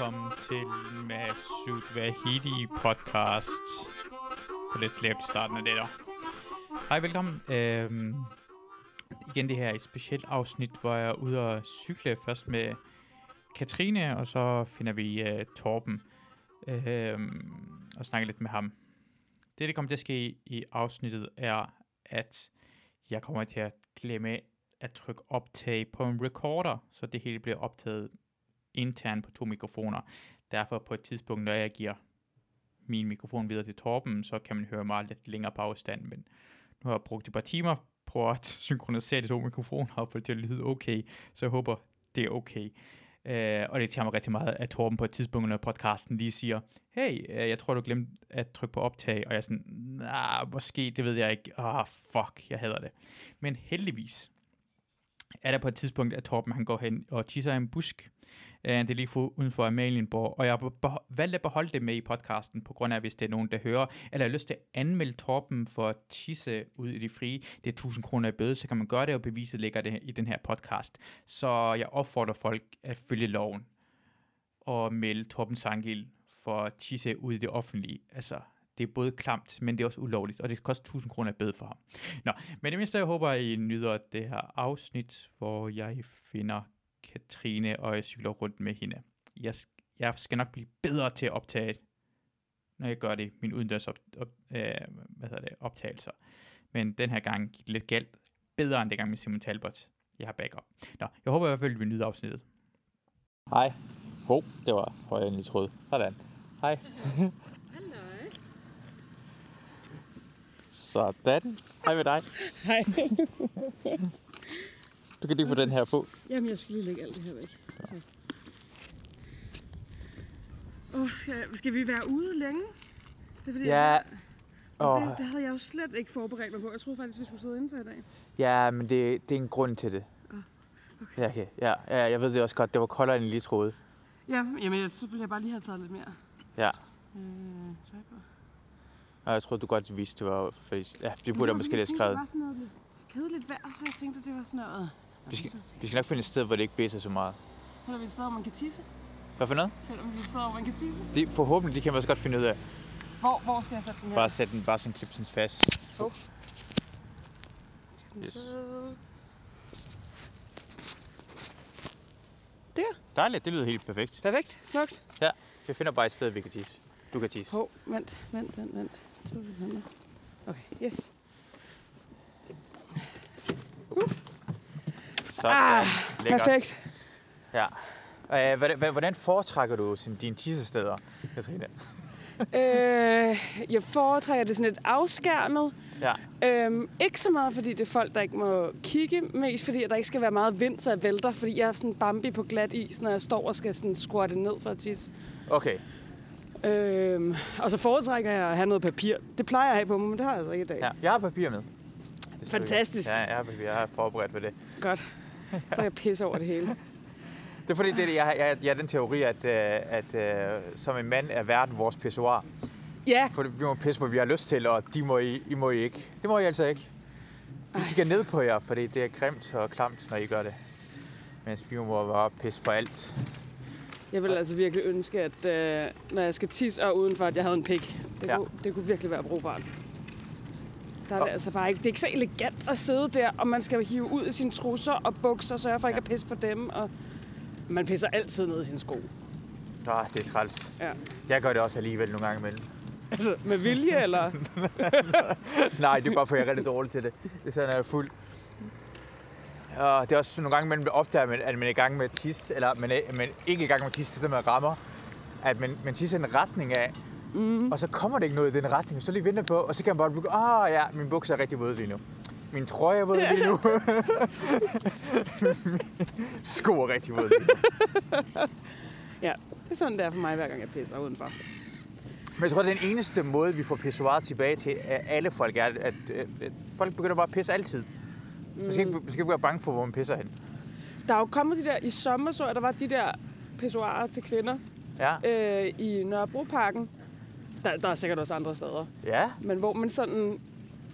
velkommen til Masud Vahidi podcast. På lidt lavt i starten af det der. Hej, velkommen. Øhm, igen det her er et specielt afsnit, hvor jeg er ude og cykle først med Katrine, og så finder vi uh, Torben øhm, og snakker lidt med ham. Det, der kommer til at ske i afsnittet, er, at jeg kommer til at glemme at trykke optag på en recorder, så det hele bliver optaget internt på to mikrofoner. Derfor på et tidspunkt, når jeg giver min mikrofon videre til Torben, så kan man høre mig lidt længere på afstand, men nu har jeg brugt et par timer på at synkronisere de to mikrofoner og få det til at lyde okay, så jeg håber, det er okay. Uh, og det tager mig rigtig meget, at Torben på et tidspunkt under podcasten lige siger, hey, uh, jeg tror, du glemte at trykke på optag, og jeg er sådan, nah, måske, det ved jeg ikke, ah, oh, fuck, jeg hader det. Men heldigvis er der på et tidspunkt, at Torben han går hen og tisser i en busk, Uh, Øh, det er lige for, uden for Amalienborg, og jeg har valgt at beholde det med i podcasten, på grund af, hvis det er nogen, der hører, eller har lyst til at anmelde Torben for at tisse ud i det frie. Det er 1000 kroner i bøde, så kan man gøre det, og beviset ligger det i den her podcast. Så jeg opfordrer folk at følge loven og melde Torben Sangil for at tisse ud i det offentlige. Altså, det er både klamt, men det er også ulovligt, og det koster 1000 kroner i bøde for ham. Nå, men det mindste, jeg håber, at I nyder det her afsnit, hvor jeg finder Katrine, og jeg cykler rundt med hende. Jeg, jeg skal nok blive bedre til at optage, når jeg gør det, min udendørs op, op, øh, hvad hedder det, optagelser. Men den her gang gik det lidt galt. Bedre end det gang med Simon Talbot. Jeg har backup. Nå, jeg håber i hvert fald, at vi nyder afsnittet. Hej. Hov, det var højere end jeg troede. Sådan. Hej. Halløj. Sådan. Hej med dig. Hej. Du kan lige få den her på. Jamen, jeg skal lige lægge alt det her væk. Så. Åh, skal, skal vi være ude længe? Det er fordi, Ja, jeg, det, det, havde jeg jo slet ikke forberedt mig på. Jeg troede faktisk, vi skulle sidde indenfor i dag. Ja, men det, det er en grund til det. okay. Ja, okay. ja, ja, jeg ved det også godt. Det var koldere, end jeg lige troede. Ja, jamen, jeg, så ville jeg bare lige have taget lidt mere. Ja. Øh, tøj på. Og jeg troede, du godt vidste, det var... Fordi, ja, det burde jeg måske have skrevet. Det var sådan noget kedeligt vejr, så jeg tænkte, det var sådan noget... Vi skal, vi skal nok finde et sted, hvor det ikke blæser så meget. Finder vi et sted, hvor man kan tisse? Hvad for noget? Finder vi et sted, hvor man kan tisse? Det, forhåbentlig, det kan man også godt finde ud af. Hvor, hvor skal jeg sætte den her? Bare sætte den, bare sådan klip sådan fast. Yes. Så- Der. Dejligt, det lyder helt perfekt. Perfekt. Smukt. Jeg finder bare et sted, vi kan tisse. Du kan tisse. Hov, vent, vent, vent, vent. Okay, yes. Sådan. Ah, Lækkert. Perfekt. Ja. Hvordan, foretrækker du dine tissesteder, Katrine? Øh, jeg foretrækker det sådan lidt afskærmet. Ja. Øhm, ikke så meget, fordi det er folk, der ikke må kigge. Mest fordi, at der ikke skal være meget vind, så jeg vælter. Fordi jeg er sådan Bambi på glat is, når jeg står og skal sådan squatte ned for at tisse. Okay. Øhm, og så foretrækker jeg at have noget papir. Det plejer jeg at have på mig, men det har jeg altså ikke i dag. Ja, jeg har papir med. Fantastisk. Ja, jeg har papir. Jeg har forberedt på det. Godt. Så jeg pisse over det hele. Det er fordi, det, er det, jeg, jeg, jeg har den teori, at, øh, at øh, som en mand er verden vores pissoir. Ja, For vi må pisse, hvor vi har lyst til, og de må I, I må I ikke. Det må I altså ikke. Vi kigger ned på jer, fordi det er grimt og klamt, når I gør det. Mens vi må bare pisse på alt. jeg vil altså virkelig ønske, at øh, når jeg skal tisse og udenfor, at jeg havde en pik. Det, ja. kunne, det kunne virkelig være brugbart. Der er det altså bare ikke, det er ikke så elegant at sidde der, og man skal hive ud i sine trusser og bukser, og sørge for ikke at pisse på dem. Og man pisser altid ned i sine sko. Ah, det er træls. Ja. Jeg gør det også alligevel nogle gange imellem. Altså, med vilje, eller? Nej, det er bare for, jeg er rigtig dårlig til det. Det er sådan, at jeg er fuld. Og det er også nogle gange, opdager, at man- at man er i gang med at tisse, eller man er, man er ikke i gang med at tisse, så man rammer, at man, man tisser i en retning af, mm. og så kommer det ikke noget i den retning, så lige venter på, og så kan man bare begynde, ah ja, min bukser er rigtig våde lige nu. Min trøje er våd lige nu. Sko er rigtig våde lige nu. Ja, det er sådan, det er for mig, hver gang jeg pisser udenfor. Men jeg tror, det er den eneste måde, vi får pissoiret tilbage til at alle folk, er, at, at, at folk begynder bare at pisse altid. Man skal, ikke, man skal ikke være bange for, hvor man pisser hen. Der er jo kommet de der, i sommer så jeg, der var de der pissoirer til kvinder Ja, øh, i Nørrebroparken. Der, der er sikkert også andre steder. ja, Men hvor man sådan...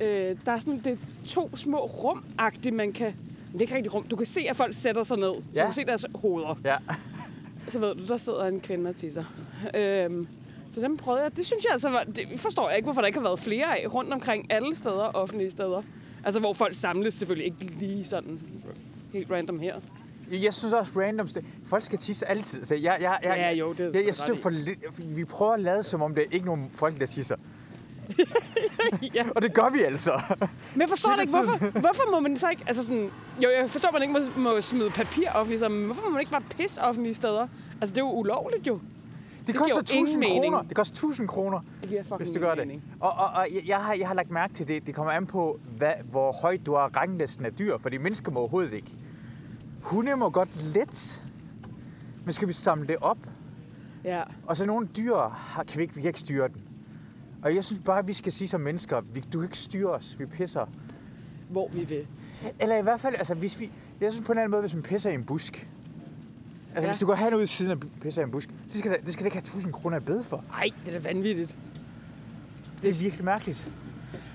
Øh, der er sådan det er to små rum man kan... Men det er ikke rigtig rum. Du kan se, at folk sætter sig ned. Så Ja. du kan se deres hoveder. ja. så ved du, der sidder en kvinde og tisser. Øhm, så dem prøvede jeg. Det synes jeg altså var... Det forstår jeg ikke, hvorfor der ikke har været flere af rundt omkring alle steder, offentlige steder. Altså, hvor folk samles selvfølgelig ikke lige sådan helt random her. Jeg synes også random. Folk skal tisse altid. Så jeg, jeg, jeg, Ja, jo, det er jeg, du jeg synes, det for lidt. Vi prøver at lade som om, det er ikke nogen folk, der tisser. ja. Og det gør vi altså. Men jeg forstår det ikke, hvorfor, hvorfor må man så ikke... Altså sådan, jo, jeg forstår, at man ikke må, må smide papir offentlige steder, men hvorfor må man ikke bare pisse offentlige steder? Altså, det er jo ulovligt jo. Det, giver koster jo ingen 1000 mening. kroner. Det koster 1000 kroner, Det hvis du gør det. mening. Og, og, og jeg- jeg, har, jeg har lagt mærke til det. Det kommer an på, hvad, hvor højt du har ranglisten af dyr. Fordi mennesker må overhovedet ikke. Hunde må godt let. Men skal vi samle det op? Ja. Og så nogle dyr har, kan vi, ikke, vi kan ikke styre den. Og jeg synes bare, at vi skal sige som mennesker, vi, du kan ikke styre os, vi pisser. Hvor vi vil. Eller i hvert fald, altså hvis vi, jeg synes på en anden måde, hvis man pisser i en busk. Altså Ja. hvis du går hen ud i siden og pisser i en busk, det skal, da, det skal da ikke have 1000 kroner i bøde for. Nej, det er da vanvittigt. Det er virkelig mærkeligt.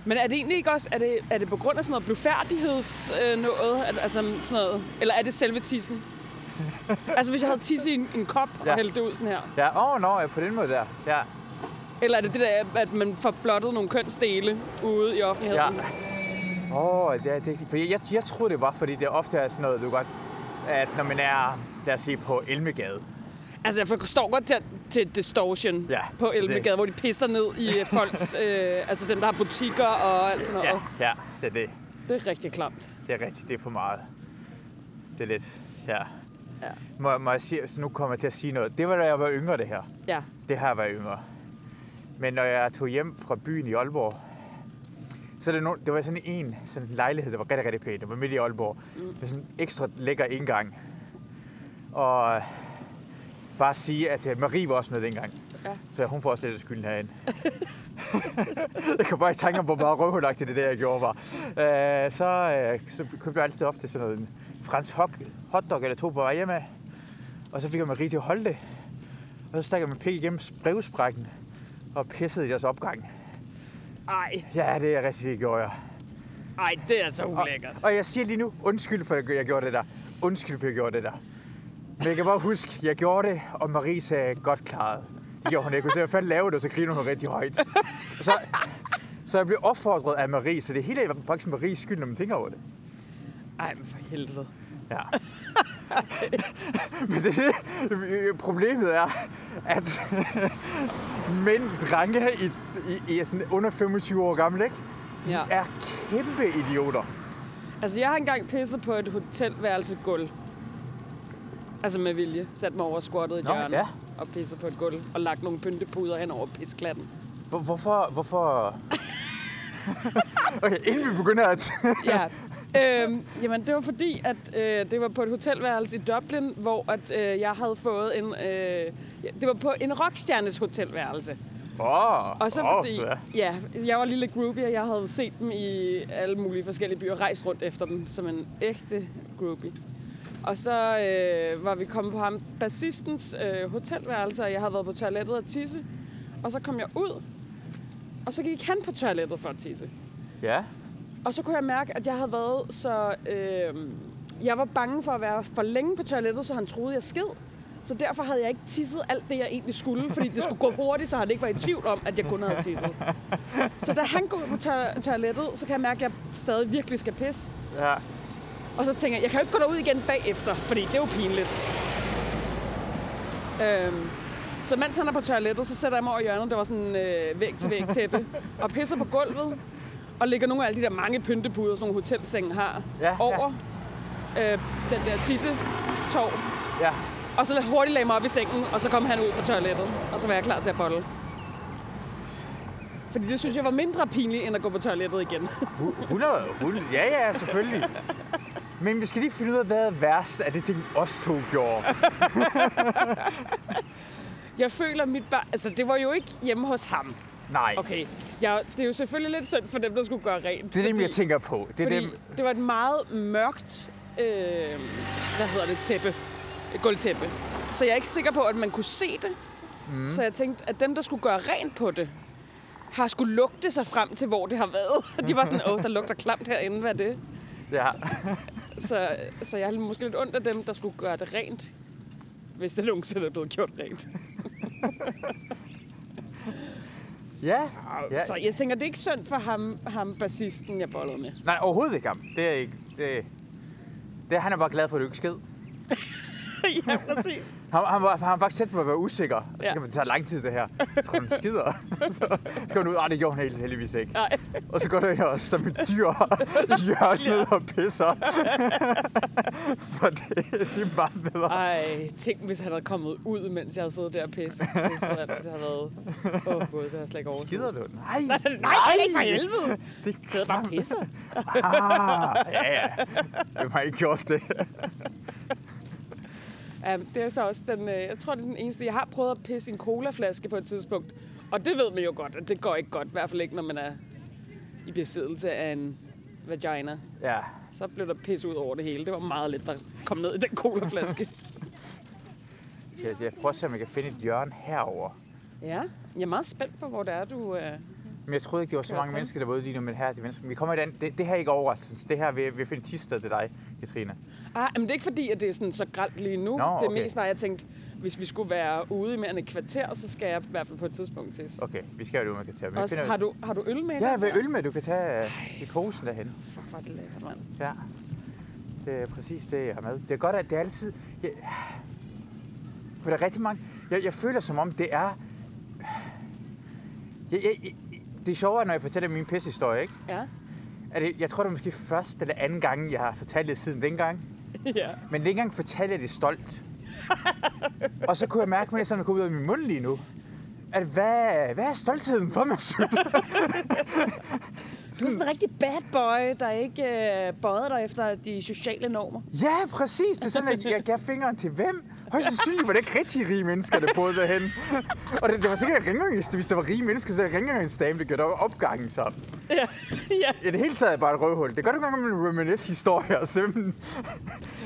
Men er det egentlig ikke også, er det, er det på grund af sådan noget blufærdigheds øh, altså sådan noget, eller er det selve tissen? altså hvis jeg havde tisse i en, en kop ja. Og hældt det ud sådan her. Ja, åh, oh, nå, ja, på den måde der. Ja, Eller er det det der, at man får blottet nogle kønsdele ude i offentligheden? ja. Åh, oh, det er det. Fordi jeg, jeg troede, det var, fordi det ofte er sådan noget, du godt, at når man er, lad os sige, på Elmegade. Altså jeg forstår godt til, til distortion Ja, på er det. Elmegade, hvor de pisser ned i øh, folks, øh, altså dem der har butikker og alt sådan Ja, noget. ja, det er det. Det er rigtig klamt. Det er rigtigt, det er for meget. Det er lidt, ja. Ja. Må, må jeg sige, så nu kommer jeg til at sige noget. Det var da jeg var yngre, det her. Ja. Det har jeg været yngre. Men når jeg tog hjem fra byen i Aalborg, så er det, no, det var sådan en, sådan en lejlighed, der var rigtig, rigtig pæn. Det var midt i Aalborg. Mm. Med sådan en ekstra lækker indgang. Og bare sige, at øh, Marie var også med dengang. Ja. Så hun får også lidt af skylden herinde. jeg kan bare ikke tænke om, hvor meget røvhulagtigt det der, jeg gjorde var. Øh, så, øh, så købte jeg altid op til sådan noget en fransk hot, hotdog eller to på vej hjemme. Og så fik jeg Marie til at holde det. Og så stak jeg min pik igennem brevsprækken og pissede i deres opgang. Ej, Ja, det er rigtigt, det gjorde jeg. ej, det er altså Og, ulækkert. og jeg siger lige nu, undskyld for, at jeg gjorde det der. Undskyld for, at jeg gjorde det der. Men jeg kan bare huske, jeg gjorde det, og Marie sagde, godt klaret. Det gjorde hun ikke. Så jeg fandt lave det, og så griner hun rigtig højt. Så, så jeg blev opfordret af Marie, så det hele er faktisk Maries skyld, når man tænker over det. Ej, men for helvede. Ja. Men det, problemet er, at mænd, drenge i, i, i sådan under 25 år gamle, ikke? De Ja. er kæmpe idioter. Altså, jeg har engang pisset på et hotelværelse gulv. Altså med vilje. Sat mig over squattet i Nå, hjørnet. ja. Og pisset på et gulv. Og lagt nogle pyntepuder hen over pisklatten. Hvor, hvorfor, hvorfor... okay, inden vi begynder at... Ja. øhm, jamen, det var fordi, at øh, det var på et hotelværelse i Dublin, hvor at, øh, jeg havde fået en... Øh, det var på en rockstjernes hotelværelse. Åh, Og så fordi, så- ja, jeg var lille groupie, og jeg havde set dem i alle mulige forskellige byer, rejst rundt efter dem som en ægte groupie. Og så øh, var vi kommet på ham, bassistens øh, hotelværelse, og jeg havde været på toilettet og tisse. Og så kom jeg ud, og så gik han på toilettet for at tisse. Ja. Og så kunne jeg mærke, at jeg havde været så... Øh, jeg var bange for at være for længe på toilettet, så han troede, jeg sked. Så derfor havde jeg ikke tisset alt det, jeg egentlig skulle, fordi det skulle gå hurtigt, så han ikke var i tvivl om, at jeg kun havde tisset. Så da han går på to- toilettet, så kan jeg mærke, at jeg stadig virkelig skal pisse. Ja. Og så tænker jeg, jeg kan jo ikke gå derud igen bagefter, fordi det er jo pinligt. Øhm, så mens han er på toilettet, så sætter jeg mig over hjørnet, der var sådan øh, væg-til-væg tæppe, og pisser på gulvet, og lægger nogle af alle de der mange pyntepuder, sådan nogle hotelsenge har, Ja, ja. over øh, den der tisse-tov. Ja. Og så hurtigt lagde mig op i sengen, og så kom han ud fra toilettet, og så var jeg klar til at bolle. Fordi det synes jeg var mindre pinligt, end at gå på toilettet igen. 100, 100, ja, ja, selvfølgelig. Men vi skal lige finde ud af, hvad er værst af det ting, os to gjorde. Jeg føler mit barn... Altså, det var jo ikke hjemme hos ham. Nej, Okay, ja, det er jo selvfølgelig lidt synd for dem, der skulle gøre rent. det er dem, jeg tænker på. Det er dem, det var et meget mørkt, øh, hvad hedder det, tæppe, gulvtæppe. Så jeg er ikke sikker på, at man kunne se det. Mm. Så jeg tænkte, at dem, der skulle gøre rent på det, har skulle lugte sig frem til, hvor det har været. De var sådan, åh, der lugter klamt herinde, hvad er det? Ja. Så, så jeg har måske lidt ondt af dem, der skulle gøre det rent. hvis det nogensinde er blevet gjort rent. Ja, Så, ja. så jeg tænker, det er ikke synd for ham, ham bassisten, jeg bollede med. Nej, overhovedet ikke ham. Det er ikke... Det, det, han er bare glad for, at du ikke skid. ja, præcis. Han, han, var, han var faktisk tæt på at være usikker. Så Ja. kan man tage lang tid, det her. Jeg tror, han skider. så går du ud. Det gjorde han helt heldigvis ikke. Nej. Og så går du ind og som et dyr i hjørnet og pisser. For det, det er meget bedre. Ej, tænk, hvis han havde kommet ud, mens jeg siddet der og pisset. pisset altså, det har været... Åh oh, gud, det har slet ikke over. Skider du? Nej, Nej, nej, ikke for helvede. Det Sidder bare og pisser. Ah, ja, ja. Hvem har ikke gjort det? Ja, det er så også den... øh, Jeg tror, det er den eneste... Jeg har prøvet at pisse i en colaflaske på et tidspunkt. Og det ved man jo godt, at det går ikke godt. I hvert fald ikke, når man er i besiddelse af en vagina. Ja. Så blev der pis ud over det hele. Det var meget lidt, der kom ned i den colaflaske. Jeg, jeg prøver at se, om jeg kan finde et hjørne herover. ja, jeg er meget spændt på, hvor det er, du... Øh... Men jeg troede ikke, det var så mange mennesker, der var ude lige nu, men her er de mennesker. Vi kommer i den. Det, det her er ikke overraskelse. Det her vil vi finde tisted til dig, Katrine. Ah, men det er ikke fordi, at det er sådan så gralt lige nu. Nå, Det er okay. mest bare, jeg tænkte, hvis vi skulle være ude i mere end et kvarter, så skal jeg i hvert fald på et tidspunkt til. Okay, vi skal jo det, man kan tage. Men Også, finder- har, du, har du øl med? Ja, med øl med, du kan tage øh, i posen derhen. Fuck, hvor er det lækkert, mand. Ja. Det er præcis det, jeg har med. Det er godt, at det er altid... Jeg, for der er rigtig mange... Jeg, jeg føler som om, det er... Jeg, jeg, det er sjovere, når jeg fortæller min pissehistorie, ikke? Ja. Er det, jeg tror, det er måske første eller anden gang, jeg har fortalt det siden dengang. ja. Men dengang fortalte jeg det stolt. og så kunne jeg mærke, at det sådan, gå ud af min mund lige nu. At hvad, hvad er stoltheden for mig, Du er sådan en rigtig bad boy, der ikke øh, bøjer dig efter de sociale normer. Ja, præcis. Det er sådan, at jeg gav fingeren til hvem? Højst sandsynligt var det ikke rigtig rige mennesker, der boede derhen. Og det, det var sikkert rengøringst, hvis der var rige mennesker, så er det rengøringsdame, der gjorde opgangen så. Ja. ja. I det hele taget er bare et røvhul. Det gør du gang med reminisce historier og simpelthen...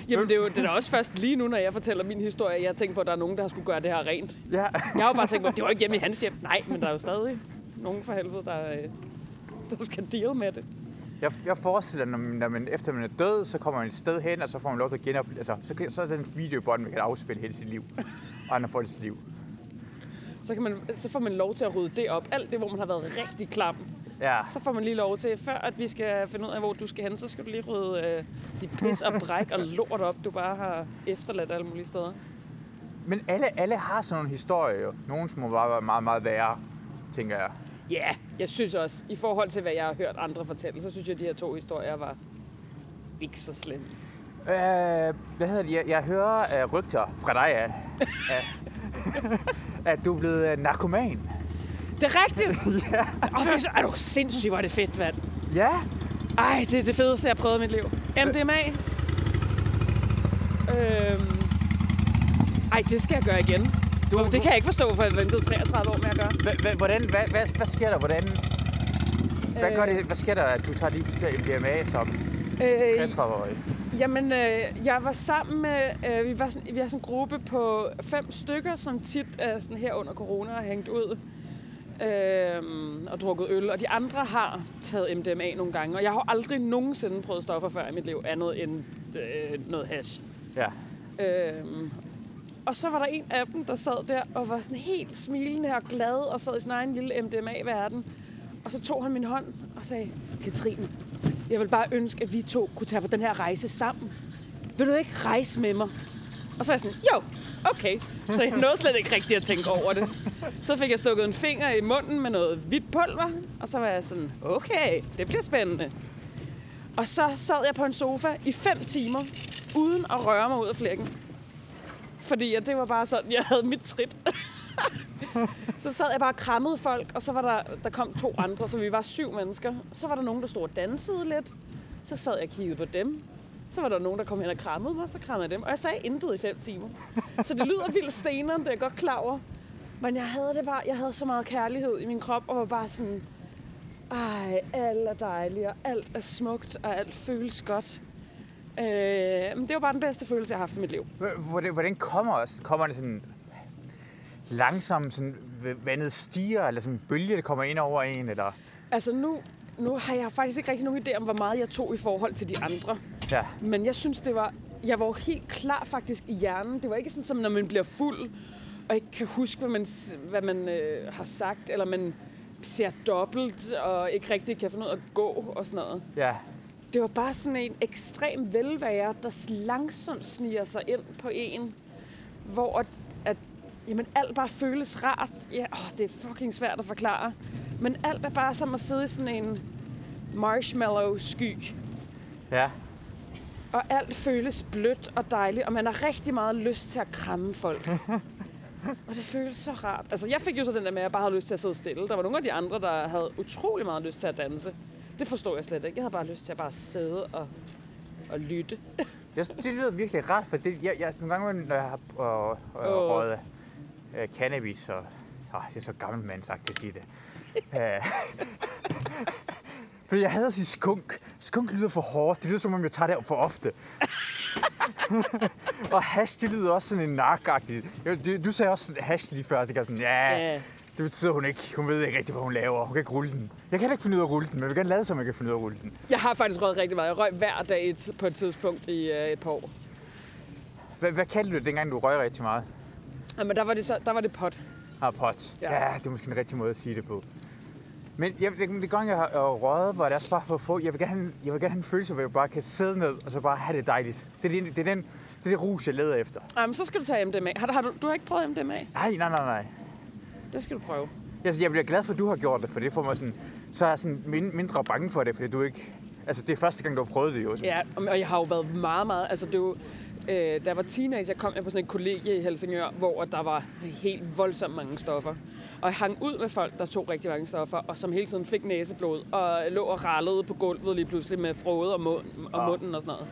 Jamen, det er jo det er også først lige nu, når jeg fortæller min historie, jeg tænker på, at der er nogen, der har skulle gøre det her rent. Ja. Jeg har jo bare tænkt på, det var ikke hjemme i hans hjem. Nej, men der er jo stadig nogen for helvede, der, øh, der skal deal med det. Jeg, jeg forestiller, når man, når man, efter man er død, så kommer man et sted hen, og så får man lov til at genopleve... Altså, så, så er det en videobånd, man kan afspille hele sit liv. Og andre får det sit liv. Så, kan man, så får man lov til at rydde det op. Alt det, hvor man har været rigtig klam. Ja. Så får man lige lov til, før at vi skal finde ud af, hvor du skal hen, så skal du lige rydde øh, dit pis og bræk og lort op, du bare har efterladt alle mulige steder. Men alle, alle har sådan nogle historier jo. Nogle som må bare være meget, meget værre, tænker jeg. Ja, yeah, jeg synes også, i forhold til, hvad jeg har hørt andre fortælle, så synes jeg, at de her to historier var ikke så slemme. Øh, hvad hedder det? Jeg, jeg hører uh, rygter fra dig, at, at, du er blevet uh, narkoman. Det er rigtigt! ja. Åh, det er, så, er du sindssygt, hvor er det fedt, mand. Ja. Ej, det er det fedeste, jeg har prøvet i mit liv. MDMA. Øhm. Ej, det skal jeg gøre igen. Du, det kan jeg ikke forstå, for jeg ventede 33 år med at gøre. Hva- Hvordan, hvad, hvad, hvad sker der? Hvordan, hvad, gør det, hvad sker der, at du tager lige pludselig MDMA som Øh, 33-årig? Jamen, øh, jeg var sammen med, øh, vi, var sådan, vi er sådan en gruppe på fem stykker, som tit er sådan her under corona har hængt ud øh, og drukket øl. Og de andre har taget MDMA nogle gange, og jeg har aldrig nogensinde prøvet stoffer før i mit liv, andet end øh, noget hash. Ja. Øhm, og så var der en af dem, der sad der og var sådan helt smilende og glad og sad i sin egen lille MDMA-verden. Og så tog han min hånd og sagde, Katrine, jeg vil bare ønske, at vi to kunne tage på den her rejse sammen. Vil du ikke rejse med mig? Og så er jeg sådan, jo, okay. Så jeg nåede slet ikke rigtig at tænke over det. Så fik jeg stukket en finger i munden med noget hvidt pulver, og så var jeg sådan, okay, det bliver spændende. Og så sad jeg på en sofa i fem timer, uden at røre mig ud af flækken. Fordi at det var bare sådan, jeg havde mit trip. så sad jeg bare og krammede folk, og så var der, der kom to andre, så vi var syv mennesker. Så var der nogen, der stod og dansede lidt. Så sad jeg og kiggede på dem. Så var der nogen, der kom hen og krammede mig, så krammede jeg dem. Og jeg sagde intet i fem timer. Så det lyder vildt steneren, det er jeg godt klar over. Men jeg havde det bare, jeg havde så meget kærlighed i min krop, og var bare sådan, ej, alt er dejligt, og alt er smukt, og alt føles godt. Øh, men det var bare den bedste følelse, jeg har haft i mit liv. Hvordan, hvordan kommer også? Kommer det sådan langsomt, sådan vandet stiger, eller sådan en bølge, der kommer ind over en, eller? Altså nu, nu har jeg faktisk ikke rigtig nogen idé om, hvor meget jeg tog i forhold til de andre. Ja. Men jeg synes, det var jeg var helt klar faktisk i hjernen. Det var ikke sådan, som når man bliver fuld, og ikke kan huske, hvad man, hvad man øh, har sagt, eller man ser dobbelt, og ikke rigtig kan finde ud af at gå og sådan noget. Ja. Det var bare sådan en ekstrem velvære, der langsomt sniger sig ind på en, hvor at, at jamen, alt bare føles rart. Ja, åh, det er fucking svært at forklare. Men alt er bare som at sidde i sådan en marshmallow-sky. Ja. Og alt føles blødt og dejligt, og man har rigtig meget lyst til at kramme folk. og det føles så rart. Altså, jeg fik jo så den der med, at jeg bare havde lyst til at sidde stille. Der var nogle af de andre, der havde utrolig meget lyst til at danse. Det forstod jeg slet ikke. Jeg havde bare lyst til at bare sidde og, og lytte. Jeg, det lyder virkelig rart, for det, jeg, jeg, nogle gange, når jeg har øh, øh, Åh. røget øh, cannabis, og åh, det er så gammel mand sagt til at sige det. Øh, For jeg hader at sige skunk. Skunk lyder for hårdt. Det lyder som om, jeg tager det for ofte. og hash, det lyder også sådan en narkagtigt. Du, sagde også hash lige før. Det kan sådan, ja, Ja. Det betyder hun ikke. Hun ved ikke rigtig, hvad hun laver. Hun kan ikke rulle den. Jeg kan ikke finde ud af at rulle den, men jeg vil gerne lade som, jeg kan finde ud af at rulle den. Jeg har faktisk røget rigtig meget. Jeg røg hver dag et- på et tidspunkt i øh, et par år. Hvad, hvad kaldte du det, dengang du røg rigtig meget? Jamen, der var det, så, der var det pot. Ah, pot. Ja. Ja. det er måske en rigtig måde at sige det på. Men jeg, det, det gang, jeg har røget, var det også bare for at få... Jeg vil, gerne, jeg vil gerne have en følelse, hvor jeg bare kan sidde ned, og så bare have det dejligt. Det er, det, det er, den, det er det rus, jeg leder efter. Jamen, så skal du tage MDMA. Har, du- har du, du har ikke prøvet MDMA? Nej, nej, nej, nej. Det skal du prøve. Altså, jeg bliver glad for, at du har gjort det, for det får mig sådan... Så er jeg sådan min, mindre bange for det, fordi du ikke... Altså, det er første gang, du har prøvet det jo. Ja, og jeg har jo været meget, meget... Altså, det er jo, øh, da jeg var teenager, kom jeg på sådan et kollegie i Helsingør, hvor der var helt voldsomt mange stoffer. Og jeg hang ud med folk, der tog rigtig mange stoffer, og som hele tiden fik næseblod, og lå og rallede på gulvet lige pludselig med frode og, mund, og Ah. munden og sådan noget.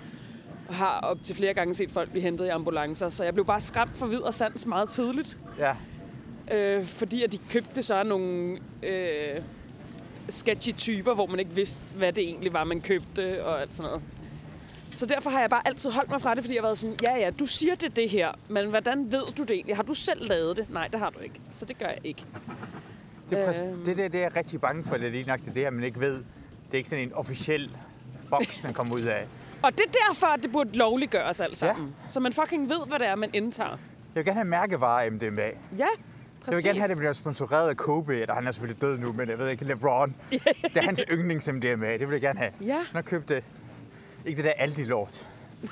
Og har op til flere gange set folk blive hentet i ambulancer, så jeg blev bare skræmt for vid og sans meget tidligt. Ja. Øh, fordi at de købte så nogle øh, sketchy typer, hvor man ikke vidste, hvad det egentlig var, man købte og alt sådan noget. Så derfor har jeg bare altid holdt mig fra det, fordi jeg har været sådan, ja ja, du siger det det her, men hvordan ved du det egentlig? Har du selv lavet det? Nej, det har du ikke. Så det gør jeg ikke. Det, er præcis, Øhm. det, der, det er jeg rigtig bange for, det er lige nok det, der, man ikke ved. Det er ikke sådan en officiel boks, man kommer ud af. Og det er derfor, at det burde lovliggøres alt sammen. Ja. Så man fucking ved, hvad det er, man indtager. Jeg vil gerne have mærkevarer af MDMA. Ja, præcis. Jeg vil gerne have, at det bliver sponsoreret af Kobe, eller han er selvfølgelig død nu, men jeg ved ikke, LeBron. det er hans yndlings MDMA, det vil jeg gerne have. Ja, Han har købt det. Ikke det der Aldi-lort.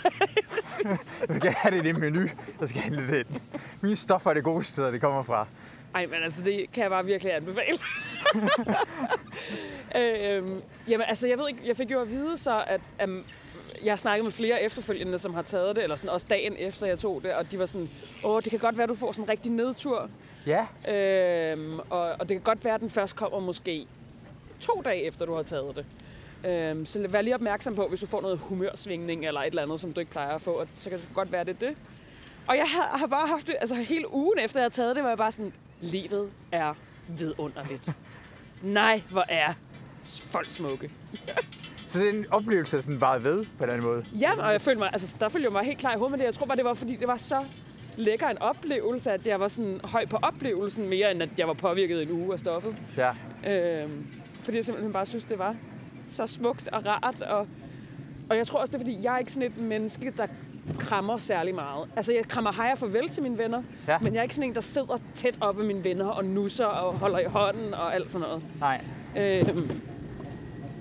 jeg vil gerne have det i en menu, der skal handle det ind. Mine stoffer er det gode steder, det kommer fra. Ej, men altså, det kan jeg bare virkelig anbefale. øhm, jamen, altså, jeg ved ikke, jeg fik jo at vide så, at um, jeg har snakket med flere efterfølgende, som har taget det, eller sådan også dagen efter, jeg tog det, og de var sådan, åh, det kan godt være, du får sådan en rigtig nedtur, Ja, øhm, og, og det kan godt være, at den først kommer måske to dage efter, du har taget det. Øhm, så vær lige opmærksom på, hvis du får noget humørsvingning eller et eller andet, som du ikke plejer at få, at så kan det godt være, det er det. Og jeg har, har bare haft det, altså hele ugen efter jeg har taget det, var jeg bare sådan, livet er vidunderligt. Nej, hvor er folk smukke. så det er en oplevelse, der sådan bare ved på den måde. Ja, og jeg følte mig, altså der følte jeg mig helt klar i hovedet med det. Jeg tror bare, det var, fordi det var så lækker en oplevelse, at jeg var sådan høj på oplevelsen, mere end at jeg var påvirket en uge af stoffet. Ja. Øhm, fordi jeg simpelthen bare synes, det var så smukt og rart. Og, og jeg tror også, det er, fordi jeg er ikke sådan et menneske, der krammer særlig meget. Altså, jeg krammer hej og farvel til mine venner, Ja. men jeg er ikke sådan en, der sidder tæt op af mine venner og nusser og holder i hånden og alt sådan noget. Nej. Øhm,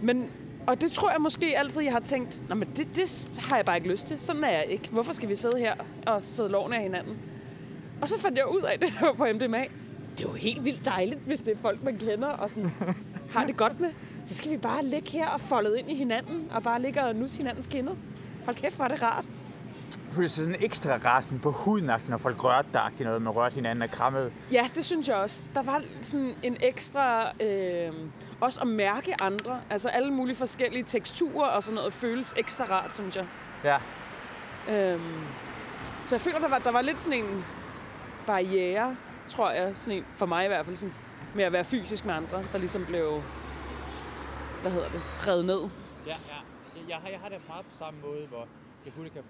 men, og det tror jeg måske altid, jeg har tænkt, Nå, men det, det har jeg bare ikke lyst til. Sådan er jeg ikke. Hvorfor skal vi sidde her og sidde lovende af hinanden? Og så fandt jeg ud af det, der var på MDMA. Det er jo helt vildt dejligt, hvis det er folk, man kender og sådan, har det godt med. Så skal vi bare ligge her og foldet ind i hinanden, og bare ligge og nusse hinandens kinder. Hold kæft, hvor er det rart. Sig sådan ekstra sådan på huden, når folk rørte dig noget, man rørte hinanden og krammede. Ja, det synes jeg også. Der var sådan en ekstra... Øh, også at mærke andre. Altså alle mulige forskellige teksturer og sådan noget føles ekstra rart, synes jeg. Ja. Øhm, så jeg føler, der var, der var lidt sådan en barriere, tror jeg, sådan en, for mig i hvert fald, sådan, med at være fysisk med andre, der ligesom blev, hvad hedder det, revet ned. Ja, ja. Jeg, har, jeg har det meget på samme måde, hvor jeg kun kan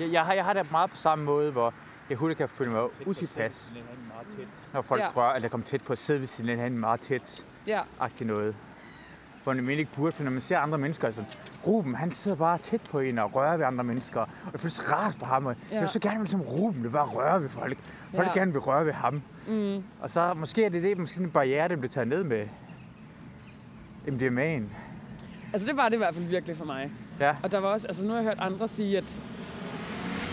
Jeg, jeg, har, jeg har det meget på samme måde, hvor jeg hurtigt kan føle mig utilpas, når folk Ja. rører, eller kommer tæt på at sidde ved siden af hinanden meget tæt. Ja. agtigt noget. Hvor man ikke burde, for når man ser andre mennesker, altså Ruben, han sidder bare tæt på en og rører ved andre mennesker, og det føles rart for ham. Og ja. Jeg vil så gerne vil som Ruben, det bare røre ved folk. Folk ja. gerne vil røre ved ham. Mm. Og så måske er det det, måske en barriere, den bliver taget ned med MDMA'en. Altså det var det i hvert fald virkelig for mig. Ja, Og der var også, altså nu har jeg hørt andre sige, at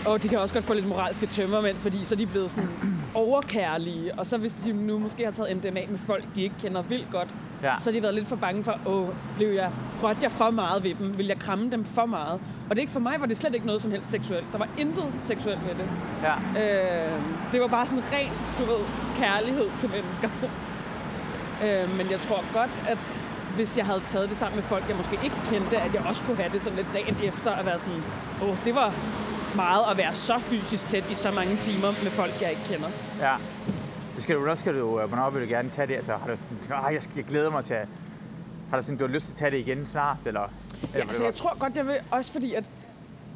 og de kan også godt få lidt moralske tømmermænd, fordi så er de blevet sådan overkærlige. Og så hvis de nu måske har taget MDMA med folk, de ikke kender vildt godt, ja, så har de været lidt for bange for, åh, blev jeg, rørte jeg for meget ved dem? Vil jeg kramme dem for meget? Og det er ikke for mig, var det slet ikke noget som helst seksuelt. Der var intet seksuelt med det. ja. Øh, det var bare sådan ren, du ved, kærlighed til mennesker. øh, men jeg tror godt, at hvis jeg havde taget det sammen med folk, jeg måske ikke kendte, at jeg også kunne have det sådan lidt dagen efter at være sådan, åh, det var meget at være så fysisk tæt i så mange timer med folk, jeg ikke kender. ja. Det skal du, der skal du, øh, hvornår vil du gerne tage det? Altså, har du, tænker, "Ej, jeg, jeg glæder mig til at, har du, sådan, du har lyst til at tage det igen snart, eller? eller Ja, altså, jeg tror godt, jeg vil, også fordi, at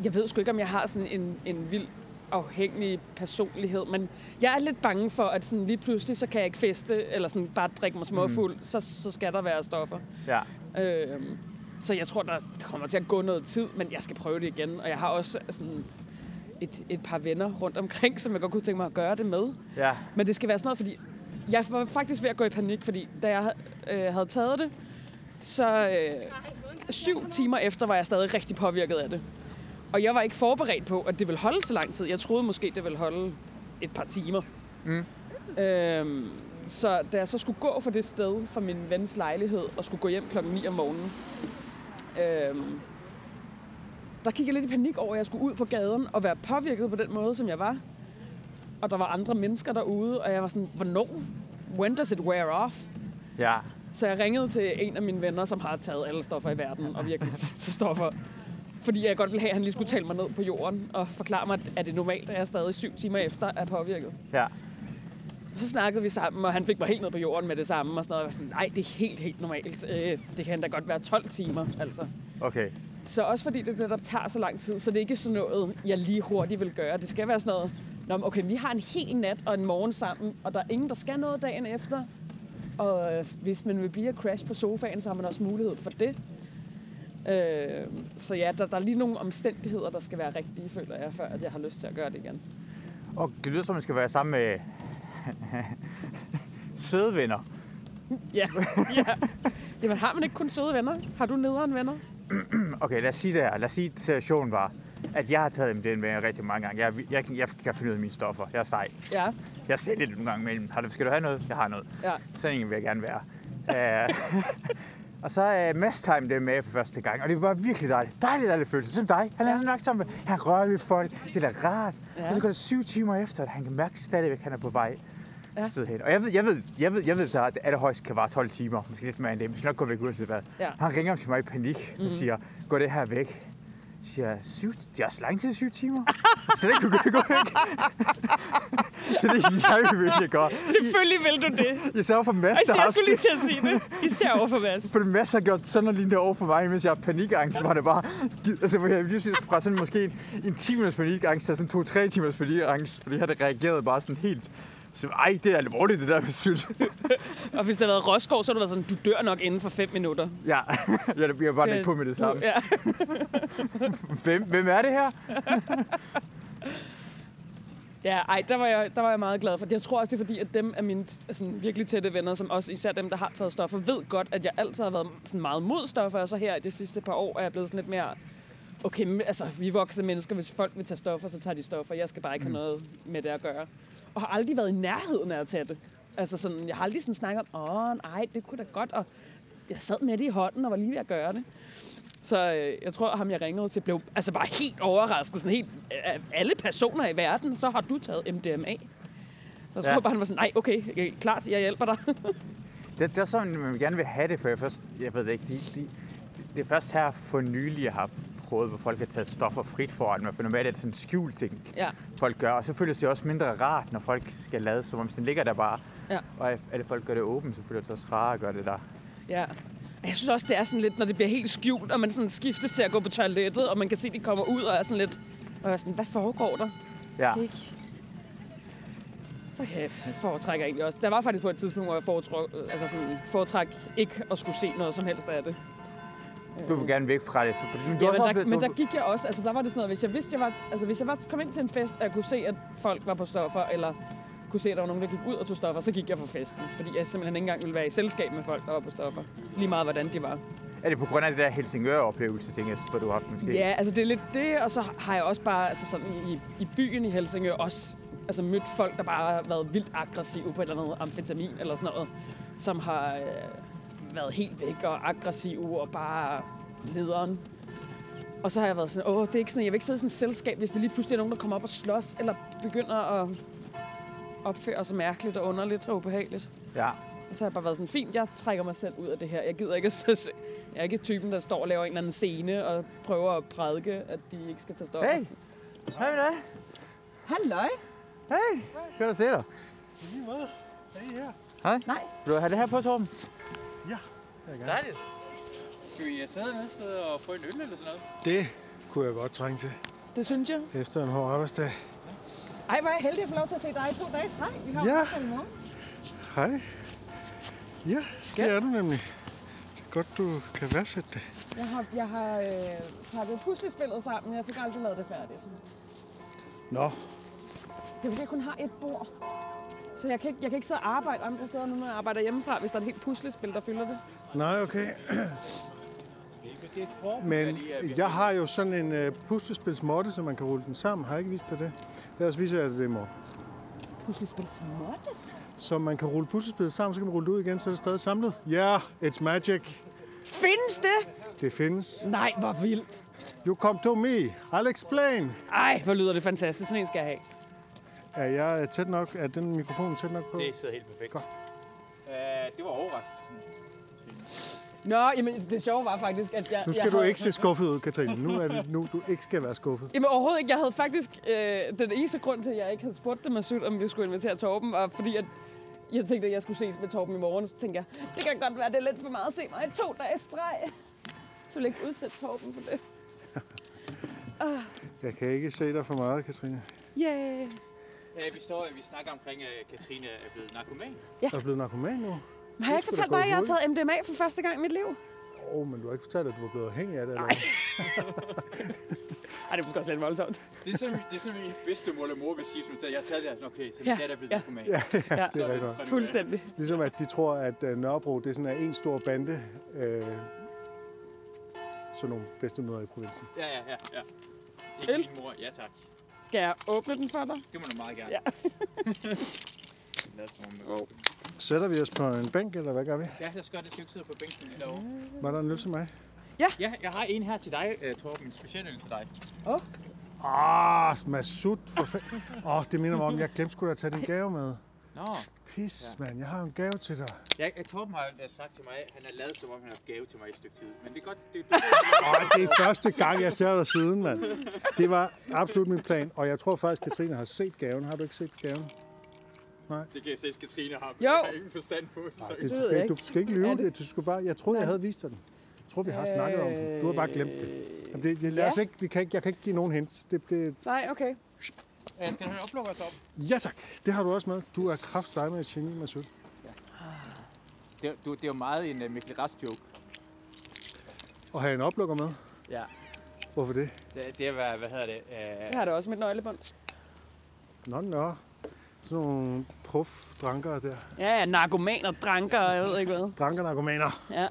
jeg ved sgu ikke, om jeg har sådan en, en vild afhængig personlighed, men jeg er lidt bange for, at sådan lige pludselig, så kan jeg ikke feste, eller sådan bare drikke mig småfuld, mm. så, så skal der være stoffer. Ja, Øhm, så jeg tror, der kommer til at gå noget tid, men jeg skal prøve det igen. Og jeg har også sådan et, et par venner rundt omkring, som jeg godt kunne tænke mig at gøre det med. ja, Men det skal være sådan noget, fordi jeg var faktisk ved at gå i panik, fordi da jeg øh, havde taget det, så øh, syv timer efter var jeg stadig rigtig påvirket af det. Og jeg var ikke forberedt på, at det ville holde så lang tid. Jeg troede måske, det ville holde et par timer. Mm. Øhm, så da jeg så skulle gå fra det sted, fra min vens lejlighed, og skulle gå hjem klokken 9 om morgenen, øhm, der gik jeg lidt i panik over, at jeg skulle ud på gaden og være påvirket på den måde, som jeg var. Og der var andre mennesker derude, og jeg var sådan, hvornår? When does it wear off? ja. Så jeg ringede til en af mine venner, som har taget alle stoffer i verden, og virkelig til stoffer. Fordi jeg godt ville have, at han lige skulle tale mig ned på jorden og forklare mig, at det normalt, at jeg stadig syv timer efter er påvirket. Ja, Og så snakkede vi sammen, og han fik mig helt ned på jorden med det samme. Og sådan noget. Jeg var sådan, nej, det er helt, helt normalt. Øh, det kan da godt være 12 timer, altså. okay. Så også fordi det netop tager så lang tid, så det er ikke sådan noget, jeg lige hurtigt vil gøre. Det skal være sådan noget, Nå, men okay, vi har en hel nat og en morgen sammen, og der er ingen, der skal noget dagen efter. Og hvis man vil blive at crash på sofaen, så har man også mulighed for det. Øh, så ja, der, der er lige nogle omstændigheder, der skal være rigtige, føler jeg, før at jeg har lyst til at gøre det igen. Og det lyder som, man skal være sammen med søde venner. Ja, ja. Jamen har man ikke kun søde venner? Har du nederen venner? Okay, lad os sige det her. Lad os sige, at situationen var, at jeg har taget MDMA rigtig mange gange. Jeg, jeg, jeg, jeg kan finde ud af mine stoffer. Jeg er sej. Ja, Jeg sælger det nogle gange imellem. Har du, skal du have noget? Jeg har noget. ja. Sådan en vil jeg gerne være. Uh, og så er uh, Mads tager MDMA for første gang, og det var virkelig dejligt. Dejligt, dejligt følelse. Som dig. Han er Ja. nok sammen med, han rører ved folk. Det er da rart. Ja. Og så går det syv timer efter, at han kan mærke stadigvæk, at han er på vej Ja. sted hen. Og jeg ved, jeg ved, jeg ved, jeg ved så, at det allerhøjst kan vare 12 timer. Måske lidt mere end det. Måske nok gå væk uanset hvad. Ja. Han ringer til mig i panik og siger, gå det her væk. Jeg siger, syv, det er også lang tid, syv timer. Så det kunne gå væk. det er det, jeg vil gøre. Selvfølgelig vil du det. Jeg så for Mads, Altså, jeg skulle lige til at sige det. Især over for Mads. for det Mads har gjort sådan noget lignende over for mig, mens jeg har panikangst, var det bare, altså hvor jeg lige fra sådan måske en, en 10 minutters panikangst til sådan to-tre timers panikangst, fordi jeg havde reageret bare sådan helt, så, ej, det er alvorligt, det der med sylt. Og hvis det havde været Roskov, så havde du været sådan, du dør nok inden for fem minutter. ja, jeg bliver bare lidt på med det samme. Ja. Hvem, hvem er det her? Ja, ej, der var, jeg, der var jeg meget glad for. Jeg tror også, det er fordi, at dem af mine sådan, virkelig tætte venner, som også især dem, der har taget stoffer, ved godt, at jeg altid har været sådan meget mod stoffer, og så her i de sidste par år er jeg blevet sådan lidt mere, okay, altså, vi voksne mennesker, hvis folk vil tage stoffer, så tager de stoffer. Jeg skal bare ikke have noget med det at gøre. Og har aldrig været i nærheden af at tage det. Altså sådan, jeg har aldrig sådan snakket om, åh, nej, det kunne da godt, og jeg sad med det i hånden og var lige ved at gøre det. Så øh, jeg tror, at ham jeg ringede til blev altså bare helt overrasket. Sådan helt, af alle personer i verden, så har du taget MDMA. Så jeg tror Ja. bare, han var sådan, nej, okay, okay, klart, jeg hjælper dig. Det, det er sådan, man gerne vil have det, for jeg, først, jeg ved ikke, de, de, det er først her for nylig, jeg har prøvet, hvor folk har taget stoffer frit foran mig, for normalt er det sådan en skjult ting, ja, folk gør, og så føles det også mindre rart, når folk skal lade, som om den ligger der bare, ja, og alle folk gør det åbent, så føles det også rart at gøre det der. ja. Jeg synes også, det er sådan lidt, når det bliver helt skjult, og man sådan skiftes til at gå på toilettet, og man kan se, at de kommer ud og er sådan lidt, Og jeg var sådan, hvad foregår der? Ja. Kan ikke... Okay, foretrækker egentlig også. Der var faktisk på et tidspunkt, hvor jeg foretræk, altså sådan, foretræk ikke at skulle se noget som helst af det. Du vil gerne væk fra det. Så, fordi, men Ja, men, der, oplevet- men der gik jeg også, altså der var det sådan noget, hvis jeg vidste, jeg var, altså hvis jeg var kom ind til en fest, og jeg kunne se, at folk var på stoffer, eller kunne se, at der var nogen, der gik ud og tog stoffer, så gik jeg fra festen, fordi jeg simpelthen ikke engang ville være i selskab med folk, der var på stoffer. Lige meget, hvordan de var. Er det på grund af det der Helsingør-oplevelse, tænker jeg, hvor du har haft måske? Ja, altså det er lidt det, og så har jeg også bare altså sådan i, i byen i Helsingør også altså mødt folk, der bare har været vildt aggressive på et eller andet amfetamin eller sådan noget, som har øh, været helt væk og aggressive og bare lederen. Og så har jeg været sådan, åh, det er ikke sådan, jeg vil ikke sidde i sådan et selskab, hvis det lige pludselig er nogen, der kommer op og slås, eller begynder at opføre sig mærkeligt og underligt og ubehageligt. ja. Og så har jeg bare været sådan, fint, jeg trækker mig selv ud af det her. Jeg gider ikke at. Jeg er ikke typen, der står og laver en eller anden scene og prøver at prædike, at de ikke skal tage stoffer. Hey! Hej med dig. Halløj! Hey! Godt at se dig. Lige måde. Hey her. Hej. Nej. Vil du have det her på, Torben? Jeg er gerne. Dejligt. Skal vi øh, sidde nede og få en øl eller sådan noget? Det kunne jeg godt trænge til Det synes jeg. efter en hård arbejdsdag. Ej, hvor er jeg heldig at få lov til at se dig i to dage i streg. Vi har Ja. aftalt i morgen. Hej. Ja, det er du nemlig. Godt, du kan værdsætte det. Jeg har, jeg har øh, pakket puslespillet sammen. Jeg fik aldrig lavet det færdigt. Nå, Det er fordi, jeg kun har et bord. Så jeg kan, ikke, jeg kan ikke sidde og arbejde andre steder nu, når jeg arbejder hjemmefra, hvis der er et helt puslespil, der fylder det. Nej, okay. Men jeg har jo sådan en uh, puslespilsmåtte, så man kan rulle den sammen. Har jeg ikke vist dig det? Ellers viser jeg dig det i morgen. Puslespilsmåtte? Så man kan rulle puslespillet sammen, så kan man rulle det ud igen, så er det stadig samlet. Ja, yeah, it's magic. Findes det? Det findes. Nej, hvor vildt. You come to me. I'll explain. Ej, hvor lyder det fantastisk. Sådan en skal jeg have. Er jeg tæt nok? Er den mikrofon tæt nok på? Det sidder helt perfekt. Godt. Uh, det var overraskende. Nå, jamen det sjove var faktisk, at jeg... Nu skal jeg du havde... ikke se skuffet ud, Katrine. Nu er det nu, du ikke skal være skuffet. Jamen overhovedet ikke. Jeg havde faktisk... Øh, den eneste grund til, at jeg ikke havde spurgt dem Masud, om vi skulle invitere Torben, var fordi, at jeg tænkte, at jeg skulle ses med Torben i morgen. Så tænkte jeg, det kan godt være, det er lidt for meget at se mig i to dage i streg. Så vil jeg ikke udsætte Torben for det. Jeg kan ikke se dig for meget, Katrine. Yeah. Uh, vi, står, vi snakker omkring, at Katrine er blevet narkoman. Er du blevet narkoman nu? Har jeg ikke fortalt dig, at jeg har taget MDMA for første gang i mit liv? Åh, oh, men du har ikke fortalt, at du var blevet afhængig af det. Eller? Ej, det er måske også lidt voldsomt. Det er sådan, det er sådan min bedste mor eller mor vil sige, sådan, at jeg har taget det. Okay, så Ja, datter er blevet ja. narkoman. Ja, Ja, det er rigtigt. fuldstændig. Ligesom at de tror, at Nørrebro det er sådan en stor bande. Øh, sådan nogle bedstemøder i provinsen. Ja, ja, ja. ja. Ikke Øl? min mor. Ja, tak. Skal jeg åbne den for dig? Det må du meget gerne. Ja. Med. Sætter vi os på en bænk, eller hvad gør vi? Ja, lad os gøre det. Skal vi ikke sidde på bænken lige derovre? Var der en øl til mig? Ja, jeg har en her til dig, uh, Torben. En speciel øl til dig. Ah, Masud, for fanden. Åh, oh, det minder mig om, jeg glemte sgu da at tage din gave med. Nå. Pis, mand, jeg har en gave til dig. Ja, Torben har øh, sagt til mig, at han har lavet som om, han har gave til mig i et stykke tid. Men det er godt. Det, det, Åh, det er første gang, jeg ser dig siden, mand. Det var absolut min plan, og jeg tror faktisk, Katrine har set gaven. Har du ikke set gaven? Det kan jeg se, at Katrine har. Jo. Jeg har ingen forstand på det. Nej, så- det, du, skal, jeg ikke, du skal ikke lyve det- det. Du skal bare, jeg troede, jeg havde vist dig den. Jeg tror, vi har snakket om den. Du har bare glemt det. Jamen, det, det ja. ikke, vi kan ikke, jeg kan ikke give nogen hints. Det, det, Nej, okay. Øh, skal du have en oplukker, Torben? ja tak, det har du også med. Du er kraft dig med et geni, Masud. Det, er- du, det er jo meget en uh, Mikkel Rast joke. Og have en oplukker med. Ja. Hvorfor det? Det, det er, hvad, hvad hedder det? Uh, Jeg har da også mit nøglebånd. Nå, nå. Sådan nogle prof-drankere der. Ja, ja, narkomaner, dranker, og jeg ved ikke hvad. Dranker narkomaner. Ja.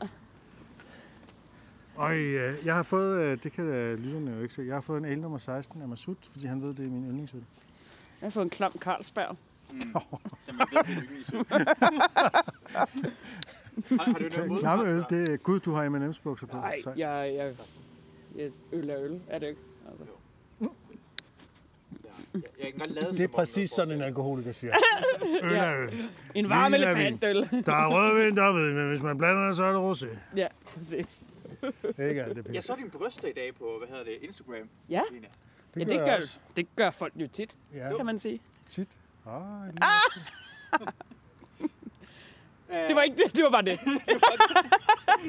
Og øh, jeg har fået, øh, det kan øh, lytterne jo ikke se, jeg har fået en el nummer 16 af Masud, fordi han ved, det er min yndlingsøl. Jeg har fået en klam Carlsberg. som jeg ved, det er yndlingsøl. har, har du noget mod Klamme øl, det er, gud, du har M&M's bukser på. Nej, jeg, jeg, jeg, øl er øl, er det ikke? Altså. Jeg, jeg kan godt lade Det er præcis sådan, en alkoholiker siger. Øl er øl. En varm vin. elefantøl. Der er rødvin, der er men hvis man blander det, så er det rosé. ja, præcis. Ikke alt det pis. Jeg så dine bryster i dag på, hvad hedder det, Instagram. Ja, Line. ja det, jeg gør, også. det gør folk jo tit, Ja, kan man sige. tit. Ah, lige Det var ikke det, det var bare det. Det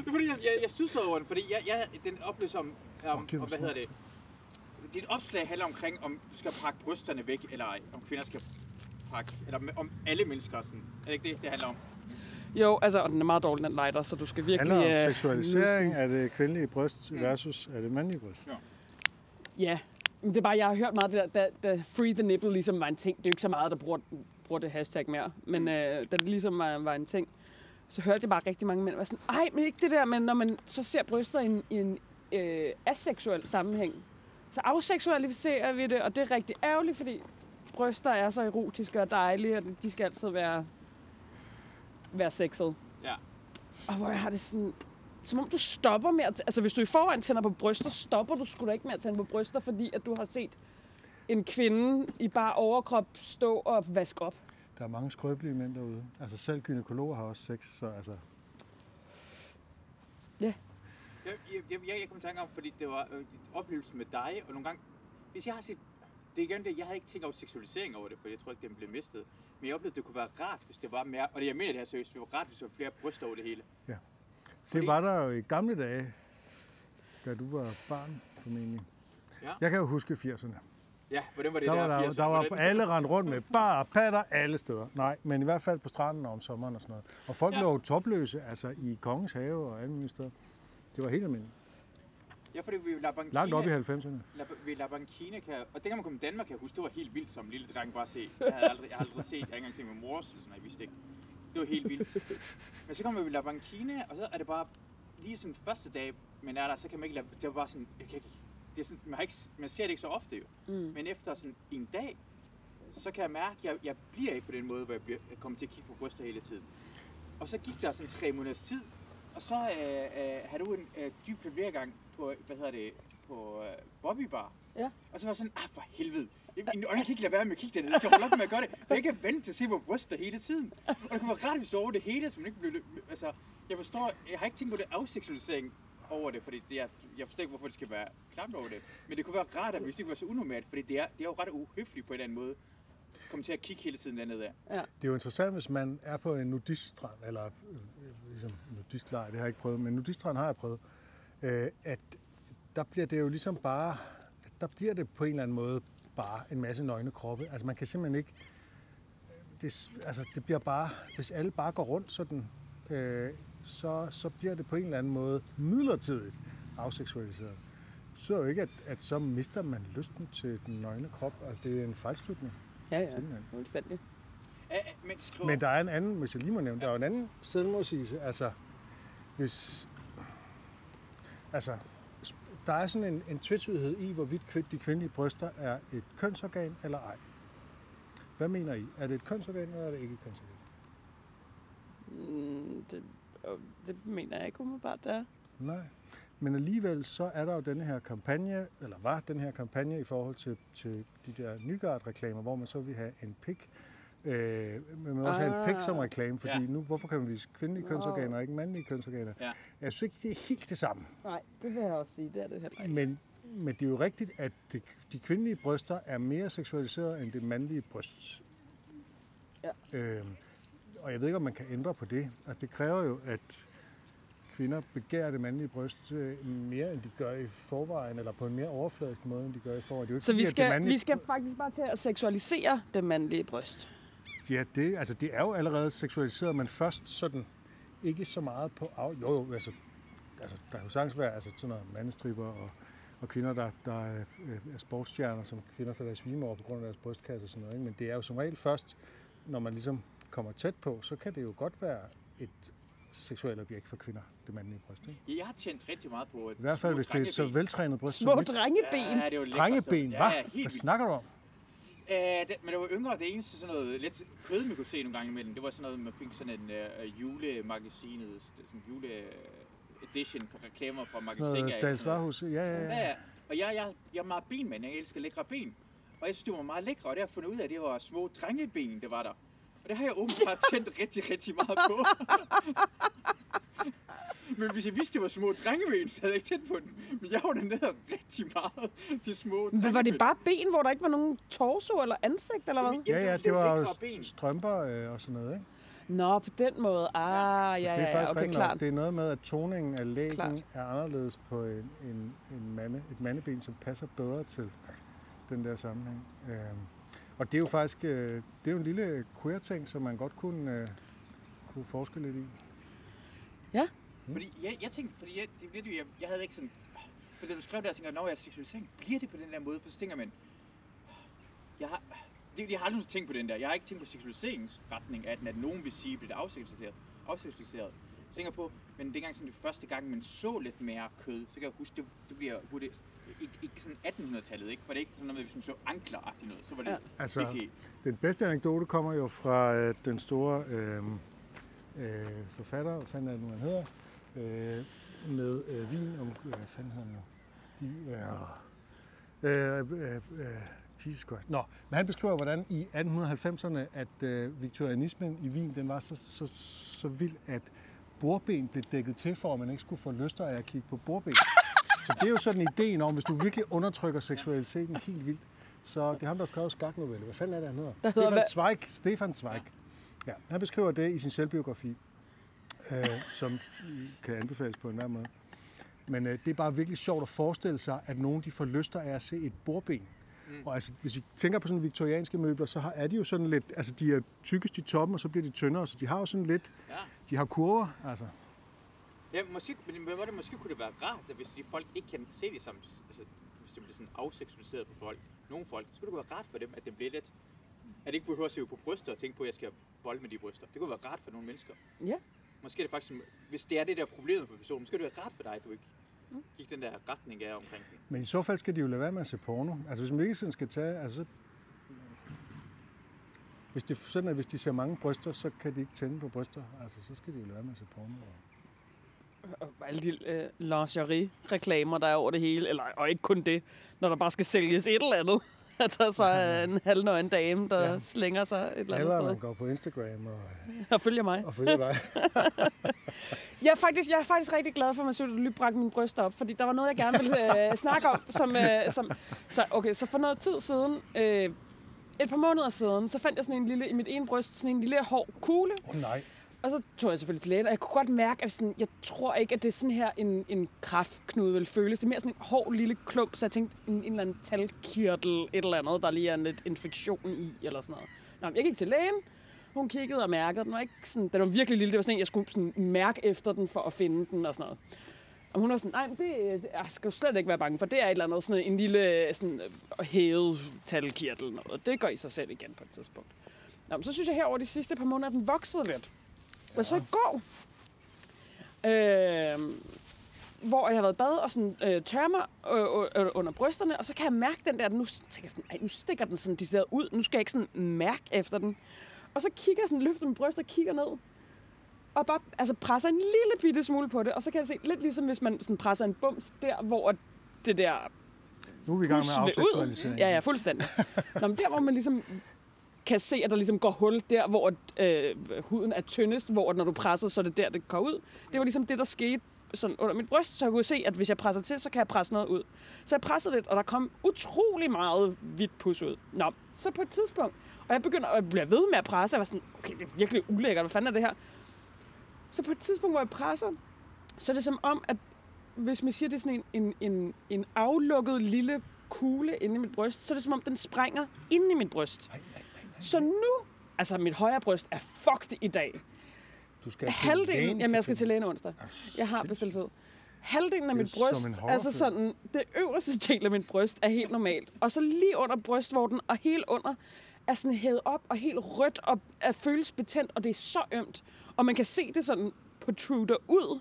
er fordi, jeg, jeg, jeg studsede over den, fordi jeg, jeg, den opleves om, om, Åh, giv om mig hvad hedder det, dit opslag handler omkring, om du skal pakke brysterne væk, eller ej. Om kvinder skal pakke, eller om alle mennesker sådan. Er det ikke det, det handler om? Jo, altså, og den er meget dårlig, den lighter, så du skal virkelig... handler om øh, seksualisering af det kvindelige bryst versus af det mandlige bryst. Ja, men det er bare, jeg har hørt meget det der, da, da free the nipple ligesom var en ting. Det er jo ikke så meget, der bruger, bruger det hashtag mere. Men øh, da det ligesom var, var en ting, så hørte jeg bare rigtig mange mænd være sådan, ej, men ikke det der, men når man så ser bryster i en, i en øh, aseksuel sammenhæng, så afseksualiserer vi det, og det er rigtig ærgerligt, fordi bryster er så erotiske og dejlige, og de skal altid være, være sexet. Ja. Og hvor jeg har det sådan, som om du stopper med at... Altså, hvis du i forvejen tænder på bryster, stopper du sgu da ikke med at tænde på bryster, fordi at du har set en kvinde i bare overkrop stå og vaske op. Der er mange skrøbelige mænd derude. Altså selv gynekologer har også sex, så altså... Jeg, jeg, jeg, jeg, jeg kom i tanke om, fordi det var øh, oplevelsen med dig, og nogle gange, hvis jeg har set, det er igen det, jeg havde ikke tænkt over seksualisering over det, for jeg tror ikke, den blev mistet. Men jeg oplevede, at det kunne være rart, hvis det var mere, og det jeg mener det her seriøst, det var rart, hvis der var flere bryster over det hele. Fordi- Det var der jo i gamle dage, da du var barn formentlig. Ja. Jeg kan jo huske 80'erne. Ja, hvordan var det Der var, der, 80'erne? der var Hvordan- alle rendt rundt med bar og patter alle steder. Nej, men i hvert fald på stranden og om sommeren og sådan noget. Og folk Ja. ja. lå topløse, altså i Kongens Have og alle mulige steder. Det var helt almindeligt. Ja, fordi vi La Banquina, Langt op i 90'erne. La, ved La Banquina kan, og dengang man kom i Danmark, kan jeg huske, det var helt vildt som lille dreng bare at se. Jeg havde aldrig, jeg havde aldrig set, jeg ikke engang set min mors, eller sådan jeg vidste ikke. Det var helt vildt. Men så kommer vi ved La Banquina, og så er det bare lige sådan første dag, man er der, så kan man ikke lade, det var bare sådan, jeg kan ikke, det er sådan, man, har ikke, man ser det ikke så ofte jo. Mm. Men efter sådan en dag, så kan jeg mærke, at jeg, jeg bliver ikke på den måde, hvor jeg, bliver, jeg kommer til at kigge på bryster hele tiden. Og så gik der sådan tre måneders tid, og så øh, øh, havde du en øh, dyb premieregang på, hvad hedder det, på øh, Bobby Bar. Ja. Og så var jeg sådan, ah for helvede. Jeg, jeg, jeg kan ikke lade være med at kigge dernede. Jeg kan holde op med at gøre det. Jeg ikke vant til at se på bryster hele tiden. Og det kunne være rart, hvis du over det hele, så man ikke blev... Altså, jeg forstår, jeg har ikke tænkt på det afseksualisering over det, fordi det er, jeg forstår ikke, hvorfor det skal være klamt over det. Men det kunne være rart, at hvis det ikke var så unormalt, fordi det er, det er jo ret uhøfligt på en eller anden måde. Komme til at kigge hele tiden dernede af. Ja. Det er jo interessant, hvis man er på en nudiststrand, eller øh, ligesom nudistlejr, det har jeg ikke prøvet, men nudiststrand har jeg prøvet, øh, at der bliver det jo ligesom bare, der bliver det på en eller anden måde bare en masse nøgne kroppe. Altså man kan simpelthen ikke, det, altså det bliver bare, hvis alle bare går rundt sådan, øh, så, så bliver det på en eller anden måde midlertidigt afseksualiseret. Det betyder jo ikke, at, at så mister man lysten til den nøgne krop. Altså det er en fejlslutning. Ja, ja. Fuldstændig. Æ, men skriver... Men der er en anden, hvis jeg lige må nævne, der er jo en anden selvmodsigelse. Altså, hvis... Altså, der er sådan en, en tvetydighed i, hvorvidt kvind, de kvindelige bryster er et kønsorgan eller ej. Hvad mener I? Er det et kønsorgan, eller er det ikke et kønsorgan? Mm, det, det mener jeg ikke umiddelbart, det er. Nej. Men alligevel så er der jo den her kampagne, eller var den her kampagne i forhold til, til de der Nygaard-reklamer, hvor man så vil have en pik. Øh, men man også have en pik som Ah. reklame, fordi Ja. nu, hvorfor kan man vise kvindelige kønsorganer og ikke mandlige kønsorganer? Ja. Jeg synes ikke, det er helt det samme. Nej, det vil jeg også sige. Det er det heller ikke. Men, men det er jo rigtigt, at det, de kvindelige bryster er mere seksualiseret end det mandlige bryst. Ja. Øhm, og jeg ved ikke, om man kan ændre på det. Altså, det kræver jo, at kvinder begærer det mandlige bryst øh, mere, end de gør i forvejen, eller på en mere overfladisk måde, end de gør i forvejen. Det er Så vi skal, mandlige, vi skal faktisk bare til at seksualisere det mandlige bryst. Ja, det, altså, det er jo allerede seksualiseret, men først sådan, ikke så meget på... Af, jo, jo, altså, altså, der kan jo sagtens være altså, sådan noget mandestripper og, og kvinder, der, der er, øh, er sportsstjerner, som kvinder falder i svime over på grund af deres brystkasse og sådan noget. Ikke? Men det er jo som regel først, når man ligesom kommer tæt på, så kan det jo godt være et seksuelt objekt for kvinder, det mandlige bryst. Ikke? Jeg har tjent rigtig meget på... I hvert fald, hvis det er et så veltrænet bryst Små som drengeben. Ja, det er jo lækkert, Drengeben, hva? Ja, ja, helt Hvad snakker du om? Uh, det, men det var yngre, det eneste sådan noget lidt kød, man kunne se nogle gange imellem. Det var sådan noget, man fik sådan en uh, julemagasinet, sådan jule edition for reklamer fra noget Dals Varhus. Ja, ja, Ja, ja. ja. Og jeg, jeg, jeg er meget benmand, jeg elsker lækre ben. Og jeg synes, det var meget lækre, og det har jeg fundet ud af, at det var små drengeben, det var der. Og det har jeg åbenbart tændt rigtig, rigtig meget på. Men hvis jeg vidste, det var små drengeben, så havde jeg ikke tændt på den. Men jeg var dernede rigtig meget til små Men var drengeben. det bare ben, hvor der ikke var nogen torso eller ansigt, eller hvad? Ja, ja, det var strømper øh, og sådan noget, ikke? Nå, på den måde. Ah, ja, det er ja, ja, faktisk okay, klart. Det er noget med, at toningen af lægen Klart. er anderledes på en, en, en mande, et mandeben, som passer bedre til den der sammenhæng. Øhm, og det er jo faktisk øh, det er jo en lille queer-ting, som man godt kunne, øh, kunne forske lidt i. Fordi jeg, jeg tænkte, fordi jeg, det, det, jeg, jeg havde ikke sådan... For da du skrev der, jeg tænker, når jeg er seksualisering, bliver det på den der måde? For så tænker man, jeg har, det, jeg har aldrig tænkt på den der. Jeg har ikke tænkt på seksualiseringsretning af den, at nogen vil sige, bliver det afseksualiseret. afseksualiseret. Jeg tænker på, men dengang sådan det første gang, man så lidt mere kød, så kan jeg huske, det, det bliver hurtigt, ikke, ikke sådan 1800-tallet, ikke? Var det ikke sådan noget med, hvis man så ankler noget, så var det Ja. Altså. Den bedste anekdote kommer jo fra øh, den store øh, øh, forfatter, hvad fanden er det nu, han hedder, øh, med øh, vin om, øh, hvad fanden hedder han nu? De, øh, øh, øh, øh, Jesus Christ. Nå, men han beskriver, hvordan i 1890'erne, at øh, viktorianismen i Wien, den var så, så, så vild, at bordben blev dækket til, for at man ikke skulle få lyster af at kigge på bordben. Så det er jo sådan ideen om, hvis du virkelig undertrykker seksualiteten helt vildt, så det er ham, der har skrevet skaknovelle. Hvad fanden er det, han hedder? Der hedder Stefan hvad? Zweig. Stefan Zweig. Ja, han beskriver det i sin selvbiografi, øh, som kan anbefales på enhver måde. Men øh, det er bare virkelig sjovt at forestille sig, at nogen de får lyster af at se et bordben. Mm. Og altså, hvis vi tænker på sådan viktorianske møbler, så har, er de jo sådan lidt, altså de er tykkest i toppen, og så bliver de tyndere, så de har jo sådan lidt, Ja. de har kurver, altså. Ja, måske, men hvad var det, måske kunne det være rart, at hvis de folk ikke kan se det som, altså, hvis det bliver sådan afseksualiseret for folk, nogle folk, så kunne det være rart for dem, at det bliver lidt, at det ikke behøver at se på bryster og tænke på, at jeg skal bolde med de bryster. Det kunne være rart for nogle mennesker. Ja. Måske er det faktisk, hvis det er det der problemet for personen, måske er det være rart for dig, at du ikke gik den der retning af omkring den. Men i så fald skal de jo lade være med at se porno. Altså hvis man ikke sådan skal tage, altså så- hvis det er sådan, at hvis de ser mange bryster, så kan de ikke tænde på bryster. Altså så skal de jo lade være med at se porno. Og alle de øh, lingerie-reklamer, der er over det hele. Eller, og ikke kun det, når der bare skal sælges et eller andet. At der så er en halvnøgen dame, der Ja. slænger sig et eller andet Eller man sted går på Instagram og, og følger mig. og følger dig. Jeg er faktisk, jeg er faktisk rigtig glad for, at Masud lige bragte mine bryster op, fordi der var noget, jeg gerne ville øh, snakke om. Som, øh, som, så, okay, så for noget tid siden, øh, et par måneder siden, så fandt jeg sådan en lille, i mit ene bryst, sådan en lille hård kugle. Oh, nej. Og så tog jeg selvfølgelig til lægen, og jeg kunne godt mærke, at sådan, jeg tror ikke, at det er sådan her, en, en kraftknude vil føles. Det er mere sådan en hård lille klump, så jeg tænkte, en, en eller anden talkirtel, et eller andet, der lige er en lidt infektion i, eller sådan noget. Nå, men jeg gik til lægen, hun kiggede og mærkede, den var ikke sådan, den var virkelig lille, det var sådan en, jeg skulle sådan mærke efter den for at finde den og sådan noget. Og hun var sådan, nej, men det øh, jeg skal du slet ikke være bange for. Det er et eller andet, sådan en lille sådan, øh, hævet talkirtel noget. Det går i sig selv igen på et tidspunkt. Nå, men så synes jeg her over de sidste par måneder, at den voksede lidt. Og så i går, øh, hvor jeg har været bad og sådan, øh, tørrer mig øh, øh, under brysterne, og så kan jeg mærke den der, nu, tænker jeg sådan, Ej, nu stikker den sådan decideret ud, nu skal jeg ikke sådan mærke efter den. Og så kigger jeg sådan, løfter min bryst og kigger ned, og bare altså, presser en lille bitte smule på det, og så kan jeg se, lidt ligesom hvis man sådan presser en bums der, hvor det der Nu er vi i gang med afseksualisering. Ja, ja, fuldstændig. Nå, men der, hvor man ligesom kan se, at der ligesom går hul der, hvor øh, huden er tyndest, hvor når du presser, så er det der, det går ud. Det var ligesom det, der skete sådan under mit bryst, så jeg kunne se, at hvis jeg presser til, så kan jeg presse noget ud. Så jeg pressede lidt, og der kom utrolig meget hvidt pus ud. Nå, så på et tidspunkt, og jeg begynder at blive ved med at presse, jeg var sådan, okay, det er virkelig ulækkert, hvad fanden er det her? Så på et tidspunkt, hvor jeg presser, så er det som om, at hvis man siger, det er sådan en, en, en, en aflukket lille kugle inde i mit bryst, så er det som om, den sprænger inde i mit bryst. Så nu, altså mit højre bryst er fucked i dag. Du skal til Halvdelen, lægen, jamen jeg skal til lægen onsdag. Jeg har bestilt tid. Halvdelen af mit bryst, altså sådan, det øverste del af mit bryst er helt normalt. Og så lige under brystvorten og helt under er sådan hævet op og helt rødt og er føles betændt, og det er så ømt. Og man kan se det sådan protruder ud.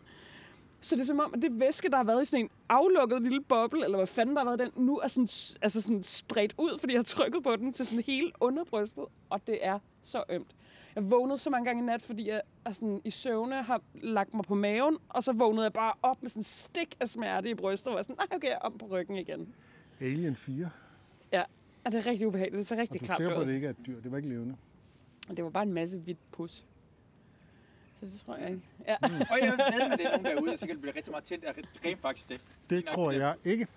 Så det er som om, at det væske, der har været i sådan en aflukket lille boble, eller hvad fanden der har været den, nu er sådan, altså sådan spredt ud, fordi jeg har trykket på den til sådan hele underbrystet, og det er så ømt. Jeg vågnede så mange gange i nat, fordi jeg er sådan, i søvne har lagt mig på maven, og så vågnede jeg bare op med sådan en stik af smerte i brystet, og var sådan, nej, okay, jeg er om på ryggen igen. Alien 4. Ja, og det er rigtig ubehageligt. Det ser Og rigtig du klart ser på, at ud. det ikke er et dyr. Det var ikke levende. Og det var bare en masse hvidt pus. Så det tror jeg ikke. Ja. Og jeg ved med det er nogen derude, der sikkert bliver rigtig meget tændt af rent faktisk det. Det nok tror det. jeg ikke.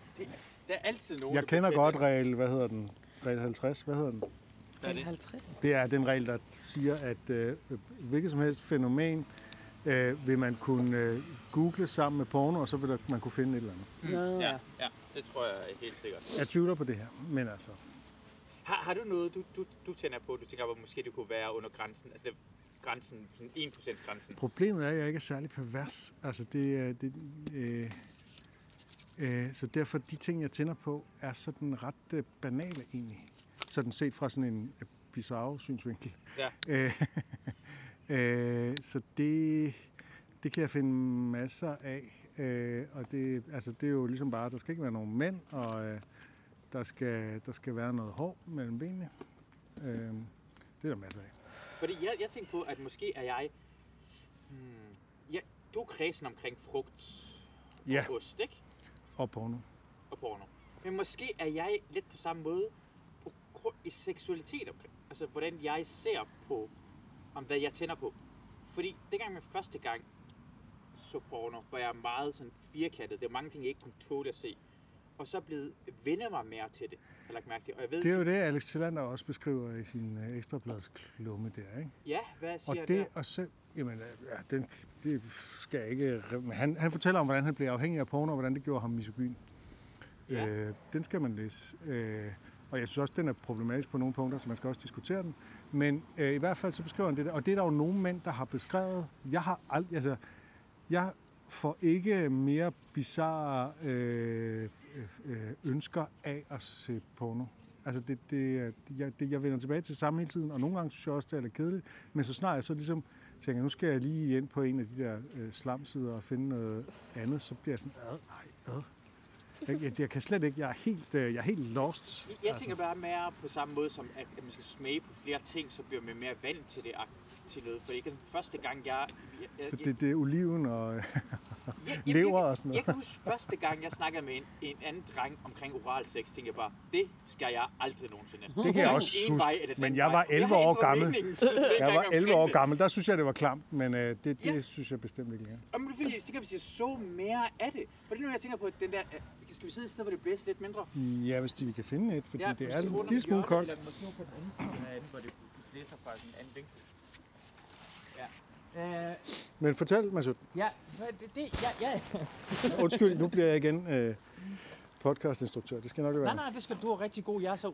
Der er altid nogen, Jeg kender godt regel, hvad hedder den? Regel 50, hvad hedder den? Hvad er det? 50. Det er den regel, der siger, at øh, hvilket som helst fænomen øh, vil man kunne øh, google sammen med porno, og så vil der, man kunne finde et eller andet. Nå, Ja, ja, det tror jeg er helt sikkert. Jeg tvivler på det her, men altså... Har, har du noget, du, du, du tænder på, du tænker, hvor måske det kunne være under grænsen? Altså det, grænsen, sådan 1% grænsen. Problemet er, at jeg ikke er særlig pervers. Altså det, er- det øh, øh, så derfor de ting, jeg tænder på, er sådan ret øh, banale egentlig. Sådan set fra sådan en øh, bizarre synsvinkel. Ja. Øh, øh, så det, det kan jeg finde masser af. Øh, og det, altså, det er jo ligesom bare, der skal ikke være nogen mænd, og øh, der, skal, der skal være noget hår mellem benene. Øh, det er der masser af. Fordi jeg, jeg tænkte på, at måske er jeg... Hmm, ja, du er kredsen omkring frugt og Ja, ost, ikke? og porno. Og porno. Men måske er jeg lidt på samme måde på i seksualitet omkring. Altså, hvordan jeg ser på, om hvad jeg tænder på. Fordi dengang med første gang så porno, var jeg meget sådan firkantet. Det var mange ting, jeg ikke kunne tåle at se. Og så blevet vende mig mere til det, jeg lagt mærke til. Og jeg ved, Det er jo det, Alex Tillander også beskriver i sin øh, ekstrabladsklumme der, ikke? Ja, hvad siger Og det der? og så, jamen, øh, ja, den, det skal jeg ikke... men Han, han fortæller om, hvordan han blev afhængig af porno, og hvordan det gjorde ham misogyn. Ja. Øh, den skal man læse. Øh, og jeg synes også, den er problematisk på nogle punkter, så man skal også diskutere den. Men øh, i hvert fald så beskriver han det der. Og det er der jo nogle mænd, der har beskrevet. Jeg har aldrig... Altså, jeg får ikke mere bizarre øh, øh, ønsker af at se porno. Altså, det, det, jeg, det, jeg vender tilbage til samme hele tiden, og nogle gange synes jeg også, det er lidt kedeligt. Men så snart jeg så ligesom tænker, nu skal jeg lige ind på en af de der øh, slamsider og finde noget andet, så bliver jeg sådan, ad, nej, ad. Jeg, jeg, jeg kan slet ikke, jeg er helt, øh, jeg er helt lost. Jeg- Jeg tænker bare mere på samme måde som, at at man skal smage på flere ting, så bliver man mere vant til det til noget. For det er den første gang, jeg... jeg, jeg, det, det er oliven og... jeg, jeg, lever jeg, og sådan noget. Jeg kan huske første gang, jeg snakkede med en, en anden dreng omkring oral sex, tænkte jeg bare, det skal jeg aldrig nogensinde. Det kan jeg Hverken også en huske, vej men jeg var 11 har år gammel. Jeg var 11 omkring år det. gammel, der synes jeg, det var klamt, men øh, det, det Ja. synes jeg bestemt ikke længere. Jamen, det fordi, jeg tænker, hvis jeg så mere af det. For det er nu, jeg tænker på, at den der... øh, Skal vi sidde et sted, hvor det blæser lidt mindre? Ja, hvis de, vi kan finde et, fordi det er en lille smule koldt. Den anden side herinde, hvor det blæser fra en anden vinkel. Ja. Øh, Men fortæl, Masud. ja, for det, det, ja, ja. Undskyld, nu bliver jeg igen øh, podcastinstruktør. Det skal nok være. Nej, nej, det skal du er rigtig god. Jeg er så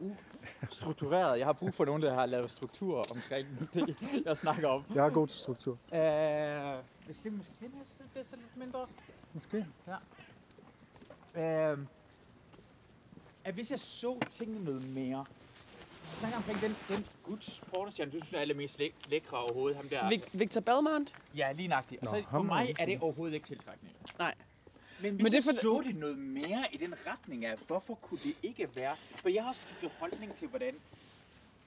ustruktureret. Jeg har brug for nogen, der har lavet struktur omkring det, jeg snakker om. Jeg er god til struktur. Øh, hvis det måske den her side bliver så lidt mindre. Måske. Øh, at hvis jeg så tingene noget mere. Jeg snakker omkring den, den guds pornostjerne, du synes er allermest læk- lækre overhovedet. Ham der. Vic- Victor Belmont? Ja, lige nøjagtigt. Nå, Altså, for ham er mig er det overhovedet ikke tiltrækkende. Nej. Men hvis Men det jeg for- så det noget mere i den retning af, hvorfor kunne det ikke være? For jeg har også skiftet holdning til, hvordan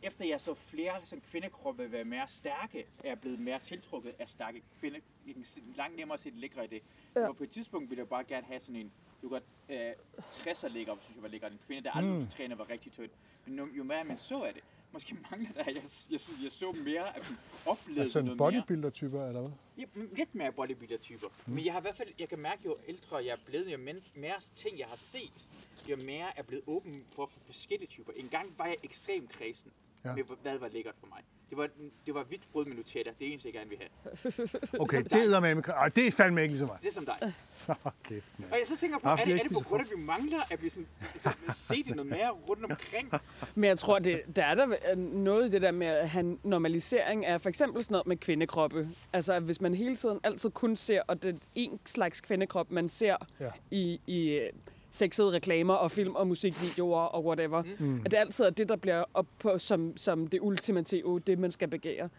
efter jeg så flere som kvindekroppe være mere stærke, er jeg blevet mere tiltrukket af stærke kvinder. Jeg kan langt nemmere se det lækre i det. Ja. Og på et tidspunkt ville jeg bare gerne have sådan en, du godt, øh, 60'er lækker, synes jeg var lækker. En kvinde, der aldrig Mm. træner, var rigtig tynd. Men nu, jo mere man så af det, måske mangler der, at jeg, jeg, jeg, så mere af dem oplevede Altså noget bodybuilder-typer, eller hvad? Ja, lidt mere bodybuilder-typer. Mm. Men jeg har i hvert fald, jeg kan mærke, jo ældre jeg er blevet, jo mere ting, jeg har set, jo mere er blevet åben for, for forskellige typer. En gang var jeg ekstrem kredsen ja. med, hvad var lækkert for mig. Det var, det var hvidt brød med Nutella. Det er eneste, jeg gerne vil have. Okay, det er med Ej, det er fandme ikke ligesom mig. Det er som dig. Okay. Og jeg så tænker på, Ah, er det, er det på grund af, at vi mangler at blive sådan, sådan, se det noget mere rundt omkring? Men jeg tror, det, der er der noget i det der med at have normalisering af for eksempel sådan noget med kvindekroppe. Altså, at hvis man hele tiden altid kun ser, og det er en slags kvindekrop, man ser Ja. ja. i, i øh, sexede reklamer og film og musikvideoer og whatever. Mm. At det altid er det, der bliver op på som, som det ultimative, det man skal begære.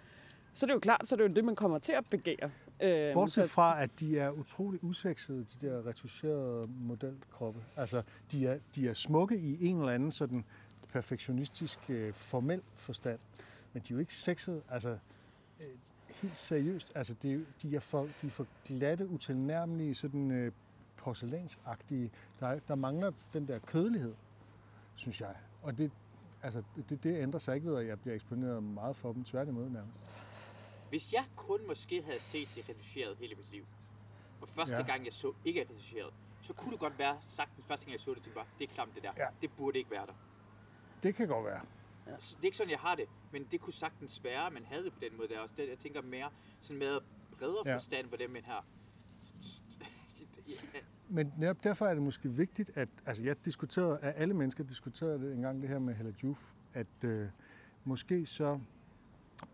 Så det er jo klart, så er det jo det, man kommer til at begære. Øh, Bortset fra, at de er utrolig usexede, de der retuscherede modelkroppe. Altså, de er, de er smukke i en eller anden sådan perfektionistisk, øh, formel forstand. Men de er jo ikke sexede, altså øh, helt seriøst. Altså, det er, de, er for, de er for glatte, utilnærmelige, sådan øh, porcelænsagtige. Der, er, der mangler den der kødelighed, synes jeg. Og det, altså, det, det ændrer sig ikke ved, at jeg bliver eksponeret meget for dem. Tværtimod nærmest. Hvis jeg kun måske havde set det reduceret hele mit liv, og første Ja. gang jeg så ikke er reduceret, så kunne det godt være sagt den første gang jeg så det, tænkte bare, det er klamt det der. Ja. Det burde ikke være der. Det kan godt være. Ja. Det er ikke sådan, jeg har det, men det kunne sagtens være, at man havde det på den måde der også. Det, jeg tænker mere sådan med bredere Ja. forstand på det, men Men netop derfor er det måske vigtigt, at altså jeg diskuterede, at alle mennesker diskuterede det engang det her med Hella Juf, at øh, måske så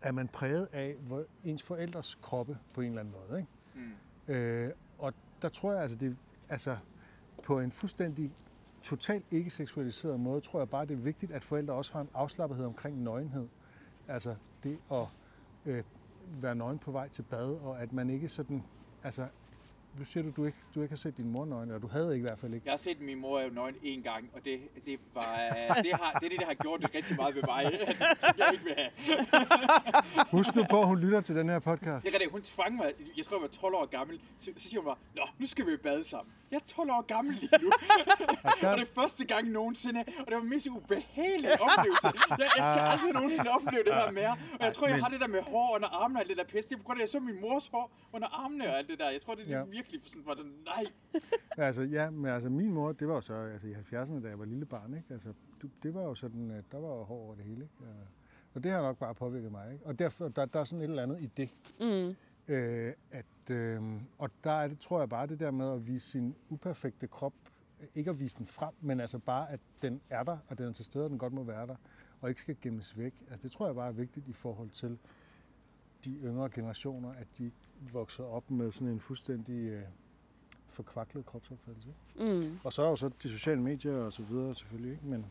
er man præget af hvor ens forældres kroppe på en eller anden måde. Ikke? Mm. Øh, og der tror jeg, altså, det, altså på en fuldstændig totalt ikke seksualiseret måde, tror jeg bare, det er vigtigt, at forældre også har en afslappethed omkring nøgenhed. Altså det at øh, være nøgen på vej til bad, og at man ikke sådan, altså nu siger du, du ikke, du ikke har set din mor nøgen, eller du havde ikke i hvert fald ikke. Jeg har set min mor nøgen en gang, og det, det, var, det, har, det er det, der har gjort det rigtig meget ved mig. at jeg ikke vil have. Husk nu på, at hun lytter til den her podcast. Det er rigtigt, hun tvang mig, jeg tror jeg var 12 år gammel, så, så siger hun bare, Nå, nu skal vi i bad sammen. Jeg er 12 år gammel lige nu. og det er første gang nogensinde, og det var den mest ubehagelige oplevelse. Jeg, jeg skal aldrig nogensinde opleve det her mere. Og jeg tror, jeg har det der med hår under armene og alt det der pisse. Det er på grund af, at jeg så min mors hår under armene og alt det der. Jeg tror, det er Ja. ja. Virkelig sådan, for den, nej. Altså, ja, men altså min mor, det var jo så altså, i 70'erne, da jeg var lille barn, ikke? Altså, du, det var jo sådan, at der var jo hår over det hele, ikke? Og- Og det har nok bare påvirket mig, ikke? Og derfor, der, der er sådan et eller andet i det. Mm. Øh, at, øh, og der er det, tror jeg bare, det der med at vise sin uperfekte krop, ikke at vise den frem, men altså bare, at den er der, og den er til stede, og den godt må være der, og ikke skal gemmes væk. Altså, det tror jeg bare er vigtigt i forhold til de yngre generationer, at de ikke vokser op med sådan en fuldstændig øh, forkvaklet kropsopfattelse. Mm. Og så er jo så de sociale medier og så videre selvfølgelig, ikke? Men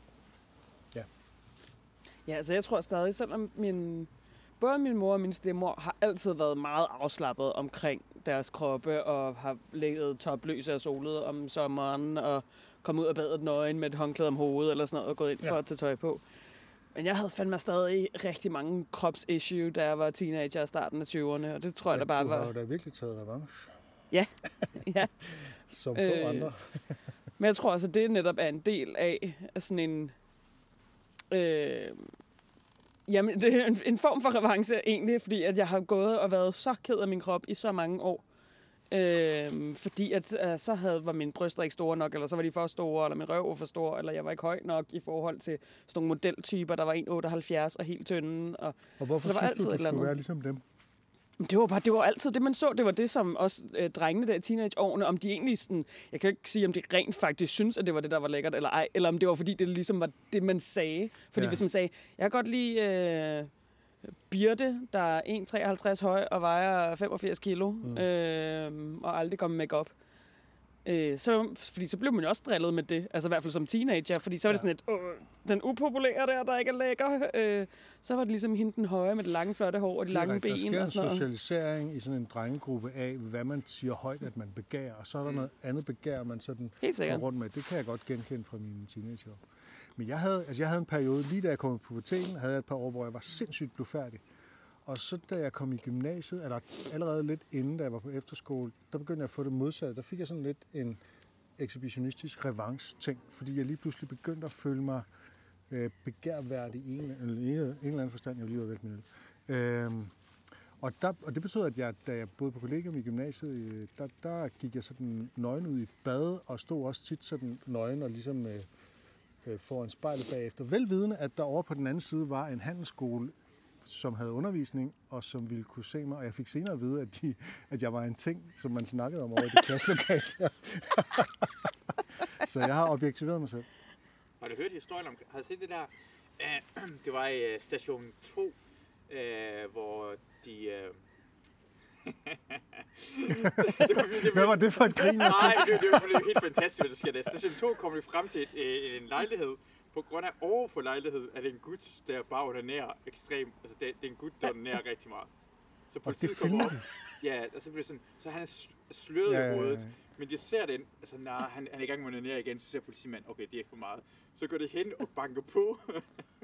Ja, altså jeg tror stadig, selvom min, både min mor og min stemmor har altid været meget afslappet omkring deres kroppe, og har ligget topløse af solet om sommeren, og kommet ud af badet nøgen med et håndklæde om hovedet, eller sådan noget, og gået ind for Ja. at tage tøj på. Men jeg havde fandme stadig rigtig mange kropsissue, da jeg var teenager i starten af 20'erne, og det tror jeg, ja, der bare du har var... da virkelig taget revanche, Ja. som få Øh, andre. Men jeg tror altså, det netop er en del af sådan en... Øh, jamen, det er en, en form for revanche egentlig, fordi at jeg har gået og været så ked af min krop i så mange år. Øh, fordi at øh, så havde, var mine bryster ikke store nok, eller så var de for store, eller min røv var for stor, eller jeg var ikke høj nok i forhold til sådan nogle modeltyper, der var 1,78 og helt tynde. Og Og hvorfor så der var synes altid du, du skulle andet. være ligesom dem? Det var, bare, det var altid det, man så. Det var det, som også øh, drengene der i teenageårene, om de egentlig sådan... Jeg kan ikke sige, om de rent faktisk synes, at det var det, der var lækkert eller ej. Eller om det var, fordi det ligesom var det, man sagde. Fordi ja. hvis man sagde, jeg kan godt lide øh, Birte, der er 1,53 høj og vejer 85 kilo, mm. øh, og aldrig går med makeup. Øh, så, fordi så blev man jo også drillet med det, altså i hvert fald som teenager, fordi så var det Ja. sådan et, den upopulære der, der ikke er lækker. Øh, så var det ligesom hende den høje med det lange, flotte hår og de lange ben Der og sker sådan en noget. socialisering i sådan en drengegruppe af, hvad man siger højt, at man begærer, og så er der noget andet begær, man sådan går rundt med. Det kan jeg godt genkende fra mine teenageår. Men jeg havde, altså jeg havde en periode, lige da jeg kom i puberteten, havde jeg et par år, hvor jeg var sindssygt blufærdig. Og så da jeg kom i gymnasiet, eller allerede lidt inden, da jeg var på efterskole, der begyndte jeg at få det modsatte. Der fik jeg sådan lidt en ekshibitionistisk revanche-ting, fordi jeg lige pludselig begyndte at føle mig øh, begærværdig i en, eller, en, en eller anden forstand. Jeg var lige ved at min øl. Øhm, og, der, og det betød, at jeg, da jeg boede på kollegium i gymnasiet, øh, der, der gik jeg sådan nøgen ud i bad, og stod også tit sådan nøgen og ligesom øh, øh, foran spejlet bagefter. Velvidende, at der over på den anden side var en handelsskole, som havde undervisning, og som ville kunne se mig. Og jeg fik senere at vide, at, de, at jeg var en ting, som man snakkede om over i det klasselokale der. Så jeg har objektiveret mig selv. Har du hørt historien om, har du set det der? Uh, det var i uh, station 2, uh, hvor de... Det var, det Hvad var det for et grin? Nej, det, det, var, det var helt fantastisk, hvad der sker der. Station 2 kom vi frem til et, øh, en lejlighed. På grund af over for lejlighed er det en gut, der bare onanerer ekstremt. Altså, det, det er en gut, der onanerer rigtig meget. Så politiet kommer op. Ja, og så bliver sådan, så han er sl- sløret Ja, ja, ja, i hovedet. Men jeg ser den, altså nej, han, han er i gang med at onanere igen, så ser politimanden, okay, det er for meget. Så går det hen og banker på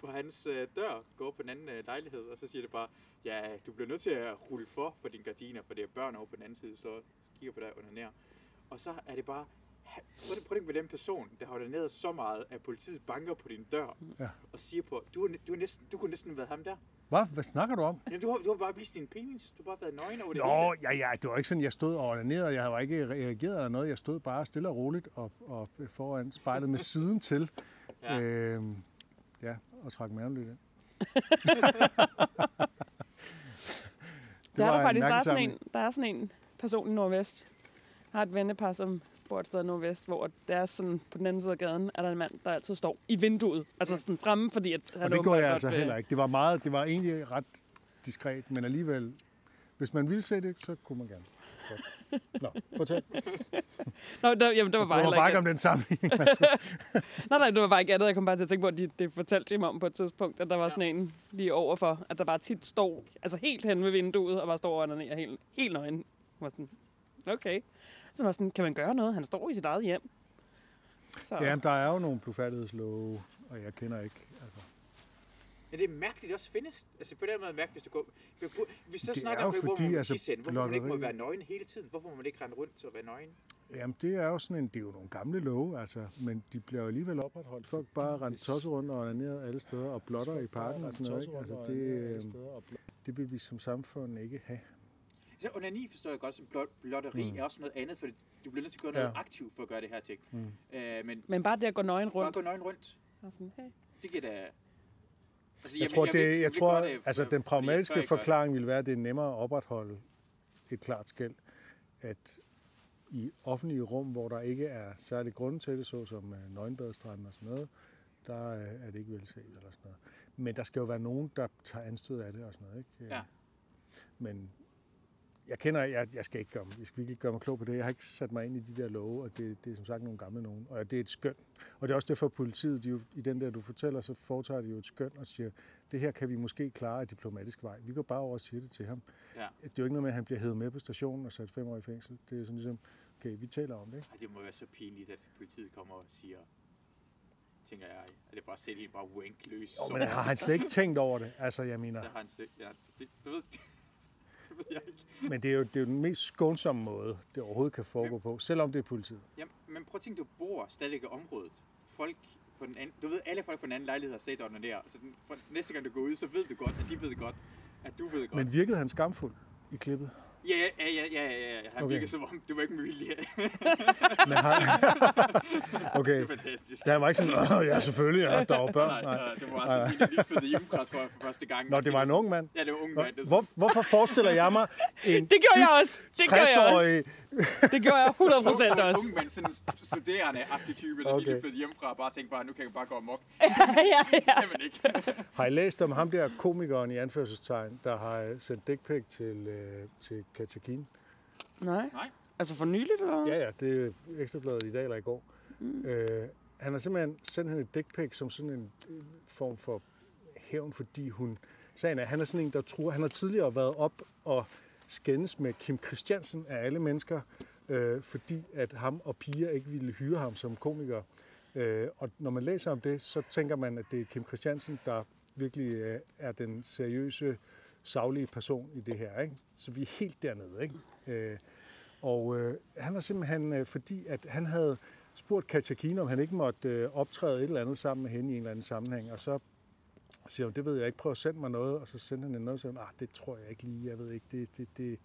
på hans øh, dør, går på den anden øh, lejlighed, og så siger det bare, ja, du bliver nødt til at rulle for for dine gardiner, for det er børn over på den anden side, så kigger på dig og onanerer. Og så er det bare, prøv at tænke på den person, der har onaneret så meget, at politiet banker på din dør Ja. og siger på, du, er, du, er næsten, du kunne næsten have været ham der. Hvad? Hvad snakker du om? Ja, du, har, du har bare vist din penis, du har bare været nøgen over det Nå, hele. ja, ja, det var ikke sådan, jeg stod og onanerede. Jeg var ikke reageret eller noget. Jeg stod bare stille og roligt og, og foran spejlet med siden til. Ja. Øhm, og trak maven lidt ind. Der er der faktisk, der er, sådan en, der er sådan en person i Nordvest, har et vennepar, som bor et sted i Nordvest, hvor det er sådan, på den anden side af gaden, er der en mand, der altid står i vinduet. Altså sådan fremme, fordi at han Og det går jeg altså heller ikke. Det var, meget, det var egentlig ret diskret, men alligevel, hvis man ville se det, så kunne man gerne. Nå, fortæl. Nå, der, jamen, det var bare var bare ikke... om den sammenligning. Nej, nej, det var bare ikke andet. Jeg kom bare til at tænke på, at de, det fortalte de mig om på et tidspunkt, at der var sådan en lige overfor, at der bare tit står, altså helt hen ved vinduet, og bare står og ned helt, helt nøgen. Jeg var sådan, okay. Så var sådan, kan man gøre noget? Han står i sit eget hjem. Så, Ja, men der er jo nogle blufærdighedslove, og jeg kender ikke. Men det er mærkeligt, det også findes. Altså på den måde er det mærkeligt, hvis du går... Hvis du Det snakker er om, jo hvor fordi, man altså, tisse hvorfor man ikke må være nøgen hele tiden. Hvorfor må man ikke rende rundt og være nøgen? jamen, det er jo sådan en, det er jo nogle gamle love, altså, men de bliver jo alligevel opretholdt. Folk bare rent tosset rundt og onaneret alle steder, og blotter i parken og sådan noget. Ikke? Altså, det, øh, det vil vi som samfund ikke have. Så onani forstår jeg godt som blot, blotteri mm. er også noget andet, for du bliver nødt til at gøre noget Ja. aktivt for at gøre det her ting. Mm. Øh, men Men bare det at gå nøgen bare rundt. gå nøgen rundt, Og sådan, hey. det giver da... Altså, Jeg tror, ved- det, jeg tror øh, altså den jeg pragmatiske det. forklaring vil være, at det er nemmere at opretholde et klart skæld, at i offentlige rum, hvor der ikke er særlig grund til det, såsom øh, nøgenbadestranden og sådan noget, der øh, er det ikke velset eller sådan noget. Men der skal jo være nogen, der tager anstød af det og sådan noget. Ikke? Ja. Men jeg kender, jeg, jeg skal ikke gøre, jeg skal virkelig gøre mig klog på det. Jeg har ikke sat mig ind i de der love, og det, det er som sagt nogle gamle nogen. Og det er et skøn. Og det er også derfor, at politiet, de jo, i den der, du fortæller, så foretager de jo et skøn og siger, det her kan vi måske klare af diplomatisk vej. Vi går bare over og siger det til ham. Ja. Det er jo ikke noget med, at han bliver hævet med på stationen og sat fem år i fængsel. Det er sådan ligesom, okay, vi taler om det. Ikke? Ej, det må være så pinligt, at politiet kommer og siger, tænker jeg, at det bare en bare wank løs. Jo, men har han slet ikke tænkt over det? Altså, jeg mener, Det har han selv. Ja, det, det, ved, det ved jeg ikke. Men det er jo, det er jo den mest skånsomme måde, det overhovedet kan foregå på, selvom det er politiet. Jamen, men prøv at tænke, du bor stadig i området. Folk på den anden, du ved, alle folk på den anden lejlighed har set under der. Så den, for næste gang du går ud, så ved du godt, at de ved godt, at du ved godt. Men virkede han skamfuld i klippet? Ja, ja, ja, ja, ja, ja. Han Okay. virker som om, det var ikke med vilje. Men har... okay, det er fantastisk. det var ikke sådan, åh ja, selvfølgelig, ja, der var børn. Nej, Nej. nej. det var også sådan, lige flyttet hjemmefra, tror jeg, for første gang. Nå, det var en ung mand. Ja, det var en ung mand. Det, Hvor, hvorfor forestiller jeg mig en Det gjorde jeg også. Det gjorde jeg 60-årig... også. Det gjorde jeg 100 procent en også. ung mand, sådan en studerende-agtig type, der Okay. lige flyttet hjemmefra og bare tænkte bare, nu kan jeg bare gå amok. ja, ja. kan man ikke. Har I læst om ham der komikeren i anførselstegn, der har sendt dick pic til, øh, til Katja Keen? Nej. Nej. Altså for nyligt, eller? Ja, ja, det er ekstrabladet i dag eller i går. Mm. Øh, han har simpelthen sendt hende et dick pic som sådan en øh, form for hævn, fordi hun... Sagen er, han er sådan en, der tror... Han har tidligere været op og skændes med Kim Christiansen af alle mennesker, øh, fordi at ham og Pia ikke ville hyre ham som komiker. Øh, og når man læser om det, så tænker man, at det er Kim Christiansen, der virkelig øh, er den seriøse, savlige person i det her. Ikke? Så vi er helt dernede. Ikke? Øh, og øh, han har simpelthen, øh, fordi at han havde spurgt Katja Kine, om han ikke måtte øh, optræde et eller andet sammen med hende i en eller anden sammenhæng, og så siger hun, det ved jeg ikke, prøv at sende mig noget, og så sender han noget, og så siger hun, ah, det tror jeg ikke lige, jeg ved ikke, det, det, det.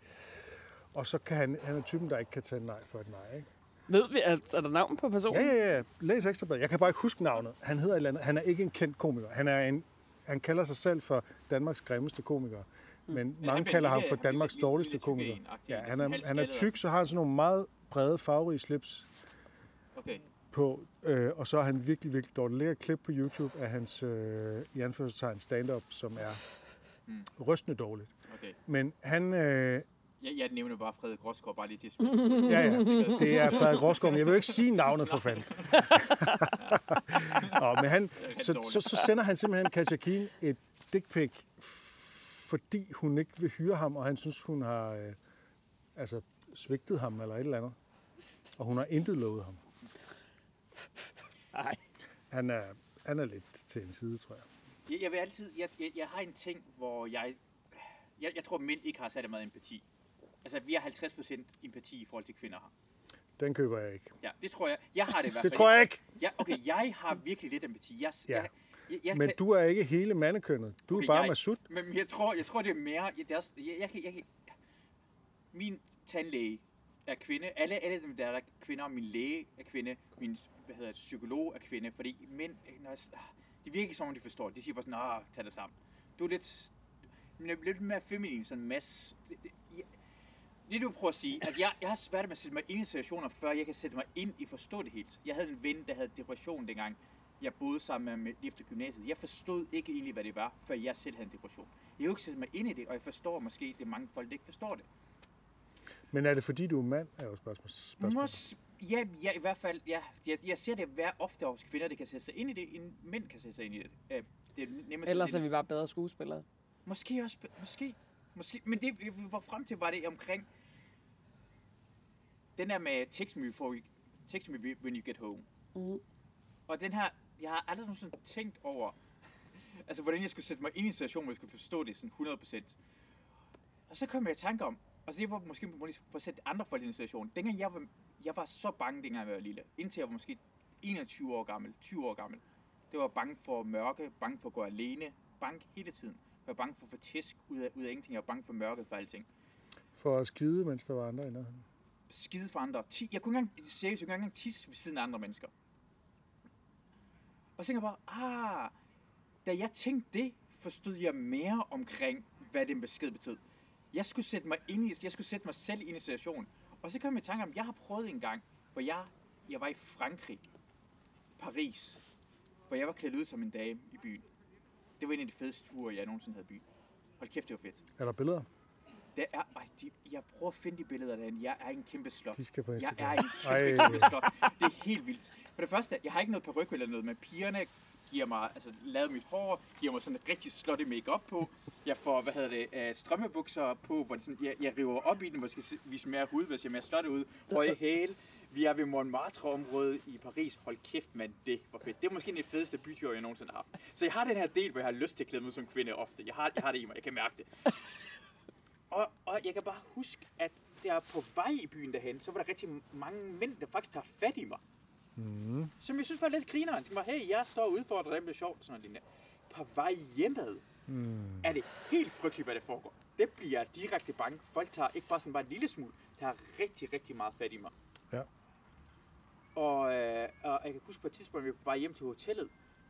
Og så kan han, han er typen, der ikke kan tage nej for et nej, ikke? Ved vi, at, er der navn på personen? Ja, ja, ja, læs ekstrabladet. Jeg kan bare ikke huske navnet. Han hedder et eller andet. Han er ikke en kendt komiker. Han, er en, han kalder sig selv for Danmarks grimmeste komiker. Men han mange bliver kalder ham for Danmarks lille- dårligste lille komiker. en-agtig, Ja, han er, han er tyk, så har han sådan nogle meget brede farverige slips Okay. på, øh, og så er han virkelig, virkelig dårlig. Der et klip på YouTube af hans, øh, i anførselstegn, stand-up, som er Mm. rystende dårligt. okay. Men han, øh, Jeg, jeg nævner bare Frederik Rosgaard, bare lige til ja, ja, det er Frederik Rosgaard, men jeg vil jo ikke sige navnet for fanden. Nå, men han, så, så, så sender han simpelthen Katja Keen et dick pic, fordi hun ikke vil hyre ham, og han synes, hun har øh, altså, svigtet ham eller et eller andet. Og hun har intet lovet ham. Nej. Han er, han er lidt til en side, tror jeg. Jeg, jeg vil altid, jeg, jeg, jeg har en ting, hvor jeg, jeg, jeg tror, mænd ikke har særlig meget empati. Altså, vi har 50% empati i forhold til kvinder har. Den køber jeg ikke. Ja, det tror jeg. Jeg har det i hvert Det fald. tror jeg ikke! Ja, okay, jeg har virkelig lidt empati. Jeg, Ja. jeg, jeg, jeg Men kan, du er ikke hele mandekønnet. Du er Okay, bare jeg- Masud. Men jeg tror, jeg tror det er mere... Jeg, det er også, jeg, jeg, kan- jeg, kan- min tandlæge er kvinde. Alle, alle dem, der er kvinder. Min læge er kvinde. Min hvad hedder det, psykolog er kvinde. Fordi mænd... Når jeg, ah, De virker ikke som om, de forstår det. De siger bare sådan, åh, tag det sammen. Du er lidt, men jeg er lidt mere feminin, sådan en masse... Det du prøver at sige, at jeg, jeg har svært med at sætte mig ind i situationer, før jeg kan sætte mig ind i forstå det helt. Jeg havde en ven, der havde depression dengang, jeg boede sammen med, lige efter gymnasiet. Jeg forstod ikke egentlig, hvad det var, før jeg selv havde en depression. Jeg har jo ikke sætte mig ind i det, og jeg forstår måske, at det er mange folk, der ikke forstår det. Men er det fordi, du er mand, er jo spørgsmål. spørgsmål. Mås, ja, ja, i hvert fald, ja. Jeg, jeg ser det være ofte hos kvinder, der kan sætte sig ind i det, end mænd kan sætte sig ind i det. Øh, det er nemmere Ellers er vi bare bedre skuespillere. Måske også, måske, måske. Men det, vi var frem til, var det omkring den der med text me, before you, text me when you get home. Mhm. Og den her, jeg har aldrig nogensinde tænkt over, altså hvordan jeg skulle sætte mig ind i en situation, hvor jeg skulle forstå det sådan 100%. Og så kom jeg i tanke om, og så det var måske for at sætte andre folk i en situation. Dengang jeg var, jeg var så bange, dengang jeg var lille. Indtil jeg var måske 21 år gammel, 20 år gammel. Det var bange for mørke, bange for at gå alene, bange hele tiden. Jeg var bange for at få tæsk ud af, ud af ingenting. Jeg var bange for mørket for alting. For at skide, mens der var andre i nærheden. Skide for andre. Jeg kunne ikke engang, seriøst, jeg kunne ikke engang tisse ved siden af andre mennesker. Og så tænker jeg bare, ah, da jeg tænkte det, forstod jeg mere omkring, hvad den besked betød. Jeg skulle sætte mig ind i, jeg skulle sætte mig selv ind i situationen. Og så kom jeg i tanke om, jeg har prøvet en gang, hvor jeg, jeg var i Frankrig, Paris, hvor jeg var klædt ud som en dame i byen. Det var en af de fedeste ture, jeg nogensinde havde i byen. Hold kæft, det var fedt. Er der billeder? Det er, ej, de, jeg prøver at finde de billeder derinde. Jeg er en kæmpe slot. De skal på Jeg Instagram. er en kæmpe, Ej. kæmpe slot. Det er helt vildt. For det første, jeg har ikke noget peruk eller noget, men pigerne giver mig, altså lavet mit hår, giver mig sådan en rigtig slot i makeup på. Jeg får, hvad hedder det, øh, strømmebukser på, hvor det sådan, jeg, jeg river op i den, hvor jeg skal se- vise mere hud, hvis jeg er mere slot ud. Høje hæle. Vi er ved Montmartre-området i Paris. Hold kæft, mand, det var fedt. Det er måske en af de fedeste byture, jeg nogensinde har haft. Så jeg har den her del, hvor jeg har lyst til at klæde mig som kvinde ofte. Jeg har, jeg har det i mig, jeg kan mærke det. Og, og jeg kan bare huske, at der på vej i byen derhen, så var der rigtig mange mænd, der faktisk tager fat i mig. Mm. Som jeg synes var lidt grineren. De var, hey, jeg står og udfordrer dem, det er sjovt sådan noget. På vej hjemad Mm. er det helt frygteligt, hvad der foregår. Det bliver jeg direkte bange. Folk tager ikke bare sådan bare en lille smule, tager rigtig, rigtig meget fat i mig. Ja. Og, øh, og jeg kan huske på et tidspunkt, vi var på vej hjem til hotellet,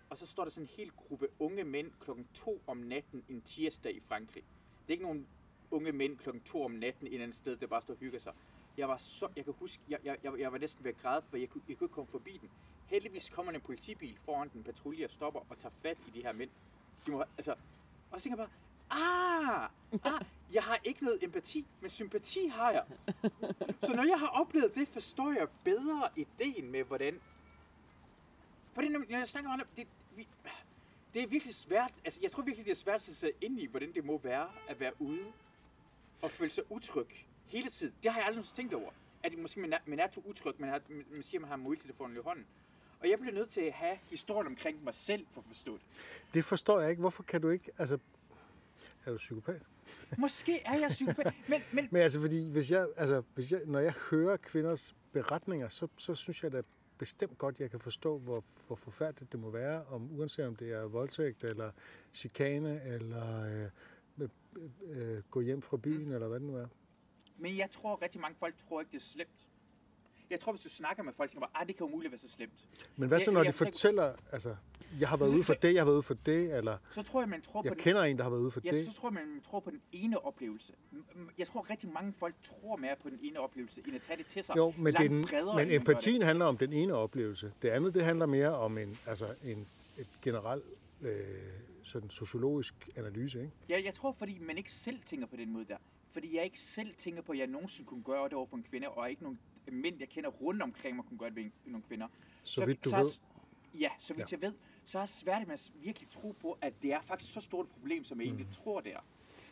og så står der sådan en hel gruppe unge mænd klokken 2 om natten en tirsdag i Frankrig. Det er ikke nogen unge mænd klokken 2 om natten et eller andet sted, der bare står og hygger sig. Jeg var så, jeg kan huske, jeg, jeg, jeg, jeg var næsten ved at græde, for jeg kunne, jeg kunne ikke komme forbi den. Heldigvis kommer en politibil foran den patrulje og stopper og tager fat i de her mænd. De må, altså, og så tænker jeg bare, ah, ah, jeg har ikke noget empati, men sympati har jeg. Så når jeg har oplevet det, forstår jeg bedre ideen med, hvordan... Fordi når jeg snakker om det, det, vi, det er virkelig svært, altså jeg tror virkelig, det er svært at sætte sig ind i, hvordan det må være at være ude og føle sig utryg hele tiden. Det har jeg aldrig nogensinde tænkt over. At måske man er, man er to utryg, man, har, man siger, man har mobiltelefonen i hånden. Og jeg bliver nødt til at have historien omkring mig selv for at forstå det. Det forstår jeg ikke. Hvorfor kan du ikke... Altså, er du psykopat? Måske er jeg psykopat, men, men Men altså, fordi hvis jeg, altså, hvis jeg, når jeg hører kvinders beretninger, så, så synes jeg da bestemt godt, jeg kan forstå, hvor, hvor forfærdeligt det må være, om, uanset om det er voldtægt, eller chikane, eller øh, øh, øh, gå hjem fra byen, eller hvad det nu er. Men jeg tror, rigtig mange folk tror ikke, det er slemt. Jeg tror, hvis du snakker med folk, så tænker ah, det kan umuligt være så slemt. Men hvad så, Jeg- når jeg de tror ikke- fortæller, altså, jeg har været Så- ude for så- det, jeg har været ude for det, eller Så tror jeg, man tror på jeg den, kender en, der har været ude for ja, det. så tror jeg, man tror på den ene oplevelse. Jeg tror, rigtig mange folk tror mere på den ene oplevelse, end at tage det til sig. Jo, men, det langt den, bredere, men empatien handler om den ene oplevelse. Det andet, det handler mere om en, altså en et generelt øh, sådan sociologisk analyse, ikke? Ja, jeg tror, fordi man ikke selv tænker på den måde der. Fordi jeg ikke selv tænker på, at jeg nogensinde kunne gøre det over for en kvinde, og ikke nogen mænd, jeg kender rundt omkring mig, kunne gøre det ved nogle kvinder. Så vidt du så, ved. Ja, så vidt ja. jeg ved, så med at virkelig tro på, at det er faktisk så stort et problem, som jeg Mm. egentlig tror, det er.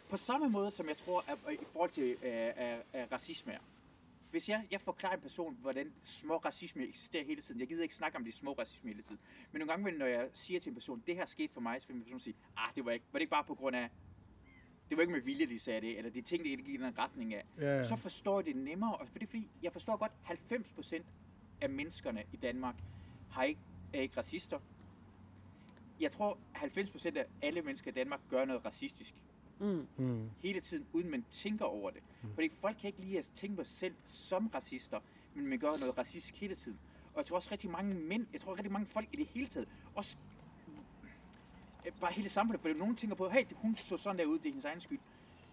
På samme måde, som jeg tror, at, at i forhold til øh, øh, øh, racisme er. Hvis jeg, jeg forklarer en person, hvordan små racisme eksisterer hele tiden, jeg gider ikke snakke om de små racisme hele tiden, men nogle gange, når jeg siger til en person, det her skete for mig, så vil en person sige, ah, det var ikke, var det ikke bare på grund af, det var ikke med vilje, de sagde det, eller de tænkte ikke i den retning af. Ja, ja. Så forstår jeg det nemmere, og for det er fordi, jeg forstår godt, 90% af menneskerne i Danmark har ikke, er ikke racister. Jeg tror, 90% af alle mennesker i Danmark gør noget racistisk Mm. Mm. hele tiden, uden man tænker over det. Mm. Fordi folk kan ikke lide at tænke på sig selv som racister, men man gør noget racistisk hele tiden. Og jeg tror også rigtig mange mænd, jeg tror rigtig mange folk i det hele taget, også bare hele samfundet, fordi nogen tænker på, hey, hun så sådan der ud, det er hendes egen skyld.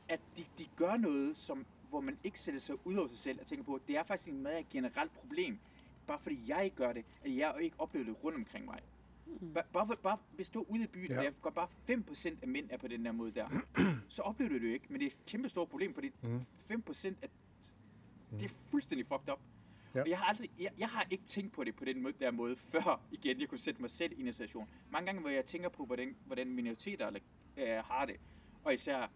At de, de gør noget, som, hvor man ikke sætter sig ud over sig selv og tænker på, det er faktisk en meget generelt problem. Bare fordi jeg ikke gør det, at jeg ikke oplever det rundt omkring mig. Bare, bare, bare hvis du er ude i byen, Ja. og jeg går bare 5% af mænd er på den der måde der, så oplever du det jo ikke. Men det er et kæmpe stort problem, fordi Mm. 5% er, det er fuldstændig fucked up. Ja. Og jeg har, aldrig, jeg, jeg har ikke tænkt på det på den måde, der måde, før igen jeg kunne sætte mig selv i en situation. Mange gange, hvor jeg tænker på, hvordan, hvordan minoriteter eller, øh, har det, og især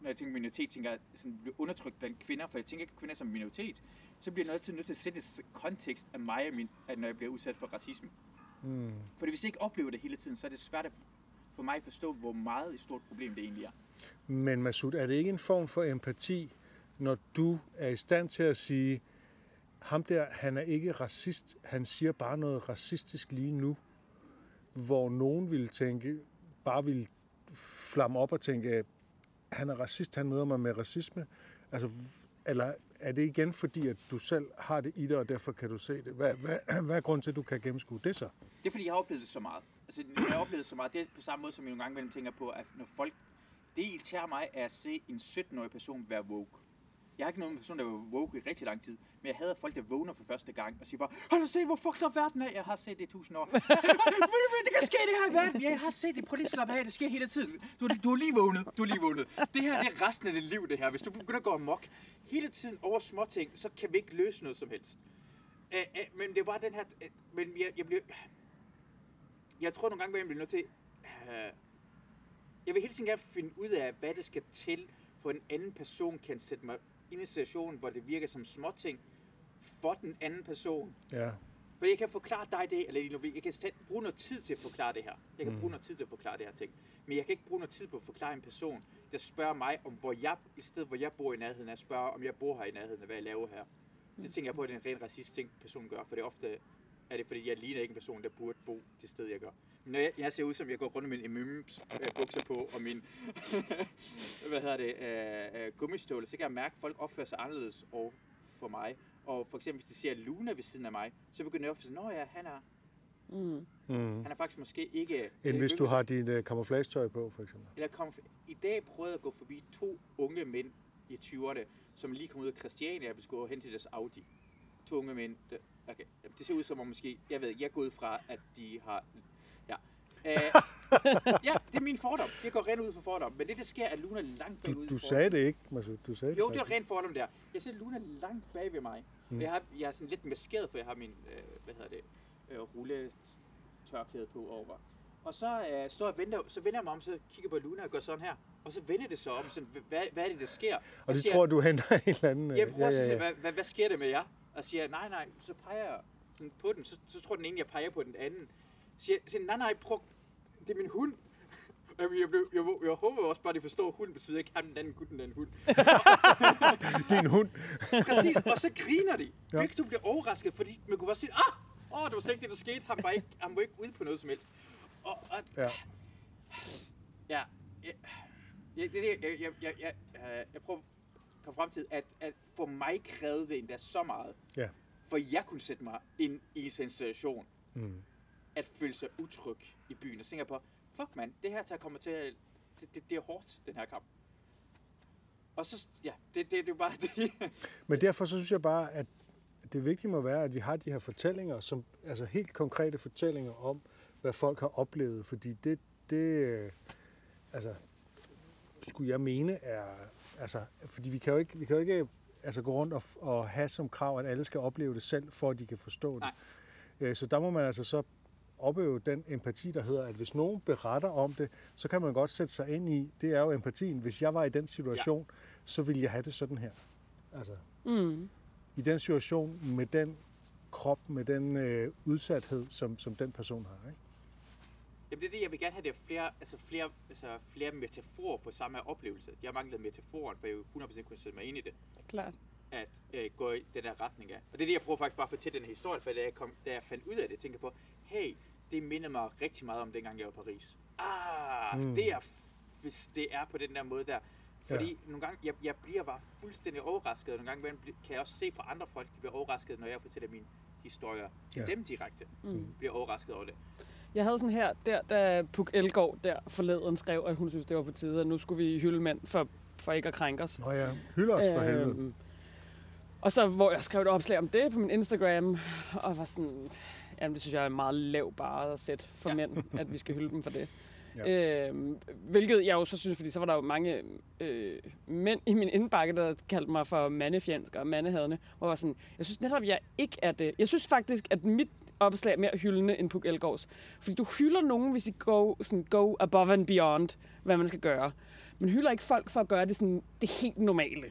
når jeg tænker minoritet, tænker jeg sådan, bliver undertrykt blandt kvinder, for jeg tænker ikke kvinder som minoritet, så bliver jeg nødt til, nødt til at sætte kontekst af mig, og min, at når jeg bliver udsat for racisme. Mm. Fordi hvis jeg ikke oplever det hele tiden, så er det svært at for mig at forstå, hvor meget et stort problem det egentlig er. Men Masud, er det ikke en form for empati, når du er i stand til at sige, ham der, han er ikke racist, han siger bare noget racistisk lige nu, hvor nogen ville tænke, bare ville flamme op og tænke, han er racist, han møder mig med racisme. Altså, eller er det igen fordi, at du selv har det i dig, og derfor kan du se det? Hvad, hvad, hvad er grunden til, at du kan gennemskue det så? Det er fordi, jeg har oplevet det så meget. Altså, når jeg har oplevet det så meget, det er på samme måde, som jeg nogle gange imellem tænker på, at når folk... Det irriterer mig er at se en 17-årig person være woke. Jeg har ikke nogen person, der var woke i rigtig lang tid, men jeg hader folk, der vågner for første gang og siger bare, har du set, hvor fucked up verden er? Jeg har set det i tusind år. Det kan ske det her i verden. Ja, jeg har set det. Prøv lige at slappe af. Det sker hele tiden. Du, du har lige vågnet. Du har lige vågnet. Det her det er resten af dit liv, det her. Hvis du begynder at gå amok hele tiden over små ting, så kan vi ikke løse noget som helst. Æ, æ, men det er bare den her... Æ, men jeg, jeg bliver... Jeg tror nogle gange, at jeg bliver nødt til... Øh, jeg vil hele tiden gerne finde ud af, hvad det skal til, for en anden person kan sætte mig en situation, hvor det virker som småting for den anden person. Ja. For jeg kan forklare dig det, eller jeg kan bruge noget tid til at forklare det her. Jeg kan bruge noget tid til at forklare det her ting. Men jeg kan ikke bruge noget tid på at forklare en person, der spørger mig om, hvor jeg, i stedet hvor jeg bor i nærheden af, spørger om jeg bor her i nærheden af, hvad jeg laver her. Det tænker jeg på, at det er en ren racist ting, personen gør, for det er ofte er det, fordi jeg ligner ikke en person, der burde bo det sted, jeg gør. Når jeg, jeg ser ud som, jeg går rundt med min mm bukser på, og min, hvad hedder det, øh, øh, gummistøvler, så kan jeg mærke, at folk opfører sig anderledes over for mig. Og for eksempel, hvis de ser Luna ved siden af mig, så begynder jeg at sige, nå ja, han er, Mm. Mm. han er faktisk måske ikke... End øh, hvis du har din uh, camouflage-tøj på, for eksempel. Eller kom, I dag prøvede jeg at gå forbi to unge mænd i 20'erne, som lige kom ud af Christiania og skulle hen til deres Audi. To unge mænd. Der, okay, det ser ud som om måske... Jeg ved, jeg er gået fra, at de har... Ja. Uh, ja, det er min fordom. Jeg går rent ud for fordom. Men det, der sker, er at Luna er langt bagud. Du, du sagde det ikke, Masud. Du sagde Jo, det var rigtigt. rent fordom der. Jeg ser Luna langt bag ved mig. Mm. Jeg, har, jeg er sådan lidt maskeret, for jeg har min, øh, hvad hedder det, øh, rulle tørklæde på over. Og så øh, står jeg og venter, så vender jeg mig om, så kigger på Luna og går sådan her. Og så vender det så om, sådan, hvad, hvad er det, der sker? Og det tror du henter en eller anden... øh, Jeg prøver ja, ja, ja. Hvad, hvad, hvad, sker der med jer? Og siger, nej, nej, så peger jeg sådan på den. Så, så tror den ene, jeg peger på den anden. Siger, siger nej, nej, prøv, det er min hund. Jeg, blev, jeg, jeg, jeg håber også bare, at de forstår, at hund betyder ikke ham, den anden gutten, den anden hund. Din hund. Præcis, og så griner de. Ja. Begge to bliver overrasket, fordi man kunne bare sige, ah, åh, det var slet ikke det, der skete. Han var ikke, han var ikke ude på noget som helst. Og, og Ja. ja, ja, ja det er det, jeg, jeg, jeg, jeg, jeg, jeg prøver at komme frem til, at, at for mig krævede det endda så meget, Ja. for jeg kunne sætte mig ind i en sensation, Mm. At føle sig utryg i byen. Og tænker på, fuck mand, det her tager kommer til at, det, det, det er hårdt, den her kamp. Og så, ja, det, det, det er bare det. Men derfor så synes jeg bare, at det vigtige må være, at vi har de her fortællinger, som, altså helt konkrete fortællinger om, hvad folk har oplevet. Fordi det, det øh, altså, skulle jeg mene er, altså, fordi vi kan jo ikke, vi kan jo ikke altså, gå rundt og, og have som krav, at alle skal opleve det selv, for at de kan forstå det. Nej. Øh, Så der må man altså så opøve den empati, der hedder, at hvis nogen beretter om det, så kan man godt sætte sig ind i, det er jo empatien. Hvis jeg var i den situation, ja. så ville jeg have det sådan her. Altså, Mm. i den situation med den krop, med den øh, udsathed, som, som den person har. Ikke? Jamen det er det, jeg vil gerne have, det er flere, altså flere, altså flere metaforer for samme oplevelse. Jeg manglede metaforen, for jeg jo 100% kunne sætte mig ind i det, Klart. at øh, gå i den der retning af. Og det er det, jeg prøver faktisk bare at fortælle den her historie, for da jeg, kom, da jeg fandt ud af det, tænkte jeg på, hey, det minder mig rigtig meget om dengang jeg var i Paris. Ah, Mm. mm. det er, hvis det er på den der måde der. Fordi ja. nogle gange, jeg, jeg bliver bare fuldstændig overrasket, og nogle gange kan jeg også se på andre folk, de bliver overrasket, når jeg fortæller mine historier til Ja. dem direkte. Mm. Bliver overrasket over det. Jeg havde sådan her, der, da Puk Elgård der forleden skrev, at hun synes, det var på tide, at nu skulle vi hylde mænd for, for ikke at krænke os. Nå ja, hylder os for helvede. Øhm, og så, hvor jeg skrev et opslag om det på min Instagram, og var sådan, jamen det synes jeg er meget lav bare at sætte for ja. mænd, at vi skal hylde dem for det. Ja. Øhm, hvilket jeg jo så synes, fordi så var der jo mange øh, mænd i min indbakke, der kaldte mig for mandefjendsk og mandehadende, hvor jeg var sådan, jeg synes netop, jeg ikke er det. Jeg synes faktisk, at mit opslag er mere hyldende end Puk Elgårds. Fordi du hylder nogen, hvis I go, sådan, go above and beyond, hvad man skal gøre. Men hylder ikke folk for at gøre det sådan det helt normale.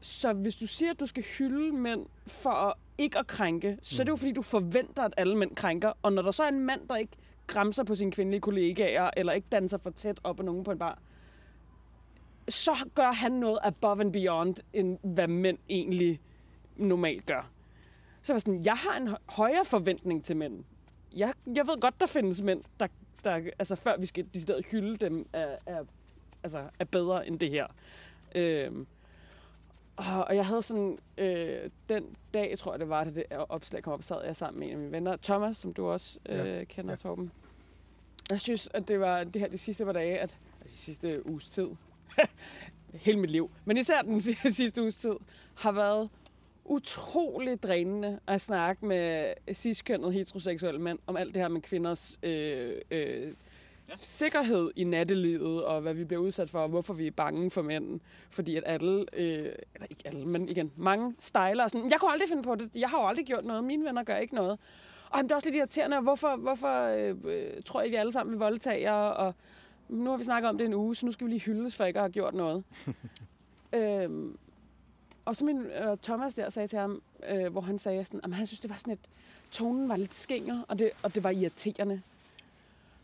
Så hvis du siger, at du skal hylde mænd for at ikke at krænke, så er det jo fordi, du forventer, at alle mænd krænker. Og når der så er en mand, der ikke græmser på sine kvindelige kollegaer, eller ikke danser for tæt op af nogen på en bar, så gør han noget above and beyond, end hvad mænd egentlig normalt gør. Så jeg var sådan, jeg har en højere forventning til mænd. Jeg, jeg ved godt, der findes mænd, der, der altså før vi skal decideret hylde dem, er, er, altså, er bedre end det her. Øhm, og, jeg havde sådan, øh, den dag, tror jeg det var, da det opslag kom op, sad jeg sammen med en af mine venner, Thomas, som du også øh, ja. kender, ja. Torben. Jeg synes, at det var det her de sidste par dage, at de sidste uges tid, hele mit liv, men især den sidste uges tid, har været utrolig drænende at snakke med ciskønnet heteroseksuelle mænd om alt det her med kvinders øh, øh. Sikkerhed i nattelivet, og hvad vi bliver udsat for, og hvorfor vi er bange for mænd. Fordi at alle, øh, eller ikke alle, men igen, mange stejler sådan, jeg kunne aldrig finde på det, jeg har jo aldrig gjort noget, mine venner gør ikke noget. Og jamen, det er også lidt irriterende, hvorfor, hvorfor øh, øh, tror jeg, vi alle sammen vil voldtage og nu har vi snakket om det en uge, så nu skal vi lige hyldes for ikke at have gjort noget. øhm, og så min øh, Thomas der sagde til ham, øh, hvor han sagde sådan, at han synes, det var sådan et, tonen var lidt skænger, og det, og det var irriterende.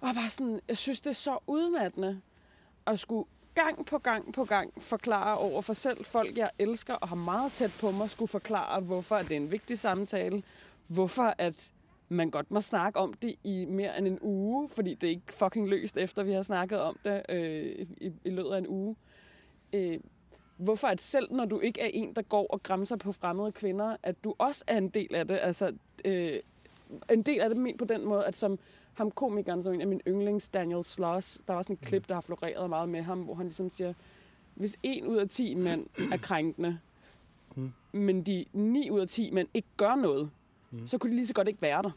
Og bare sådan, jeg synes, det er så udmattende at skulle gang på gang på gang forklare over for selv folk, jeg elsker og har meget tæt på mig, skulle forklare, hvorfor det er en vigtig samtale, hvorfor at man godt må snakke om det i mere end en uge, fordi det er ikke fucking løst, efter vi har snakket om det øh, i, i løbet af en uge. Øh, hvorfor at selv når du ikke er en, der går og græmser på fremmede kvinder, at du også er en del af det. Altså, øh, en del af det men på den måde, at som ham komikeren, som en af mine yndlings, Daniel Sloss, der var sådan et klip, mm. der har floreret meget med ham, hvor han ligesom siger, hvis en ud af 10 mænd er krænkende, mm. men de 9 ud af 10 mænd ikke gør noget, mm. så kunne de lige så godt ikke være der.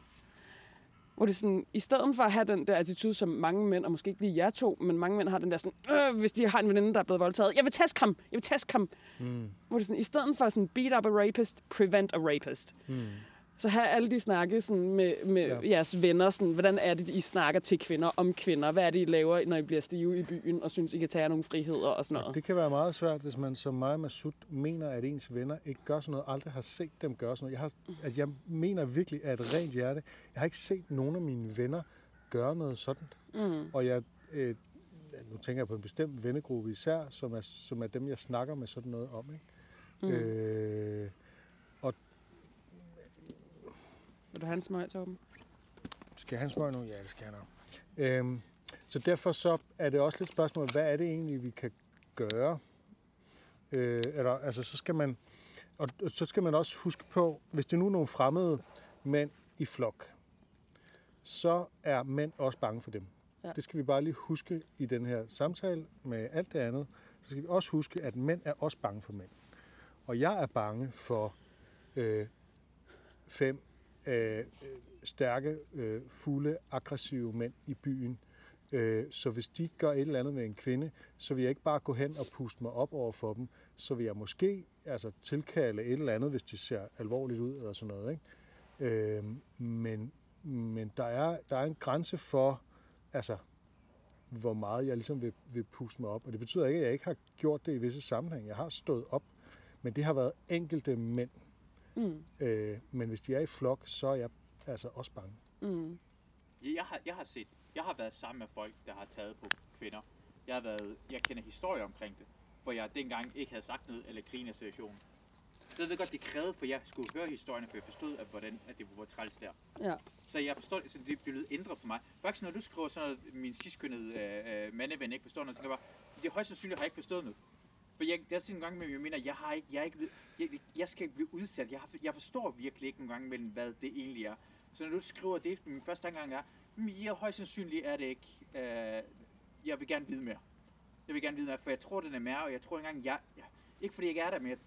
Hvor det sådan, i stedet for at have den der attitude, som mange mænd, og måske ikke lige jer to, men mange mænd har den der sådan, øh, hvis de har en veninde, der er blevet voldtaget, jeg vil tæske ham, jeg vil tæske ham. Mm. Hvor det sådan, i stedet for sådan, beat up a rapist, prevent a rapist. Mm. Så have alle de snakke sådan med, med ja. jeres venner. Sådan, hvordan er det, I snakker til kvinder om kvinder? Hvad er det, I laver, når I bliver stive i byen og synes, I kan tage nogle friheder og sådan noget? Ja, det kan være meget svært, hvis man som mig Masud mener, at ens venner ikke gør sådan noget, aldrig har set dem gøre sådan noget. Jeg, har, altså, jeg mener virkelig af et rent hjerte, jeg har ikke set nogen af mine venner gøre noget sådan. Mm. Og jeg, øh, nu tænker jeg på en bestemt vennegruppe især, som er, som er dem, jeg snakker med sådan noget om. Ikke? Mm. Øh, vil du have en smøg, Torben? Skal jeg have en smøg nu? Ja, det skal jeg nok. Øhm, så derfor så er det også lidt spørgsmål, hvad er det egentlig, vi kan gøre? Øh, eller, altså, så skal man, og så skal man også huske på, hvis det nu er nogle fremmede mænd i flok, så er mænd også bange for dem. Ja. Det skal vi bare lige huske i den her samtale med alt det andet. Så skal vi også huske, at mænd er også bange for mænd. Og jeg er bange for øh, fem øh, stærke, øh, fulde, aggressive mænd i byen. Øh, så hvis de gør et eller andet med en kvinde, så vil jeg ikke bare gå hen og puste mig op over for dem. Så vil jeg måske altså, tilkalde et eller andet, hvis de ser alvorligt ud eller sådan noget. Ikke? Øh, men men der, er, der er en grænse for, altså, hvor meget jeg ligesom vil, vil puste mig op. Og det betyder ikke, at jeg ikke har gjort det i visse sammenhæng. Jeg har stået op, men det har været enkelte mænd, Mm. Øh, men hvis de er i flok, så er jeg altså også bange. Mm. Jeg, har, jeg har set, jeg har været sammen med folk, der har taget på kvinder. Jeg har været, jeg kender historier omkring det, hvor jeg dengang ikke havde sagt noget eller grine af situationen. Så jeg ved godt, det krævede, for jeg skulle høre historierne, for jeg forstod, at, hvordan, at det var træls der. Ja. Så jeg forstår, så det blev ændret for mig. Faktisk når du skriver sådan noget, min sidstkønnede øh, øh, mandeven ikke forstår noget, så tænker jeg bare, det er højst sandsynligt, har jeg ikke forstået noget. For jeg, det er sådan en gang med, jeg mener, jeg har ikke, jeg, ikke, jeg, jeg skal ikke blive udsat. Jeg, har, jeg forstår virkelig ikke en gang imellem, hvad det egentlig er. Så når du skriver det, min første gang er, "Hmm, ja, højst sandsynligt er det ikke. Øh, jeg vil gerne vide mere. Jeg vil gerne vide mere, for jeg tror, den er mere, og jeg tror ikke engang, jeg... jeg ikke fordi jeg ikke er der, men jeg,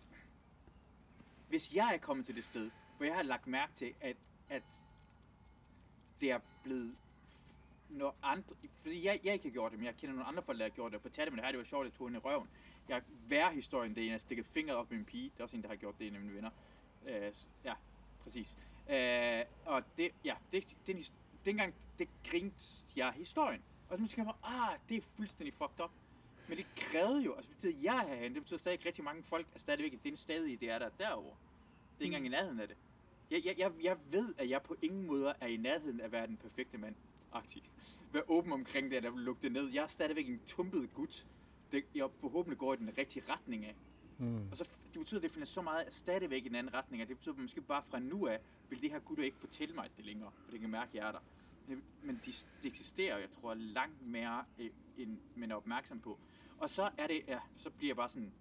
hvis jeg er kommet til det sted, hvor jeg har lagt mærke til, at, at det er blevet når andre, fordi jeg, jeg ikke har gjort det, men jeg kender nogle andre folk, der har gjort det, og fortalte mig det her, det var sjovt, at jeg tog hende i røven. Jeg værre historien, det er en, jeg stikket fingret op med en pige. Det er også en, der har gjort det, en af mine venner. Øh, ja, præcis. Øh, og det, ja, det, den, his- dengang, det grinte jeg historien. Og så tænker jeg bare, ah, det er fuldstændig fucked up. Men det krævede jo, altså det betyder, at jeg er herhen, det betyder stadig, at rigtig mange folk er stadigvæk, det er stadig, det er der derovre. Det er ikke engang i nærheden af det. Jeg, jeg, jeg, jeg ved, at jeg på ingen måde er i nærheden af at være den perfekte mand. Aktiv. Vær åben omkring det, at lukke det ned. Jeg er stadigvæk en tumpet gut. Det, jeg forhåbentlig går i den rigtige retning af. Mm. Og så det betyder, at det finder så meget stadigvæk i den anden retning, at det betyder, at måske bare fra nu af, vil det her gutter ikke fortælle mig det længere, for det kan mærke, at jeg er der. Men- de, de eksisterer, jeg tror, langt mere, øh, end man er opmærksom på. Og så er det, ja, så bliver jeg bare sådan...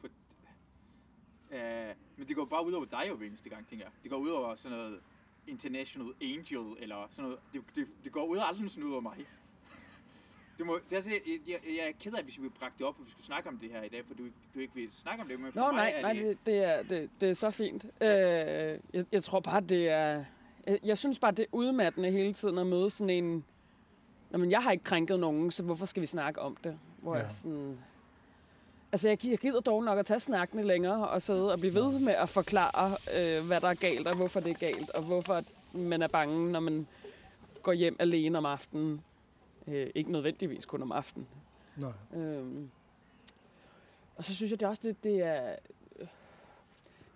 For, øh, men det går bare ud over dig jo eneste gang, tænker jeg. Det går ud over sådan noget International Angel, eller sådan noget. Det, det, det går ud og aldrig sådan ud over mig. Du må, det er, jeg, jeg, jeg er ked af, hvis vi bragte det op, og vi skulle snakke om det her i dag, for du, du ikke vil snakke om det. Men for Nå, mig nej, er nej, det, det, det, er, det, det er så fint. Øh, jeg, jeg tror bare, det er... Jeg, jeg synes bare, det er udmattende hele tiden at møde sådan en... Nå, men jeg har ikke krænket nogen, så hvorfor skal vi snakke om det? Hvor ja. Jeg sådan... Altså, jeg, gi- jeg gider dog nok at tage snakkene længere og sidde og blive ved med at forklare, øh, hvad der er galt, og hvorfor det er galt, og hvorfor man er bange, når man går hjem alene om aftenen. Øh, ikke nødvendigvis kun om aftenen. Nej. Øhm. Og så synes jeg det er også lidt, det er...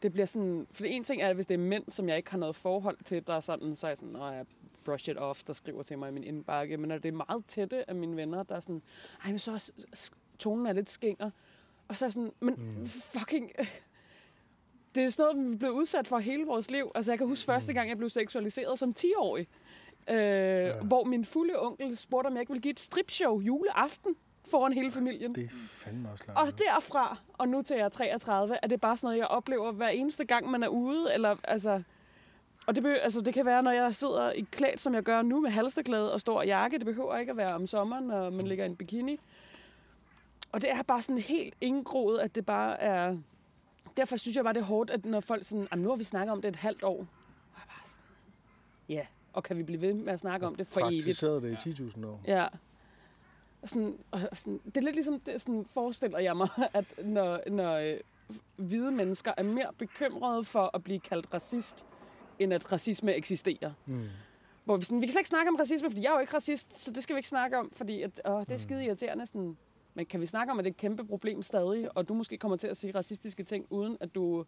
Det bliver sådan... For en ting er, hvis det er mænd, som jeg ikke har noget forhold til, der er sådan, så er jeg sådan, når jeg brush it off, der skriver til mig i min indbakke. Men når det er meget tætte af mine venner, der er sådan, ej, men så er tonen er lidt skinger. Og så er sådan, men mm. fucking... Det er sådan noget, vi blev udsat for hele vores liv. Altså, jeg kan huske første gang, jeg blev seksualiseret som 10-årig. Øh, ja. Hvor min fulde onkel spurgte, om jeg ikke ville give et stripshow juleaften foran hele familien. Det er fandme også langt. Og derfra, og nu til jeg er 33, er det bare sådan noget, jeg oplever hver eneste gang, man er ude. Eller, altså, og det, be, altså, det kan være, når jeg sidder i klædt, som jeg gør nu, med halsterklæde og stor jakke. Det behøver ikke at være om sommeren, når man ligger i en bikini. Og det er bare sådan helt indgroet, at det bare er... Derfor synes jeg bare, det er hårdt, at når folk sådan... Nu har vi snakket om det et halvt år. Og jeg bare sådan... Ja, og kan vi blive ved med at snakke om det for evigt? Praktiseret det i 10.000 år. Ja. Og sådan, og sådan, det er lidt ligesom, det, sådan forestiller jeg mig, at når, når øh, hvide mennesker er mere bekymrede for at blive kaldt racist, end at racisme eksisterer. Mm. Hvor vi, sådan, vi kan slet ikke snakke om racisme, fordi jeg er jo ikke racist, så det skal vi ikke snakke om, fordi at, åh, det er skide irriterende. Sådan. Men kan vi snakke om, at det er et kæmpe problem stadig, og du måske kommer til at sige racistiske ting, uden at du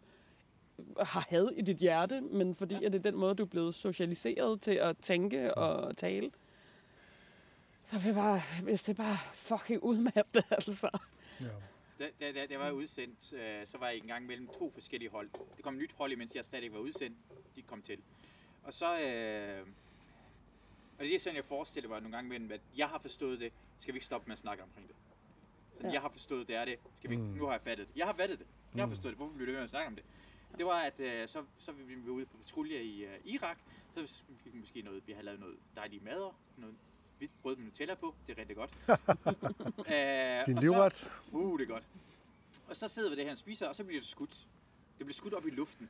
har had i dit hjerte, men fordi at det er den måde, du er blevet socialiseret til at tænke og tale. Så det bare, det er bare fucking udmattet, altså. Ja. Da, da, da, da jeg var udsendt, øh, så var jeg engang mellem to forskellige hold. Det kom et nyt hold, mens jeg stadig var udsendt. De kom til. Og så... Øh, og det er sådan, jeg forestiller mig nogle gange mellem, at jeg har forstået det. Skal vi ikke stoppe med at snakke omkring det? Så Ja. jeg har forstået, det er det. Skal vi ikke, Mm. Nu har jeg fattet det. Jeg har fattet det. Jeg har forstået det. Hvorfor bliver det ved med at snakke om det? Det var, at øh, så, så vi blev ude på patrulje i øh, Irak. Så fik vi måske noget, vi havde lavet noget dejlige mader. Noget hvidt brød med Nutella på. Det er rigtig godt. øh, Din livret. Uh, det er godt. Og så sidder vi det her og spiser, og så bliver det skudt. Det bliver skudt op i luften.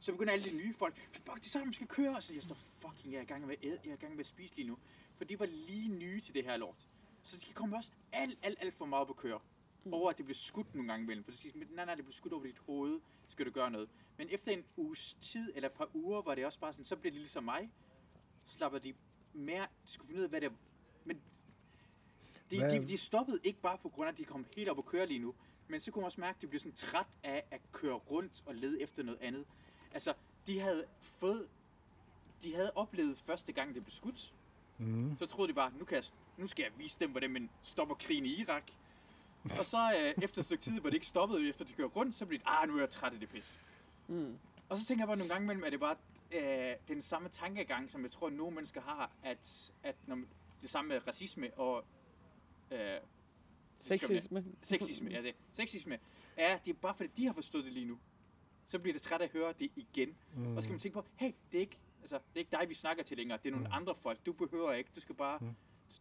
Så begynder alle de nye folk, fuck, det er sådan, vi skal køre. Og så jeg står, fucking, jeg er i gang med at jeg er i gang med at spise lige nu. For de var lige nye til det her lort. Så de kan komme også alt, alt, alt for meget på køre. Over at det bliver skudt nogle gange imellem. For det skal, nej, nej, det bliver skudt over dit hoved, skal du gøre noget. Men efter en uges tid, eller et par uger, var det også bare sådan, så bliver de ligesom mig. Slapper de mere, de skulle finde ud af, hvad det Men de, Hvad- de, de stoppede ikke bare på grund af, at de kom helt op og køre lige nu. Men så kunne man også mærke, at de blev sådan træt af at køre rundt og lede efter noget andet. Altså, de havde fået... De havde oplevet første gang, det blev skudt. Mm. Så troede de bare, nu, kan jeg, nu skal jeg vise dem, hvordan man stopper krigen i Irak. Og så øh, efter et stykke tid, hvor det ikke stoppede, efter de kørte rundt, så blev de, ah, nu er jeg træt af det pis. Mm. Og så tænker jeg bare nogle gange imellem, at det bare øh, den samme tankegang, som jeg tror, at nogle mennesker har, at, at når, det samme med racisme og øh, Sexisme. Sexisme, ja det. Sexisme er, det er bare fordi, de har forstået det lige nu. så bliver det træt af at høre det igen. Mm. Og så skal man tænke på, hey, det er ikke, altså, det er ikke dig, vi snakker til længere, det er nogle mm. andre folk. Du behøver ikke, du skal bare, mm.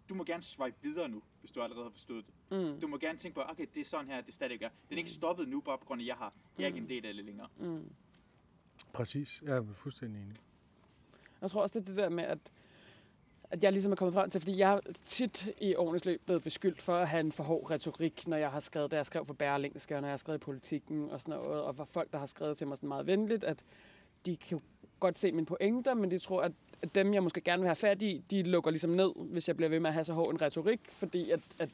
Du må gerne swipe videre nu, hvis du allerede har forstået det. Mm. Du må gerne tænke på, okay, det er sådan her, det stadig er. Den er ikke stoppet nu, bare på grund af, at jeg, har, jeg er ikke en del af det længere. Mm. Præcis, jeg er fuldstændig enig. Jeg tror også, det er det der med, at at jeg ligesom er kommet frem til, fordi jeg tit i årenes løb blevet beskyldt for at have en for hård retorik, når jeg har skrevet, da jeg skrev for Bærlingske, og når jeg har skrevet i politikken og sådan noget, og var folk, der har skrevet til mig sådan meget venligt, at de kan godt se mine pointer, men de tror, at dem, jeg måske gerne vil have fat i, de lukker ligesom ned, hvis jeg bliver ved med at have så hård en retorik, fordi at, at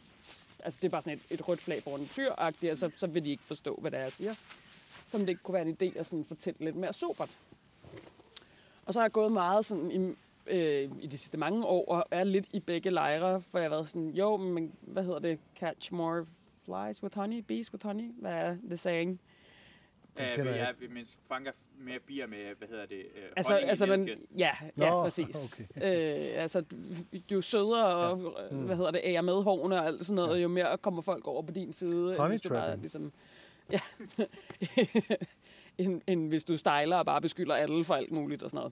altså det er bare sådan et, et rødt flag for en tyr og så, så vil de ikke forstå, hvad det er, jeg siger. Som det ikke kunne være en idé at sådan fortælle lidt mere sobert. Og så har jeg gået meget sådan i, øh, i de sidste mange år, og er lidt i begge lejre, for jeg har været sådan, jo, men hvad hedder det? Catch more flies with honey, bees with honey? Hvad er det saying? Ja, vi er, vi fanger mere bier med, hvad hedder det, øh, altså, altså man, ja, ja, Nå, præcis. Okay. Øh, altså, jo sødere og, ja. mm. hvad hedder det, ære med hårene og alt sådan noget, ja. jo mere kommer folk over på din side. Honey hvis du bare, ligesom, ja, end, end hvis du stejler og bare beskylder alle for alt muligt og sådan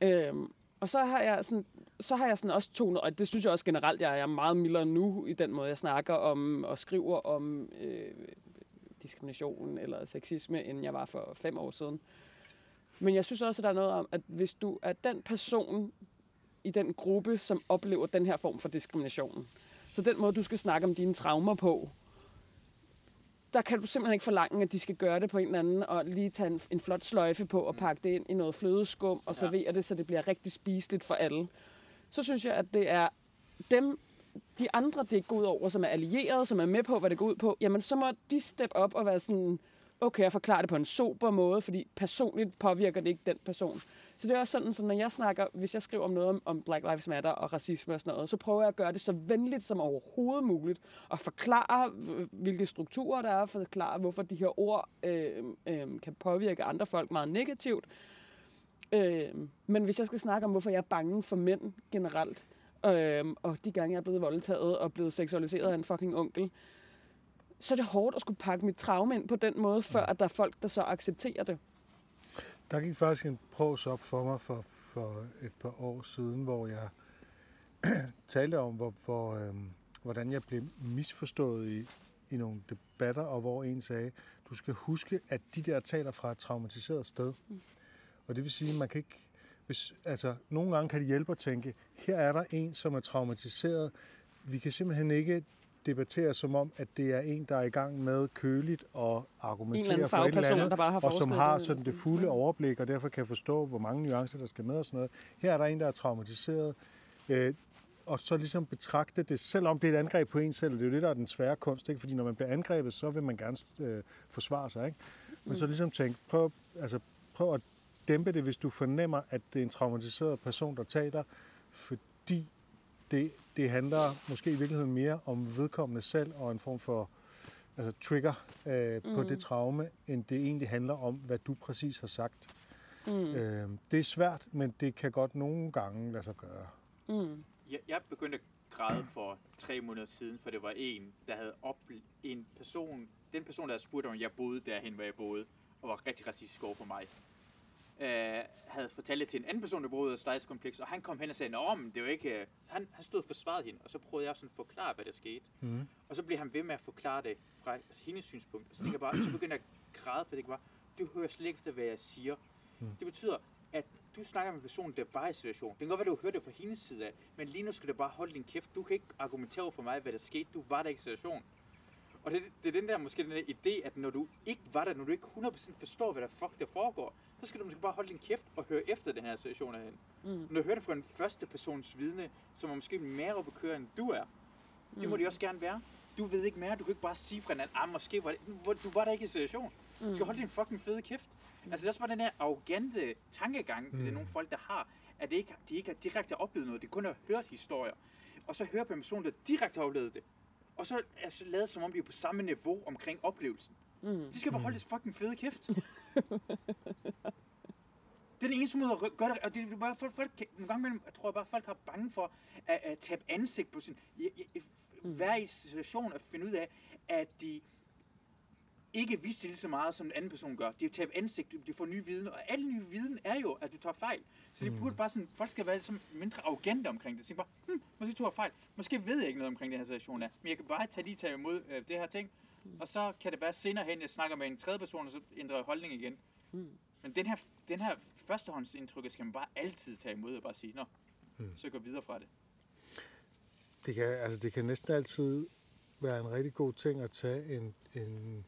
noget. Øhm, og så har jeg sådan, så har jeg sådan også tonet, og det synes jeg også generelt, jeg er meget mildere nu i den måde, jeg snakker om og skriver om øh, diskrimination eller sexisme, end jeg var for fem år siden. Men jeg synes også, at der er noget om, at hvis du er den person i den gruppe, som oplever den her form for diskrimination, så den måde, du skal snakke om dine traumer på, der kan du simpelthen ikke forlange, at de skal gøre det på en eller anden, og lige tage en, en flot sløjfe på og pakke det ind i noget flødeskum, og servere ja. det, så det bliver rigtig spiseligt for alle. Så synes jeg, at det er dem, de andre, det går ud over, som er allierede, som er med på, hvad det går ud på, jamen så må de steppe op og være sådan, okay, jeg forklarer det på en sober måde, fordi personligt påvirker det ikke den person. Så det er også sådan, så når jeg snakker, hvis jeg skriver om noget om, om Black Lives Matter og racisme og sådan noget, så prøver jeg at gøre det så venligt som overhovedet muligt, og forklare, hvilke strukturer der er, forklare, hvorfor de her ord øh, øh, kan påvirke andre folk meget negativt. Øh, men hvis jeg skal snakke om, hvorfor jeg er bange for mænd generelt, øh, og de gange, jeg er blevet voldtaget og blevet seksualiseret af en fucking onkel, så er det hårdt at skulle pakke mit traume ind på den måde, før at der er folk, der så accepterer det. Der gik faktisk en pros op for mig for, for et par år siden, hvor jeg talte om, hvor, hvor, øhm, hvordan jeg blev misforstået i, i nogle debatter, og hvor en sagde, du skal huske, at de der taler fra et traumatiseret sted. Mm. Og det vil sige, at man kan ikke... Hvis, altså, nogle gange kan det hjælpe at tænke, her er der en, som er traumatiseret. Vi kan simpelthen ikke debatterer som om, at det er en, der er i gang med køligt og argumentere for et eller andet, der bare har og som har sådan det fulde overblik, og derfor kan forstå, hvor mange nuancer, der skal med og sådan noget. Her er der en, der er traumatiseret, øh, og så ligesom betragte det, selvom det er et angreb på en selv, det er jo det, der er den svære kunst, ikke? fordi når man bliver angrebet, så vil man gerne øh, forsvare sig. Ikke? Men så ligesom tænke, prøv, altså, prøv at dæmpe det, hvis du fornemmer, at det er en traumatiseret person, der taler, fordi det, det handler måske i virkeligheden mere om vedkommende selv og en form for altså trigger øh, på mm. det traume, end det egentlig handler om, hvad du præcis har sagt. Mm. Øh, det er svært, men det kan godt nogle gange lade sig gøre. Mm. Jeg, jeg begyndte at græde for tre måneder siden, for det var en, der havde op en person, den person, der havde spurgt om, jeg boede derhen, hvor jeg boede, og var rigtig racistisk over for mig øh, havde fortalt det til en anden person, der boede i Stejskompleks, og han kom hen og sagde, at det var ikke... Øh, han, han stod og forsvarede hende, og så prøvede jeg sådan at forklare, hvad der skete. Mm. Og så blev han ved med at forklare det fra altså, hendes synspunkt. Og så, jeg bare, så begyndte jeg at græde, for det bare, du hører slet ikke efter, hvad jeg siger. Mm. Det betyder, at du snakker med en person, der var i situationen. Det kan godt være, du hører det fra hendes side af, men lige nu skal du bare holde din kæft. Du kan ikke argumentere for mig, hvad der skete. Du var der i situationen. Og det, det er den der, måske den der idé, at når du ikke var der, når du ikke 100% forstår, hvad der fuck der foregår, så skal du måske bare holde din kæft og høre efter den her situation af hende. Mm. Når du hører det fra en første persons vidne, som er måske mere oppe køre, end du er, mm. det må mm. de også gerne være. Du ved ikke mere, du kan ikke bare sige fra en anden, ah, måske var det, du var der ikke i situation. Mm. Du skal holde din fucking fede kæft. Mm. Altså det er også bare den her arrogante tankegang, mm. det er nogle folk, der har, at det ikke, de ikke har direkte oplevet noget, de kun har hørt historier. Og så hører på en person, der direkte har oplevet det, og så er så lavet som om, vi er på samme niveau omkring oplevelsen. Mm. De skal bare holde mm. fucking fede kæft. det er den eneste måde at gøre det, og det er bare, folk, folk, nogle gange mellem, jeg tror bare, folk har bange for at, at tabe ansigt på sin, mm. være i situation og finde ud af, at de ikke vise lige så meget, som en anden person gør. De tager ansigt, de får ny viden, og al ny viden er jo, at du tager fejl. Så det burde bare sådan, folk skal være ligesom mindre arrogante omkring det. Så bare, hm, måske tog jeg fejl. Måske ved jeg ikke noget omkring den her situation er. Men jeg kan bare tage lige tage imod øh, det her ting. Og så kan det være senere hen, jeg snakker med en tredje person, og så ændrer jeg holdning igen. Men den her, den her førstehåndsindtryk skal man bare altid tage imod og bare sige, nå, så gå videre fra det. Det kan, altså, det kan næsten altid være en rigtig god ting at tage en, en,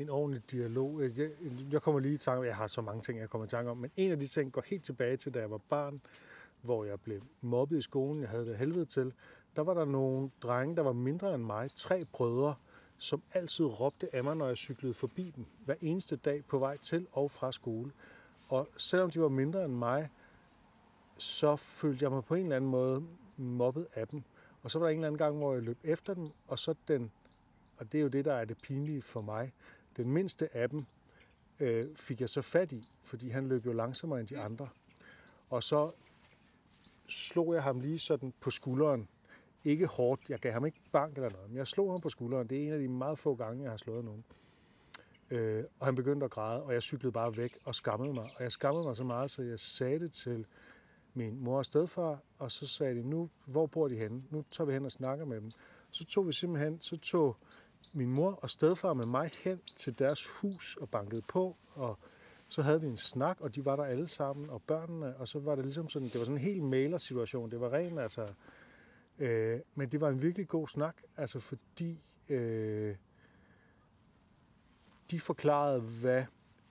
en ordentlig dialog. Jeg, jeg kommer lige i tanke om, jeg har så mange ting, jeg kommer i tanke om, men en af de ting går helt tilbage til, da jeg var barn, hvor jeg blev mobbet i skolen, jeg havde det helvede til. Der var der nogle drenge, der var mindre end mig, tre brødre, som altid råbte af mig, når jeg cyklede forbi dem, hver eneste dag på vej til og fra skole. Og selvom de var mindre end mig, så følte jeg mig på en eller anden måde mobbet af dem. Og så var der en eller anden gang, hvor jeg løb efter dem, og så den, og det er jo det, der er det pinlige for mig, den mindste af dem øh, fik jeg så fat i, fordi han løb jo langsommere end de andre. Og så slog jeg ham lige sådan på skulderen. Ikke hårdt, jeg gav ham ikke bank eller noget, men jeg slog ham på skulderen. Det er en af de meget få gange, jeg har slået nogen. Øh, og han begyndte at græde, og jeg cyklede bare væk og skammede mig. Og jeg skammede mig så meget, så jeg sagde det til min mor og stedfar, og så sagde de, nu, hvor bor de henne? Nu tager vi hen og snakker med dem. Så tog vi simpelthen, så tog min mor og stedfar med mig hen til deres hus og bankede på, og så havde vi en snak, og de var der alle sammen, og børnene, og så var det ligesom sådan, det var sådan en helt mailersituation. Det var ren, altså, øh, men det var en virkelig god snak, altså fordi øh, de forklarede, hvad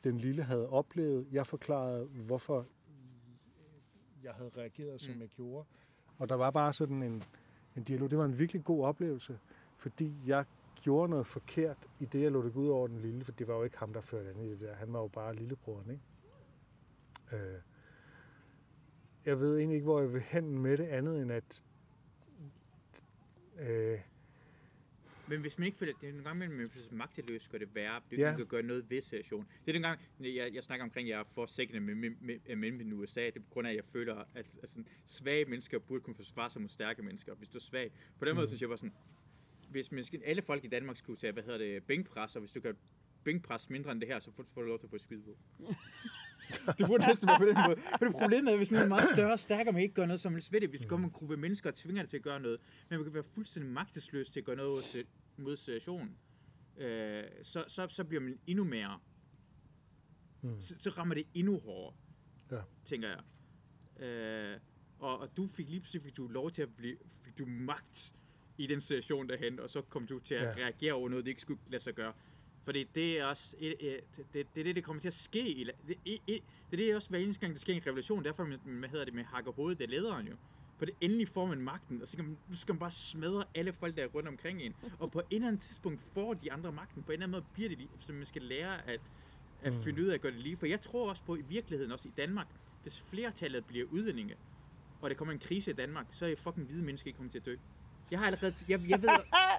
den lille havde oplevet. Jeg forklarede, hvorfor jeg havde reageret, som Mm. jeg gjorde. Og der var bare sådan en, en dialog. Det var en virkelig god oplevelse, fordi jeg gjorde noget forkert i det, jeg lå det ud over den lille, for det var jo ikke ham, der førte an i det der. Han var jo bare lillebroren, ikke? Øh, jeg ved egentlig ikke, hvor jeg vil hen med det andet, end at øh, Men hvis man ikke føler, det er en gang imellem, hvis man magteløs gør det værre, det Ja. kan gøre noget ved situation. Det er den gang, jeg, jeg snakker omkring, at jeg er for sikker med, med, med, med, med USA, det er på grund af, at jeg føler, at, at sådan, svage mennesker burde kunne forsvare sig mod stærke mennesker, hvis du er svag. På den måde synes jeg bare sådan, hvis man skal, alle folk i Danmark skulle tage, hvad hedder det, bænkpres, og hvis du kan bænkpres mindre end det her, så får, får du lov til at få et skyde på. det burde næsten være på den måde. Men det problemet er, hvis man er meget større og stærkere, man ikke gør noget som helst ved det. Hvis der kommer en gruppe mennesker og tvinger dig til at gøre noget, men man kan være fuldstændig magtesløs til at gøre noget mod situationen, øh, så, så, så bliver man endnu mere. Mm. Så, så rammer det endnu hårdere, Ja. tænker jeg. Øh, og, og du fik lige pludselig fik du lov til at blive, fik du magt i den situation derhen, og så kom du til at Ja. reagere over noget, det ikke skulle lade sig gøre. Fordi det er også, et, et, det, det, det er det, det kommer til at ske. I, det, et, et, det er det også hver eneste gang, der sker en revolution. Derfor, man, hvad hedder det, med hakker hovedet, det er lederen jo. For det endelig får man magten, og så skal man, nu skal man bare smadre alle folk, der er rundt omkring en. Og på et eller andet tidspunkt får de andre magten. På en eller anden måde bliver det lige, så man skal lære at, at Mm. finde ud af at gøre det lige. For jeg tror også på, i virkeligheden, også i Danmark, hvis flertallet bliver udlændinge, og der kommer en krise i Danmark, så er fucking hvide mennesker ikke kommet til at dø. Jeg har allerede, jeg, jeg, ved,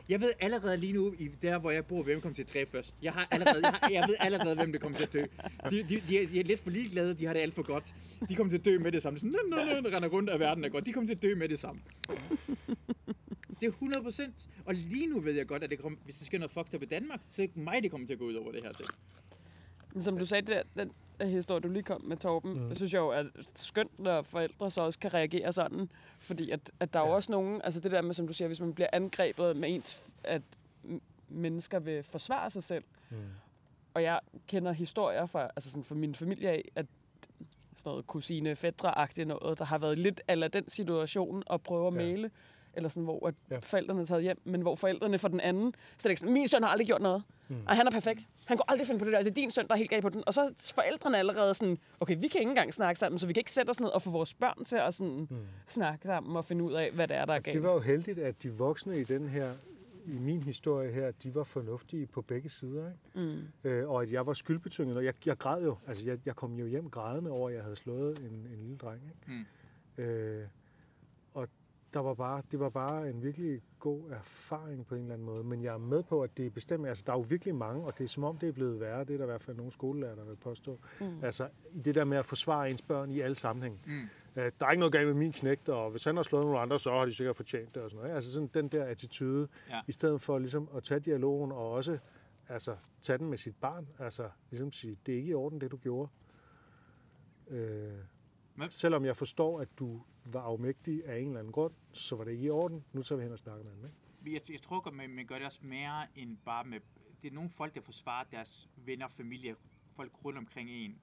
jeg ved allerede lige nu, i der hvor jeg bor, hvem kommer til at dræbe først. Jeg har allerede, jeg, har, jeg ved allerede, hvem der kommer til at dø. De, de, de, er, de er lidt for ligeglade, de har det alt for godt. De kommer til at dø med det samme. Sådan, nå, nå, nå, render rundt af verden er godt. De kommer til at dø med det samme. Det er 100 procent. Og lige nu ved jeg godt, at det kommer, hvis det sker noget fucked up i Danmark, så er det mig, det kommer til at gå ud over det her ting. Som du sagde, det, den historie, du lige kom med, Torben, Mm. synes jeg jo er skønt, når forældre så også kan reagere sådan. Fordi at, at der er jo Ja. også nogen, altså det der med, som du siger, hvis man bliver angrebet med ens, at mennesker vil forsvare sig selv. Mm. Og jeg kender historier fra, altså sådan fra min familie af, at sådan noget kusine fædre noget, der har været lidt af den situation og prøve at Ja. male, eller sådan, hvor at Ja. ja. forældrene er taget hjem, men hvor forældrene for den anden, så er det ikke sådan, min søn har aldrig gjort noget, Mm. og han er perfekt. Han går aldrig finde på det der, det er din søn, der er helt galt på den. Og så er forældrene allerede sådan, okay, vi kan ikke engang snakke sammen, så vi kan ikke sætte os ned og få vores børn til at sådan, Mm. snakke sammen og finde ud af, hvad det er, der er galt. Det var jo heldigt, at de voksne i den her, i min historie her, de var fornuftige på begge sider, ikke? Mm. Øh, og at jeg var skyldbetynget, og jeg, jeg græd jo, altså jeg, jeg kom jo hjem grædende over, at jeg havde slået en, en lille dreng, ikke? Mm. Øh, der var bare, det var bare en virkelig god erfaring på en eller anden måde. Men jeg er med på, at det er bestemt, altså der er jo virkelig mange, og det er som om, det er blevet værre. Det er der i hvert fald nogle skolelærer, der vil påstå. Mm. Altså i det der med at forsvare ens børn i alle sammenhæng. Mm. Øh, der er ikke noget galt med min knægt, og hvis han har slået nogle andre, så har de sikkert fortjent det og sådan noget. Altså sådan den der attitude, Ja. i stedet for ligesom at tage dialogen og også altså, tage den med sit barn. Altså, ligesom sige, det er ikke i orden, det du gjorde. Øh, Men- selvom jeg forstår, at du var afmægtig af en eller anden grund, så var det ikke i orden. Nu tager vi hen og snakker med ham, ikke? Jeg, jeg tror godt, man, man gør det også mere end bare med... Det er nogle folk, der forsvarer deres venner, familie, folk rundt omkring en,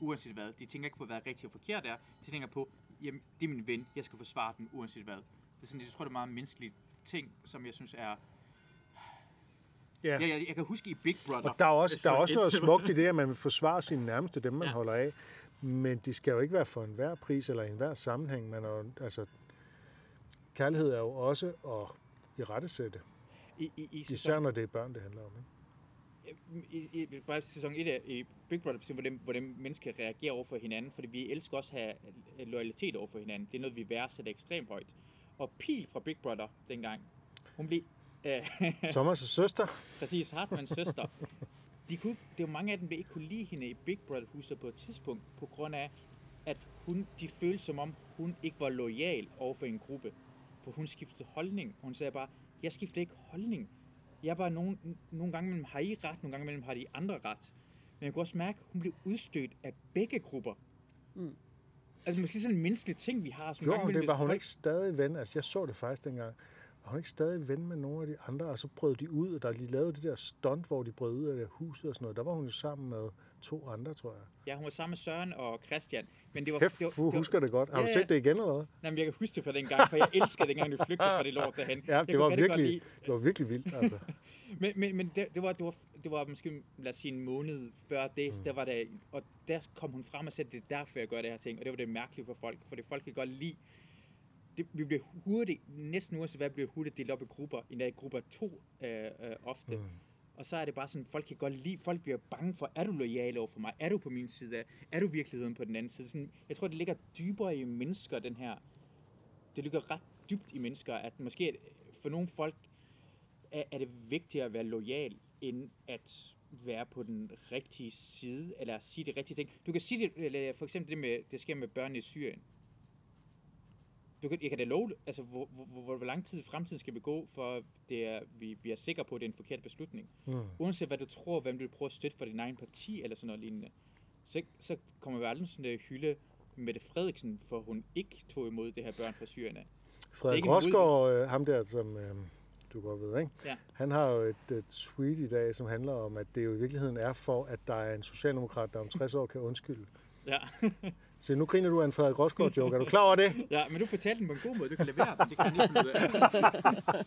uanset hvad. De tænker ikke på, hvad rigtigt og forkert er. De tænker på, jamen, det er min ven, jeg skal forsvare den, uanset hvad. Det er sådan, jeg tror, det er meget menneskelige ting, som jeg synes er... Ja. Jeg, jeg, jeg kan huske i Big Brother... Og der er også, der er så også et- noget smukt i det, at man vil forsvare sine nærmeste, dem man ja. holder af. Men det skal jo ikke være for enhver pris eller i enhver sammenhæng. Man er, jo- altså, kærlighed er jo også at i rettesætte. I, i, i Især sæson, når det er børn, det handler om. Ikke? i, i, bare sæson 1 af i Big Brother, hvordan, hvordan mennesker reagerer over for hinanden, fordi vi elsker også at have loyalitet over for hinanden. Det er noget, vi værdsætter ekstremt højt. Og Pil fra Big Brother dengang, hun blev øh, Thomas' søster, præcis Hartmanns søster. De kunne, det var mange af dem, der ikke kunne lide hende i Big Brother huset på et tidspunkt, på grund af, at hun, de følte som om, hun ikke var lojal over for en gruppe. For hun skiftede holdning. Hun sagde bare, jeg skifter ikke holdning. Jeg er bare nogle, nogle gange mellem har I ret, nogle gange mellem har de andre ret. Men jeg kunne også mærke, at hun blev udstødt af begge grupper. Mm. Altså måske sådan en menneskelig ting, vi har. Som jo, det var hun folk- ikke stadig ven. Altså, jeg så det faktisk dengang. Var hun ikke stadig ven med nogle af de andre, og så brød de ud, og da de lavede det der stunt, hvor de brød ud af det huset og sådan noget, der var hun jo sammen med to andre, tror jeg. Ja, hun var sammen med Søren og Christian. Men det var, Kæft, det var, du det var, husker det godt. Har Ja, du set det igen eller hvad? Nej, jeg kan huske det fra den gang, for jeg elskede dengang, du flygtede fra det lort derhen. Ja, det var, virkelig, det var virkelig vildt, altså. Men, men, men det, det, var, det, var, det var måske, lad os sige, en måned før det, mm. der var det, og der kom hun frem og sagde, det er derfor, jeg gør det her ting, og det var det mærkelige for folk, for det folk kan godt lide, det, vi blev hurtigt, næsten uanset hvad, blev hurtigt delt op i grupper, endda i grupper to øh, øh, ofte. Mm. Og så er det bare sådan, folk kan godt lide, folk bliver bange for, er du lojal over for mig? Er du på min side? af? Er du virkeligheden på den anden side? Sådan, jeg tror, det ligger dybere i mennesker, den her, det ligger ret dybt i mennesker, at måske for nogle folk er, er det vigtigere at være lojal, end at være på den rigtige side, eller sige det rigtige ting. Du kan sige det, eller for eksempel det med, det sker med børnene i Syrien. Du kan, jeg kan da love, altså, hvor, hvor, hvor, hvor lang tid i fremtiden skal vi gå, for det er, vi, vi er sikre på, at det er en forkert beslutning. Mm. Uanset hvad du tror, hvem du vil prøve at støtte for din egen parti, eller sådan noget lignende, så, så kommer vi aldrig sådan at hylde Mette Frederiksen, for hun ikke tog imod det her børn fra Syrien. Frederik Rosgaard, øh, ham der, som øh, du godt ved, ikke? Ja. han har jo et, et tweet i dag, som handler om, at det jo i virkeligheden er for, at der er en socialdemokrat, der om 60 år kan undskylde. Ja. Så nu griner du af en Frederik Rosgaard-joke. Er du klar over det? ja, men du fortalte den på en god måde. Du kan levere den. Det kan jeg.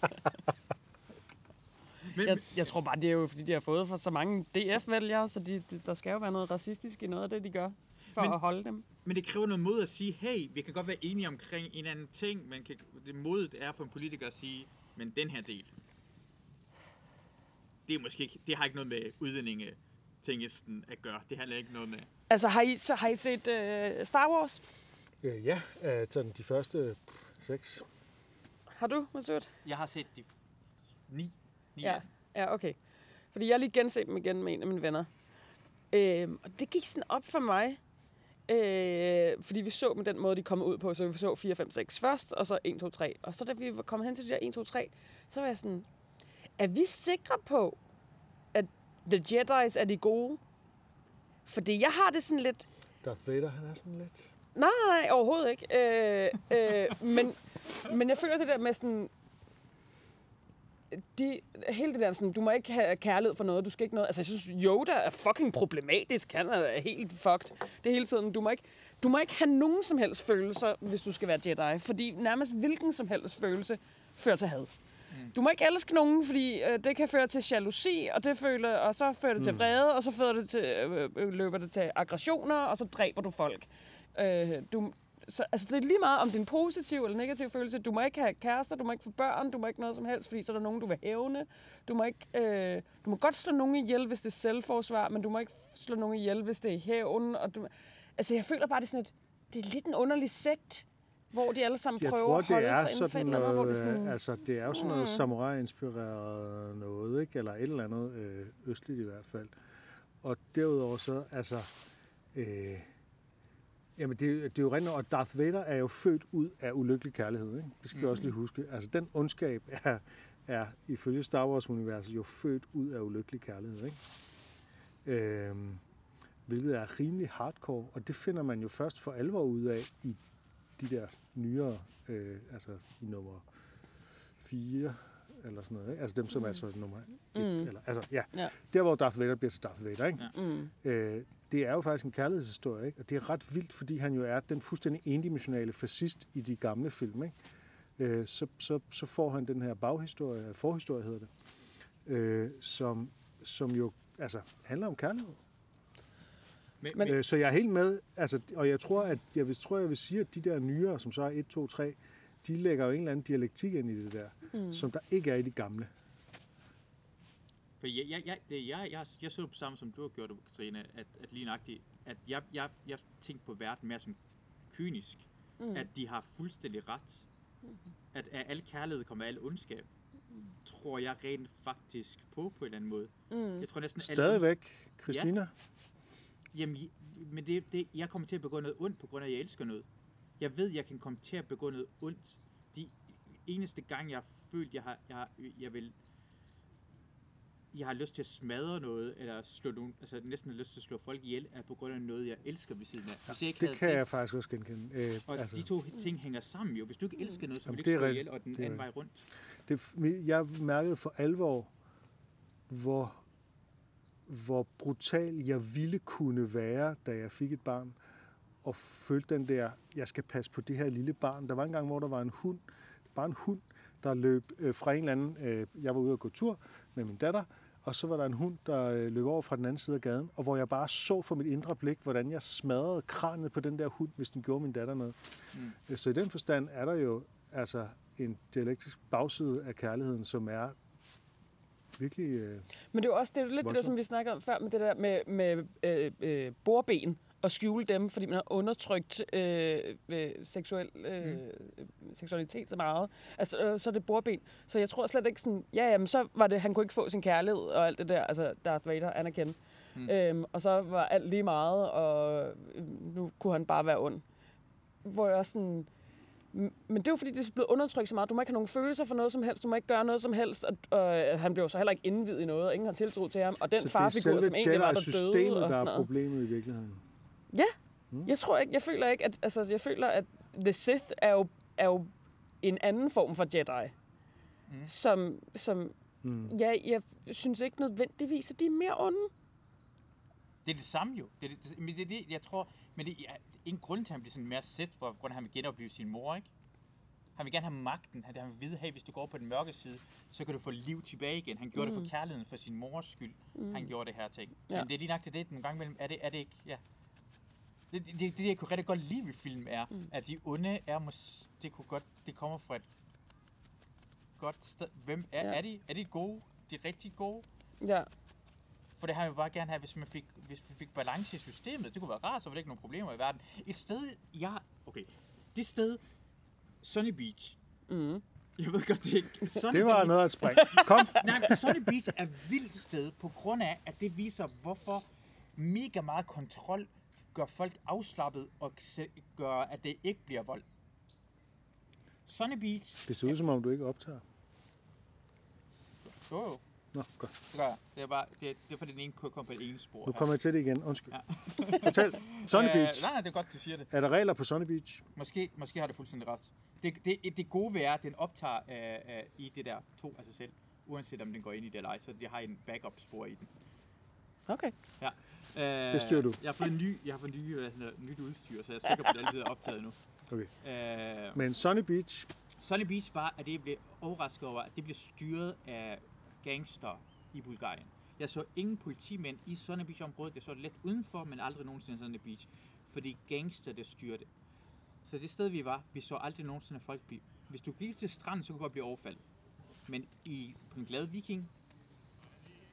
Men, Jeg, jeg tror bare, det er jo fordi, de har fået for så mange DF-vælgere, så de, de, der skal jo være noget racistisk i noget af det, de gør, for Men- Men... at holde dem. Men det kræver noget mod at sige, hey, vi kan godt være enige omkring en anden ting, men kan, det modet er for en politiker at sige, men den her del, det er måske ikke, det har ikke noget med udlændinge tingesten at gøre. Det handler ikke noget med... Altså, har I, så har I set uh, Star Wars? Øh, ja, øh, sådan de første seks. Har du, Masud? Jeg har set de f- ni. ni Ja. Ja, okay. Fordi jeg har lige genset dem igen med en af mine venner. Øhm, og det gik sådan op for mig, øh, fordi vi så med den måde, de kom ud på. Så vi så 4, 5, 6 først, og så 1, 2, 3. Og så da vi var kommet hen til de der 1, 2, 3, så var jeg sådan, er vi sikre på, at The Jedi's er de gode? Fordi jeg har det sådan lidt, Darth Vader, han er sådan lidt... Nej, nej, nej, overhovedet ikke. Øh, øh, men, men jeg føler det der med sådan... De, hele det der sådan, du må ikke have kærlighed for noget, du skal ikke noget. Altså, jeg synes, Yoda er fucking problematisk. Han er helt fucked. Det hele tiden. Du må ikke, du må ikke have nogen som helst følelser, hvis du skal være Jedi. Fordi nærmest hvilken som helst følelse fører til had. Du må ikke elske nogen, fordi øh, det kan føre til jalousi, og, det føler, og så fører det til vrede, og så fører det til, øh, øh, løber det til aggressioner, og så dræber du folk. Øh, du, så, altså det er lige meget om det er en positiv eller negativ følelse. Du må ikke have kærester, du må ikke få børn, du må ikke noget som helst, fordi så er der nogen, du vil hævne. Du må, ikke, øh, du må godt slå nogen ihjel, hvis det er selvforsvar, men du må ikke slå nogen ihjel, hvis det er hævn. Og du, altså jeg føler bare, det er sådan et, det er lidt en underlig sekt, hvor de alle sammen Jeg prøver tror, at holde det er sig inden for et eller andet, hvor det noget, er sådan, øh, altså det er jo sådan noget samurai-inspireret noget, ikke? Eller et eller andet øh, østligt i hvert fald. Og derudover så, altså, øh, jamen det, det er jo rent, og Darth Vader er jo født ud af ulykkelig kærlighed, ikke? Det skal mm. også lige huske. Altså den ondskab er, er ifølge Star Wars-universet jo født ud af ulykkelig kærlighed. Ikke? Øhm, hvilket er rimelig hardcore, og det finder man jo først for alvor ud af i de der nyere, øh, altså i nummer 4 eller sådan noget. Ikke? Altså dem, som er så nummer 1. Mm. Eller, altså, ja. Ja. Der, hvor Darth Vader bliver til Darth Vader. Ikke? Ja. Mm. Øh, det er jo faktisk en kærlighedshistorie, ikke? og det er ret vildt, fordi han jo er den fuldstændig endimensionale fascist i de gamle film. Ikke? Øh, så, så, så får han den her baghistorie, forhistorie hedder det, øh, som, som jo altså, handler om kærlighed. Men, Øh, så jeg er helt med, altså, og jeg tror, at jeg vil, tror, jeg vil sige, at de der nyere, som så er 1, 2, 3, de lægger jo en eller anden dialektik ind i det der, mm. som der ikke er i de gamle. For jeg, jeg, jeg, det, jeg, jeg, jeg så det på samme, som du har gjort, Katrine, at, at lige nøjagtigt, at jeg, jeg, jeg tænkte på verden mere som kynisk. Mm. At de har fuldstændig ret. At af al kærlighed kommer al ondskab. Tror jeg rent faktisk på, på en eller anden måde. Mm. Jeg tror næsten Stadigvæk, Christina. Jamen, men det, det, jeg kommer til at begå noget ondt, på grund af, at jeg elsker noget. Jeg ved, jeg kan komme til at begå noget ondt. De eneste gang, jeg har følt, jeg har, jeg, har, jeg vil... Jeg har lyst til at smadre noget, eller slå nogen, altså næsten har lyst til at slå folk ihjel, er på grund af noget, jeg elsker ved siden af. Hvis jeg ikke Det havde kan jeg faktisk også genkende. Øh, og altså, de to ting hænger sammen jo. Hvis du ikke elsker noget, så vil du ikke det slå ihjel, og den Det anden vej rundt. det, jeg mærkede for alvor, hvor, hvor brutal jeg ville kunne være, da jeg fik et barn, og følte den der, jeg skal passe på det her lille barn. Der var en gang, hvor der var en hund, bare en hund, der løb øh, fra en eller anden, øh, jeg var ude at gå tur med min datter, og så var der en hund, der øh, løb over fra den anden side af gaden, og hvor jeg bare så for mit indre blik, hvordan jeg smadrede kranet på den der hund, hvis den gjorde min datter noget. Mm. Så i den forstand er der jo altså en dialektisk bagside af kærligheden, som er virkelig... Øh, Men det er jo også det, er jo lidt det der, Voldsomt. som vi snakkede om før, med det der med, med øh, øh, bordben og skjule dem, fordi man har undertrykt øh, øh, seksuel, øh, mm. seksualitet så meget. Altså, øh, så er det bordben. Så jeg tror slet ikke sådan, ja, jamen, så var det, han kunne ikke få sin kærlighed og alt det der, altså Darth Vader anerkendte. Mm. Øhm, og så var alt lige meget, og øh, nu kunne han bare være ond. Hvor jeg også sådan, men det er jo fordi, det er blevet undertrykt så meget. Du må ikke have nogen følelser for noget som helst. Du må ikke gøre noget som helst. Og, og han blev så heller ikke indvidet i noget. og Ingen har tiltro til ham. Og den så det er farfigur, selve som egentlig var, der Jedi-systemet, døde og der er problemet i virkeligheden. Ja, jeg tror ikke, jeg føler ikke, at, altså, jeg føler, at The Sith er jo, er jo en anden form for Jedi. Mm. Som, som Mm. ja, jeg synes ikke nødvendigvis, at de er mere onde. Det er det samme jo. Det er det, men det er det, jeg tror... Men det er en grund til, at han bliver sådan mere sæt, på grund af, at han vil genopleve sin mor, ikke? Han vil gerne have magten. Han han vil vide, hey, hvis du går på den mørke side, så kan du få liv tilbage igen. Han gjorde mm. det for kærligheden, for sin mors skyld. Mm. Han gjorde det her ting. Ja. Men det er lige nok til det, nogle gange imellem, er det, er det ikke, ja. Det, det, det, det, jeg kunne rigtig godt lide ved film, er, mm. at de onde er, mås, det kunne godt, det kommer fra et godt sted. Hvem er, Ja. er de? Er de gode? De rigtig gode? Ja. For det har jeg jo bare gerne have, hvis, man fik, hvis vi fik balance i systemet. Det kunne være rart, så var det ikke nogen problemer i verden. Et sted, jeg... Okay. Det sted, Sunny Beach. Mm. Jeg ved godt, det er ikke... Sunny Det var Beach, noget at springe. Kom! Nej, Sunny Beach er et vildt sted, på grund af, at det viser, hvorfor mega meget kontrol gør folk afslappet og gør, at det ikke bliver vold. Sunny Beach... Det ser ud som om, du ikke optager. Jo, jo. Nå, godt. Det gør jeg. Det er, bare, det, er, det er fordi, den ene kunne komme på det ene spor. Nu kommer jeg til det igen. Undskyld. Fortæl. Sunny Øh, Beach. nej, nej, det er godt, du siger det. Er der regler på Sunny Beach? Måske, måske har det fuldstændig ret. Det, det, det gode ved er, at den optager øh, øh, i det der to af sig selv, uanset om den går ind i det eller ej, så de har en backup-spor i den. Okay. Ja. Øh, Det styrer du. Jeg har fået, en ny, jeg har fået nye, hvad hedder, nyt udstyr, så jeg er sikker på, at det altid er optaget nu. Okay. Øh, Men Sunny Beach, Sunny Beach var, at det blev overrasket over, at det blev styret af gangster i Bulgarien. Jeg så ingen politimænd i Sunny Beach-området. Jeg så det lidt udenfor, men aldrig nogensinde i Sunny Beach. Fordi gangster, der styrer det. Så det sted, vi var, vi så aldrig nogensinde folk blive... Hvis du gik til stranden, så kunne du godt blive overfaldet. Men i, på en glad viking,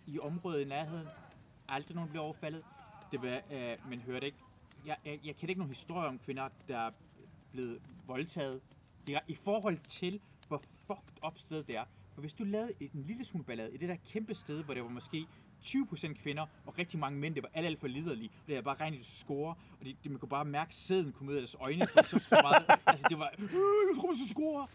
i området i nærheden, aldrig nogen blev overfaldet. Det var, øh, man hørte ikke... Jeg, jeg, jeg kender ikke nogen historie om kvinder, der er blevet voldtaget. Det er, I forhold til, hvor fucked up sted det er. For hvis du lavede et- en lille smule ballade i det der kæmpe sted, hvor der var måske 20% kvinder og rigtig mange mænd, det var alt, alt for liderlige. Og det er bare regnet til score, og det, det, man kunne bare mærke sæden komme ud af deres øjne. For så for meget, altså det var, øh, jeg tror, man skal score.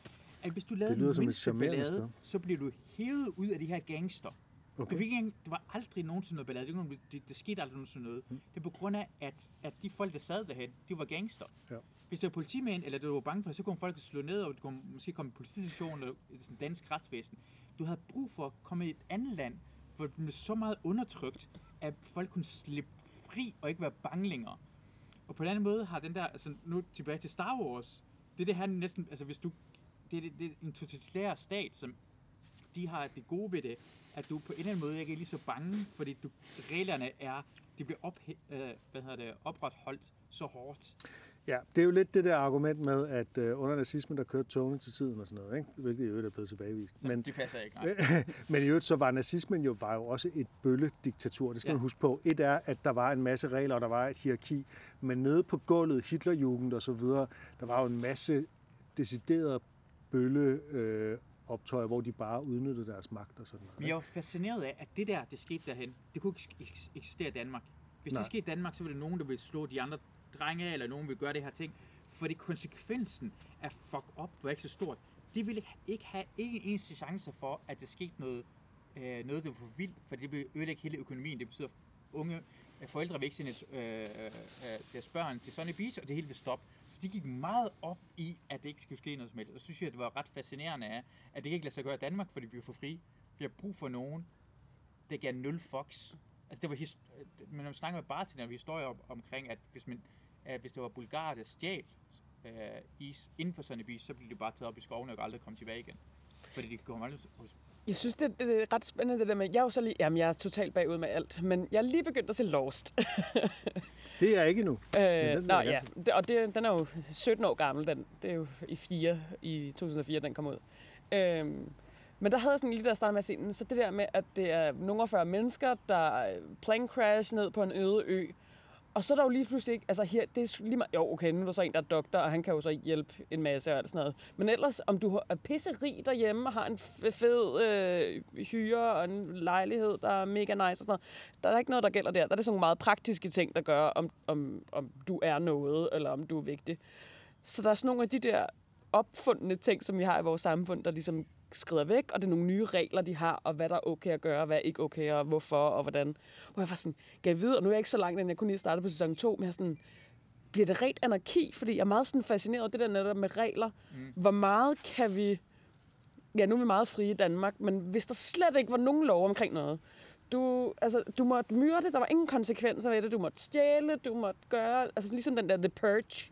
at hvis du lavede Det lyder den som et ballade, sted. så bliver du hævet ud af de her gangster. Okay. Fik ikke, det var aldrig nogensinde noget ballade. Det, det, det skete aldrig nogensinde noget. Mm. Det er på grund af, at, at de folk, der sad derhen, de var gangster. Ja. Hvis der var politimænd, eller du var bange for det, så kunne folk slå ned, og du kunne måske komme i politistation eller sådan dansk retsvæsen. Du havde brug for at komme i et andet land, hvor du blev så meget undertrykt, at folk kunne slippe fri og ikke være bange længere. Og på den anden måde har den der, altså nu tilbage til Star Wars, det er det her næsten, altså hvis du, det er, det, det er en totalitær stat, som de har det gode ved det, at du på en eller anden måde ikke er lige så bange, fordi du, reglerne er, de bliver op, øh, hvad hedder det, opretholdt så hårdt. Ja, det er jo lidt det der argument med, at øh, under nazismen, der kørte togene til tiden og sådan noget, ikke? hvilket i øvrigt er blevet tilbagevist. Så Men, det passer ikke, nej. men i øvrigt så var nazismen jo, var jo også et bøllediktatur, det skal Ja. man huske på. Et er, at der var en masse regler, og der var et hierarki, men nede på gulvet, Hitlerjugend og så videre, der var jo en masse deciderede bølle øh, optøjer, hvor de bare udnyttede deres magt og sådan noget. Men jeg var fascineret af, at det der, det skete derhen, det kunne ikke eks- eksistere i Danmark. Hvis Nej. Det skete i Danmark, så ville der nogen, der ville slå de andre drenge, eller nogen ville gøre det her ting. Fordi konsekvensen af fuck up var ikke så stort. De ville ikke, have en eneste chance for, at der skete noget, øh, noget der var for vildt, for det ville ødelægge hele økonomien. Det betyder, unge øh, forældre vil ikke sende øh, øh, deres børn til Sunny Beach, og det hele vil stoppe. Så de gik meget op i, at det ikke skulle ske noget som helst. Og så synes jeg, at det var ret fascinerende af, at det ikke lade sig gøre i Danmark, fordi vi er for fri. Vi har brug for nogen, der gav nul fox. Altså det var his- men når man snakker med bartender, har vi historier om, omkring, at hvis, man, at hvis det var bulgarer, der stjal øh, is inden for sådan en by, så blev det bare taget op i skovene og aldrig kom tilbage igen. Fordi de kom aldrig hos Jeg synes, det, det er ret spændende det der med, jeg er jo så lige, jamen jeg er totalt bagud med alt, men jeg er lige begyndt at se Lost. Det er ikke nu. Øh, den nå, ja, gerne det, og det, den er jo 17 år gammel, den. Det er jo i 4, i 2004, den kom ud. Øhm, men der havde jeg sådan lige der startede med at se den, så det der med, at det er nogle af 40 mennesker, der plane crash ned på en øde ø, og så er der jo lige pludselig ikke, altså her, det er lige meget, jo okay, nu er der så en, der er doktor, og han kan jo så hjælpe en masse og alt sådan noget. Men ellers, om du er pisserig derhjemme og har en fed øh, hyre og en lejlighed, der er mega nice og sådan noget, der er ikke noget, der gælder der. Der er det sådan nogle meget praktiske ting, der gør, om, om, om du er noget, eller om du er vigtig. Så der er sådan nogle af de der opfundne ting, som vi har i vores samfund, der ligesom skrider væk, og det er nogle nye regler, de har, og hvad der er okay at gøre, og hvad er ikke okay, og hvorfor, og hvordan. Hvor jeg var sådan, kan jeg vide, og nu er jeg ikke så langt, end jeg kunne lige starte på sæson 2, men jeg sådan, bliver det rent anarki? Fordi jeg er meget sådan fascineret af det der netop med regler. Mm. Hvor meget kan vi... Ja, nu er vi meget frie i Danmark, men hvis der slet ikke var nogen lov omkring noget, du, altså, du måtte myrde, der var ingen konsekvenser ved det, du måtte stjæle, du måtte gøre, altså ligesom den der The Purge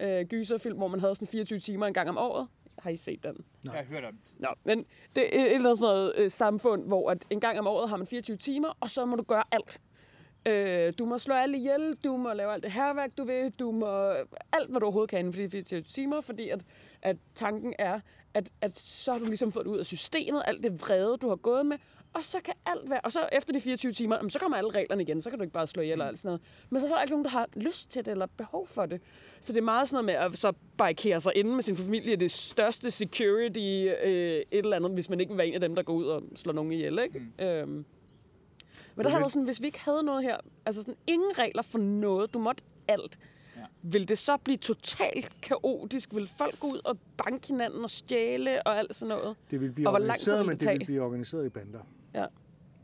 øh, gyserfilm, hvor man havde sådan 24 timer en gang om året. Har I set den? Jeg har hørt om det. Nå, men det er et eller andet sådan noget øh, samfund, hvor at en gang om året har man 24 timer, og så må du gøre alt. Øh, du må slå alle ihjel, du må lave alt det herværk, du vil, du må alt, hvad du overhovedet kan inden for de 24 timer, fordi at, at tanken er, at, at så har du ligesom fået det ud af systemet, alt det vrede, du har gået med, og så kan alt være, og så efter de 24 timer, så kommer alle reglerne igen, så kan du ikke bare slå ihjel og alt sådan noget. Men så er der ikke nogen, der har lyst til det, eller behov for det. Så det er meget sådan noget med at så barrikere sig inde med sin familie, det største security, øh, et eller andet, hvis man ikke vil være en af dem, der går ud og slår nogen ihjel, ikke? Mm. Øhm. Men der havde været sådan, hvis vi ikke havde noget her, altså sådan ingen regler for noget, du måtte alt, Ja. vil det så blive totalt kaotisk? Vil folk gå ud og banke hinanden og stjæle og alt sådan noget? Det vil blive Og hvor lang tid organiseret, vil men det det vil blive organiseret i bander. Ja.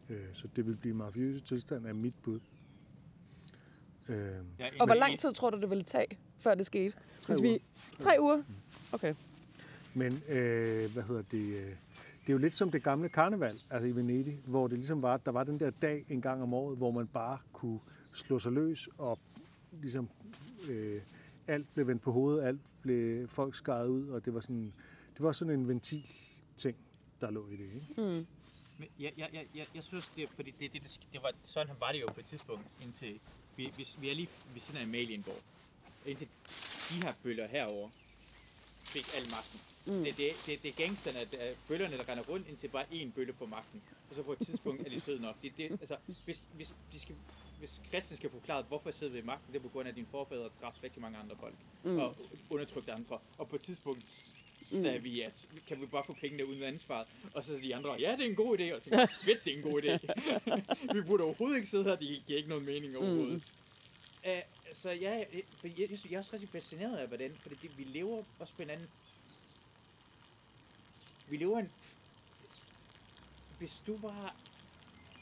Øh, så det vil blive mafiøse tilstand af mit bud. Øh, er Og hvor lang tid tror du, det ville tage, før det skete? Tre Hvis vi... uger. Tre uger? Okay. Men øh, hvad hedder det? Øh, det er jo lidt som det gamle karneval, altså i Venedig, hvor det ligesom var, der var den der dag en gang om året, hvor man bare kunne slå sig løs og ligesom øh, alt blev vendt på hovedet, alt blev folk skåret ud, og det var sådan, det var sådan en ventil ting, der lå i det. Ikke? Mm. Men jeg, jeg, jeg, jeg, jeg synes, det er, fordi det, det, det, det var, sådan var det jo på et tidspunkt, indtil vi, vi, vi er lige ved siden af Amalienborg. Indtil de her bøller herover fik al magten. Mm. Det, det, det, det er gangsterne, er bøllerne, der render rundt, indtil bare én bølle får magten. Og så på et tidspunkt er de søde nok. Det, det, altså, hvis, hvis, de skal, hvis Christian skal forklare, hvorfor jeg sidder ved magten, det er på grund af, at dine forfædre dræbte rigtig mange andre folk. Mm. Og undertrykte andre. Og på et tidspunkt sagde vi, at kan vi bare få pengene uden ansvaret? Og så de andre, ja, det er en god idé. Og så tænkte, fedt, det er en god idé. vi burde overhovedet ikke sidde her, det giver ikke nogen mening overhovedet. Mm. Uh, så ja, jeg, jeg, jeg, jeg er også rigtig fascineret af, hvordan, fordi det, vi lever også på en anden vi lever en... Hvis du var...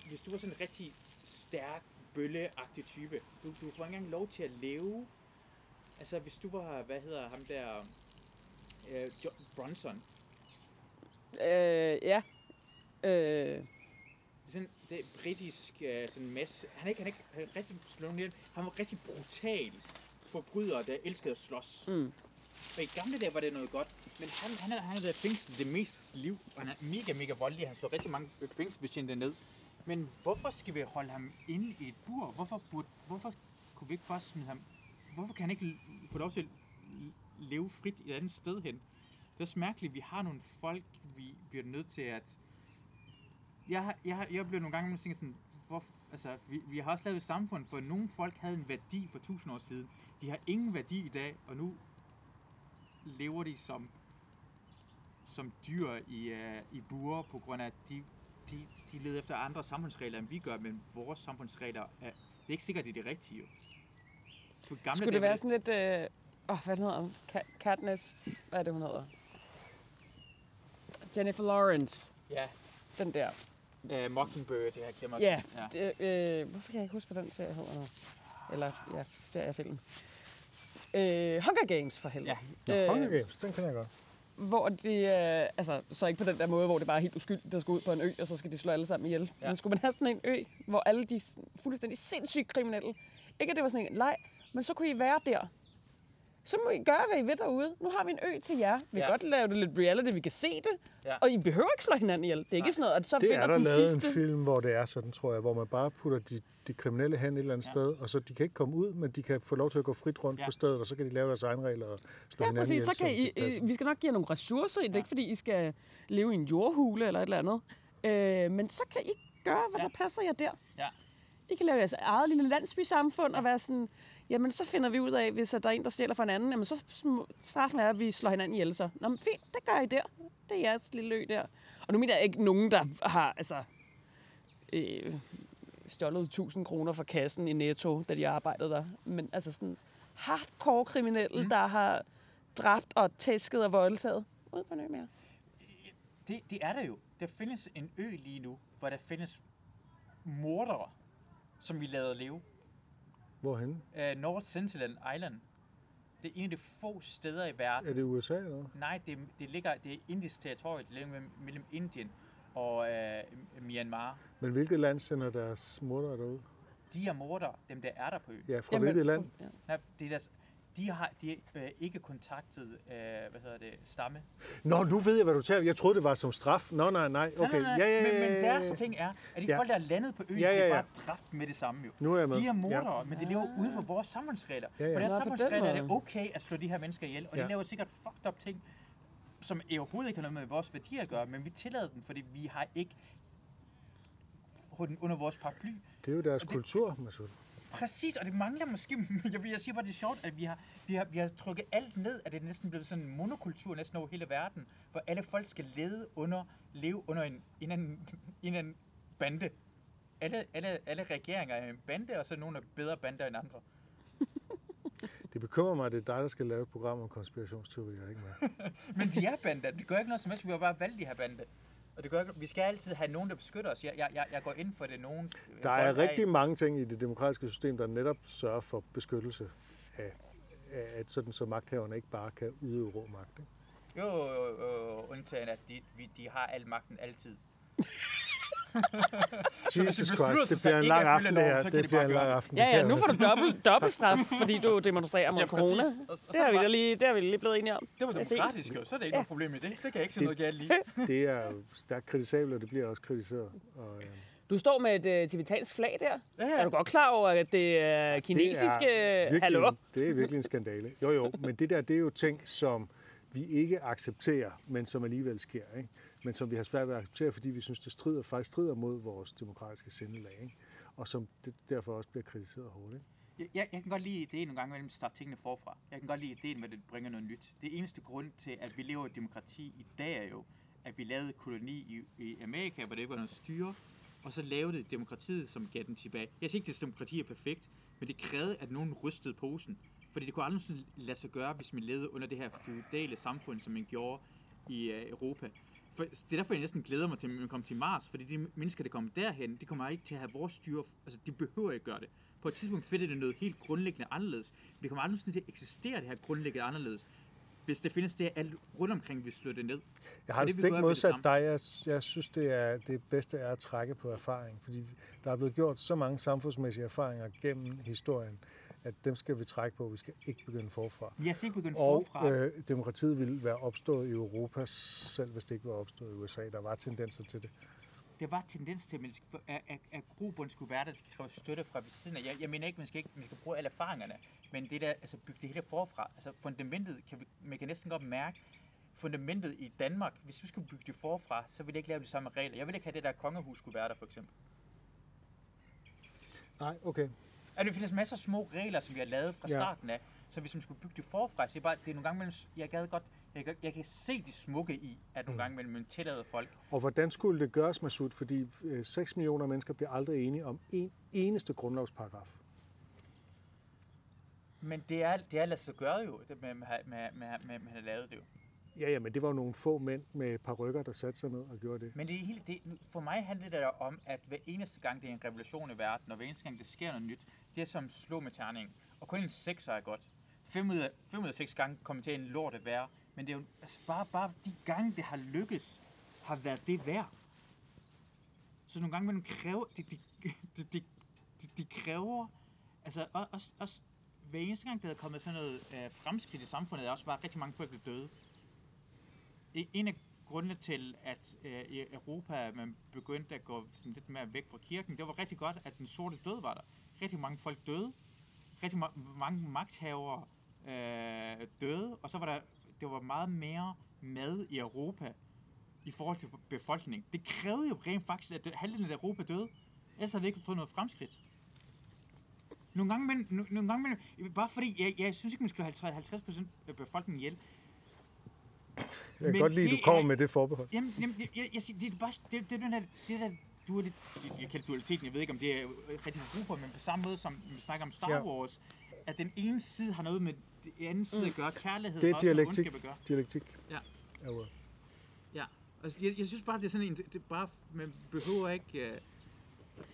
Hvis du var sådan en rigtig stærk, bølleagtig type, du, du får ikke engang lov til at leve. Altså, hvis du var, hvad hedder ham der... Øh, Bronson. Øh, ja. Øh, Sådan, det er britisk øh, sådan masse... Han er ikke, han er ikke han er rigtig slået ihjel. Han var rigtig brutal forbryder, der elskede at slås. mm. Og i gamle dage var det noget godt, men han, han, han er der fængslet det meste liv, og han er mega, mega voldelig. Han slår rigtig mange fængselsbetjente ned. Men hvorfor skal vi holde ham inde i et bur? Hvorfor, burde, hvorfor kunne vi ikke bare smide ham? Hvorfor kan han ikke få lov til leve frit et andet sted hen? Det er også mærkeligt, vi har nogle folk, vi bliver nødt til at... Jeg, har, jeg, jeg bliver nogle gange tænkt sådan, hvor, altså, vi, vi har også lavet et samfund, for nogle folk havde en værdi for tusind år siden. De har ingen værdi i dag, og nu lever de som, som dyr i, uh, i buer, på grund af, at de, de, de leder efter andre samfundsregler, end vi gør, men vores samfundsregler er, det er ikke sikkert, det er det rigtige. For gamle Skulle det dage være sådan lidt... Øh, åh, hvad den hedder hun? Ka- Katniss. Hvad er det, hun hedder? Jennifer Lawrence. Ja, Den der. uh, Mockingbird, det her glemmer Ja. ja. Det, øh, hvorfor kan jeg ikke huske, hvad den serie hedder nu? Eller, ja, seriefilm. Øh, Hunger Games, for helvede. Ja. Hunger Games, den kan jeg godt. Hvor de, øh, altså, så ikke på den der måde, hvor det bare er helt uskyldigt, der skal ud på en ø, og så skal de slå alle sammen ihjel. Ja. Ja. Men skulle man have sådan en ø, hvor alle de fuldstændig sindssygt kriminelle, ikke at det var sådan en leg, men så kunne I være der. Så må I gøre, hvad I vil derude. Nu har vi en ø til jer. Vi kan Ja. godt lave det lidt reality, vi kan se det. Ja. Og I behøver ikke slå hinanden ihjel. Det er ikke sådan noget, at så Det er der den lavet sidste. en film, hvor det er sådan, tror jeg, hvor man bare putter de, de kriminelle hen et eller andet Ja. ja. sted, og så de kan ikke komme ud, men de kan få lov til at gå frit rundt Ja. ja. på stedet, og så kan de lave deres egne regler og slå Ja, hinanden præcis. ihjel, Så kan I, det. I, vi skal nok give jer nogle ressourcer. Det er Ja. ikke, fordi I skal leve i en jordhule eller et eller andet. Øh, men så kan I gøre, hvad Ja. ja. der passer jer der. Ja. I kan lave jeres eget lille landsbysamfund og være sådan, jamen så finder vi ud af, hvis der er en, der stjæler for en anden, jamen så straffen er, at vi slår hinanden ihjel så. Nå, men fint, det gør I der. Det er jeres lille ø der. Og nu mener jeg ikke nogen, der har altså, øh, stjålet 1000 kroner fra kassen i Netto, da de arbejdede der. Men altså sådan hardcore kriminelle, mm. der har dræbt og tæsket og voldtaget. Ud på en ø mere. Det, det er der jo. Der findes en ø lige nu, hvor der findes mordere, som vi lader leve. Hvorhen? Uh, North Sentinel Island. Det er en af de få steder i verden. Er det USA eller? Nej, det, det ligger det er indisk territorium, det ligger mellem, mellem Indien og uh, Myanmar. Men hvilket land sender deres mordere derud? De er mordere, dem der er der på øen. Ja, fra hvilket land? Ja. Nej, det er deres, de har de, øh, ikke kontaktet, øh, hvad hedder det, stamme. Nå, nu ved jeg, hvad du taler. Jeg troede, det var som straf. Nå, nej, nej. Okay. Nej, nej, nej. Ja, ja, ja, men, men ja, deres ja. ting er, at de Ja. folk, der er landet på øen, Ja, ja, de er ja. bare dræbt med det samme jo. Nu er jeg med. De er mordere, Ja. men de lever uden for vores samfundsregler. Ja, ja. For deres samfundsregler er det okay at slå de her mennesker ihjel, og Ja. de laver sikkert fucked up ting, som overhovedet ikke har noget med vores værdier at gøre, men vi tillader dem, fordi vi har ikke under vores paraply. Det er jo deres det- kultur, Masud. Præcis, og det mangler måske, jeg, jeg siger bare, det er sjovt, at vi har, vi har, vi har trykket alt ned, at det er næsten blevet sådan en monokultur næsten over hele verden, hvor alle folk skal leve under, leve under en, en, en, en, en bande. Alle, alle, alle regeringer er en bande, og så er nogle er bedre bander end andre. Det bekymrer mig, at det er dig, der skal lave et program om konspirationsteorier, ikke mig? Men de er bander. Det gør ikke noget som helst. Vi har bare valgt de her bande. Og det gør vi skal altid have nogen, der beskytter os. Jeg, jeg, jeg, går ind for det. Nogen, Der er rigtig mange ting i det demokratiske system, der netop sørger for beskyttelse af, af at sådan så magthaverne ikke bare kan udøve rå magt. Ikke? Jo, jo, jo, undtagen at de, vi, de har al magten altid. Jesus Christ, det bliver en lang aften det her. Det de bliver en lang det. aften. Ja, det ja, nu får du dobbelt, dobbelt straf, fordi du demonstrerer mod Ja, corona. Og- og Det har vi da lige, det har vi lige blevet enige om. Det var Det demokratisk, jo. så er det ikke noget problem med det. Det kan jeg ikke se Det- noget galt i. Det er stærkt kritisabelt, og det bliver også kritiseret. Og, øh, Du står med et uh, tibetansk flag der. Ja, Er du godt klar over, at det er det kinesiske... er virkelig, Hallo? Det er virkelig en skandale. Jo, jo, men det der, det er jo ting, som vi ikke accepterer, men som alligevel sker. Ikke? Men som vi har svært ved at acceptere, fordi vi synes, det strider, faktisk strider mod vores demokratiske sindelag. Ikke? Og som det, derfor også bliver kritiseret hårdt. Ikke? Jeg, jeg, kan godt lide ideen nogle gange mellem at starte tingene forfra. Jeg kan godt lide ideen med, at det bringer noget nyt. Det eneste grund til, at vi lever i demokrati i dag, er jo, at vi lavede koloni i, i Amerika, hvor det ikke var noget styre, og så lavede det demokratiet, som gav den tilbage. Jeg siger ikke, at demokrati er perfekt, men det krævede, at nogen rystede posen. Fordi det kunne aldrig lade sig gøre, hvis man levede under det her feudale samfund, som man gjorde i uh, Europa. For det er derfor, jeg næsten glæder mig til, at man kommer til Mars, fordi de mennesker, der kommer derhen, de kommer ikke til at have vores styre, altså de behøver ikke gøre det. På et tidspunkt finder det noget helt grundlæggende anderledes. Det kommer aldrig til at eksistere det her grundlæggende anderledes, hvis det findes det, alt rundt omkring vi slår det ned. Jeg har det vi stik modsat dig. Jeg, jeg synes, det, er, det bedste er at trække på erfaring. Fordi der er blevet gjort så mange samfundsmæssige erfaringer gennem historien, at dem skal vi trække på. Vi skal ikke begynde forfra. Jeg skal ikke begynde Og forfra. øh, demokratiet ville være opstået i Europa, selv hvis det ikke var opstået i USA. Der var tendenser til det. Det var tendens til, at, at, at grobund skulle være der, det kræver støtte fra ved siden af. Jeg, jeg mener ikke, man skal, ikke, man skal bruge alle erfaringerne, men det der, altså bygge det hele forfra. Altså fundamentet, kan vi, man kan næsten godt mærke, fundamentet i Danmark, hvis vi skulle bygge det forfra, så ville jeg ikke lave de samme regler. Jeg ville ikke have det der kongehus skulle være der, for eksempel. Nej, okay. Og der findes masser af små regler, som vi har lavet fra Ja. starten af. Så hvis man skulle bygge det forfra, så er det bare, det er nogle gange mellem, jeg gad godt, jeg, kan- jeg kan se det smukke i, at nogle Mm. gange mellem man tillader folk. Og hvordan skulle det gøres, Masud? Fordi øh, 6 millioner mennesker bliver aldrig enige om en eneste grundlovsparagraf. Men det er, det er lade sig gøre jo, det med, med, med, med, man har lavet det jo. Ja, ja, men det var jo nogle få mænd med par rykker, der satte sig ned og gjorde det. Men det er helt, det, for mig handler det der om, at hver eneste gang, det er en revolution i verden, og hver eneste gang, det sker noget nyt, det er som slå med terning. Og kun en 6 er godt. 5 ud af, 5 ud af 6 gange kommer til en lort at være. Men det er jo altså bare, bare de gange, det har lykkes, har været det værd. Så nogle gange, man kræver, de, det, det, det, det, de kræver, altså og- også, også hver eneste gang, der er kommet sådan noget øh, fremskridt i samfundet, er også bare rigtig mange folk, der døde. E- en af grundene til, at øh, i Europa man begyndte at gå sådan lidt mere væk fra kirken, det var rigtig godt, at den sorte død var der. Rigtig mange folk døde. Rigtig ma- mange magthavere øh, døde. Og så var der det var meget mere mad i Europa i forhold til befolkningen. Det krævede jo rent faktisk, at halvdelen af Europa døde. Ellers havde vi ikke fået noget fremskridt. Nogle gange, men, no, nogle gange men, bare fordi, jeg, jeg synes ikke, man skal have 50 procent af befolkningen ihjel. Jeg kan Men godt lide, at du det kommer med det forbehold. Jamen, jamen jeg, jeg, jeg det er bare, det, det, den der, det der dualit, jeg kalder dualiteten, jeg ved ikke, om det er rigtig brug for, men på samme måde, som vi snakker om Star Ja. Wars, at den ene side har noget med den anden side at gøre, kærlighed Det er også med dialektik. ondskab at gøre. Dialektik. Ja. Er ordet. Ja, altså, jeg, jeg synes bare, det er sådan en, det, det er bare, man behøver ikke, uh,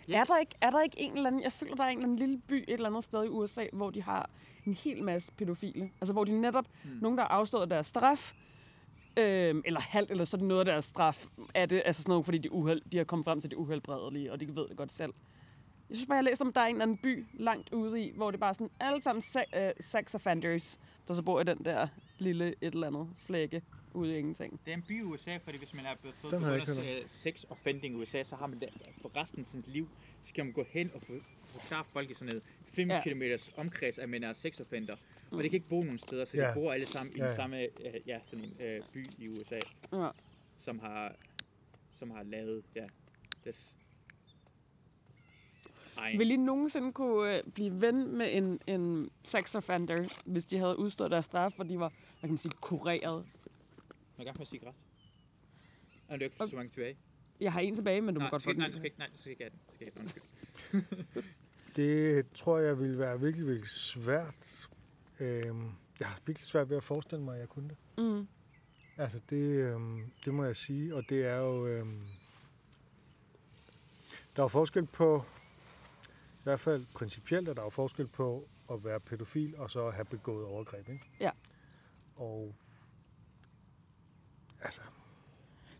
Ja. Er der, ikke, er der ikke en eller anden, jeg føler, der er en eller anden lille by et eller andet sted i USA, hvor de har en hel masse pædofile. Altså hvor de netop, Hmm. mm. nogen der har afstået deres straf, øhm, eller halvt, eller så er det noget af deres straf, er det altså sådan noget, fordi de, uheld, de har kommet frem til det uhelbredelige, og de ved det godt selv. Jeg synes bare, jeg læste om, der er en eller anden by langt ude i, hvor det bare er sådan alle sammen se- øh, sex offenders, der så bor i den der lille et eller andet flække ude i ingenting. det er en by i USA, fordi hvis man fået jeg begyndt ikke at se sex offending i USA, så har man det, for resten af sit liv, så skal man gå hen og for, forklare folk i sådan noget 5 Ja. ja. km omkreds, at man er sex offender. Og de kan ikke bo nogen steder, så de Ja. bor alle sammen i Ja, den ja. samme øh, ja, sådan en øh, by i USA. Ja. som har, som har lavet ja, des egen. Vil I nogensinde kunne øh, blive ven med en, en sex offender, hvis de havde udstået deres straf, hvor de var, hvad kan man sige, kureret? Må jeg gerne få en cigaret? Det er ikke så mange tilbage. Jeg har en tilbage, men du må Nej, godt skal, få ikke- nej, den. du skal ikke, nej, du skal ikke have den. Du skal ikke have den. Undskyld. Det tror jeg vil være virkelig, virkelig svært. Øhm, jeg har virkelig svært ved at forestille mig, at jeg kunne det. Mm. Altså, det, øhm, det må jeg sige. Og det er jo... Øhm, der er forskel på... I hvert fald principielt er der jo forskel på at være pædofil og så at have begået overgreb, ikke? Ja. Og... Altså,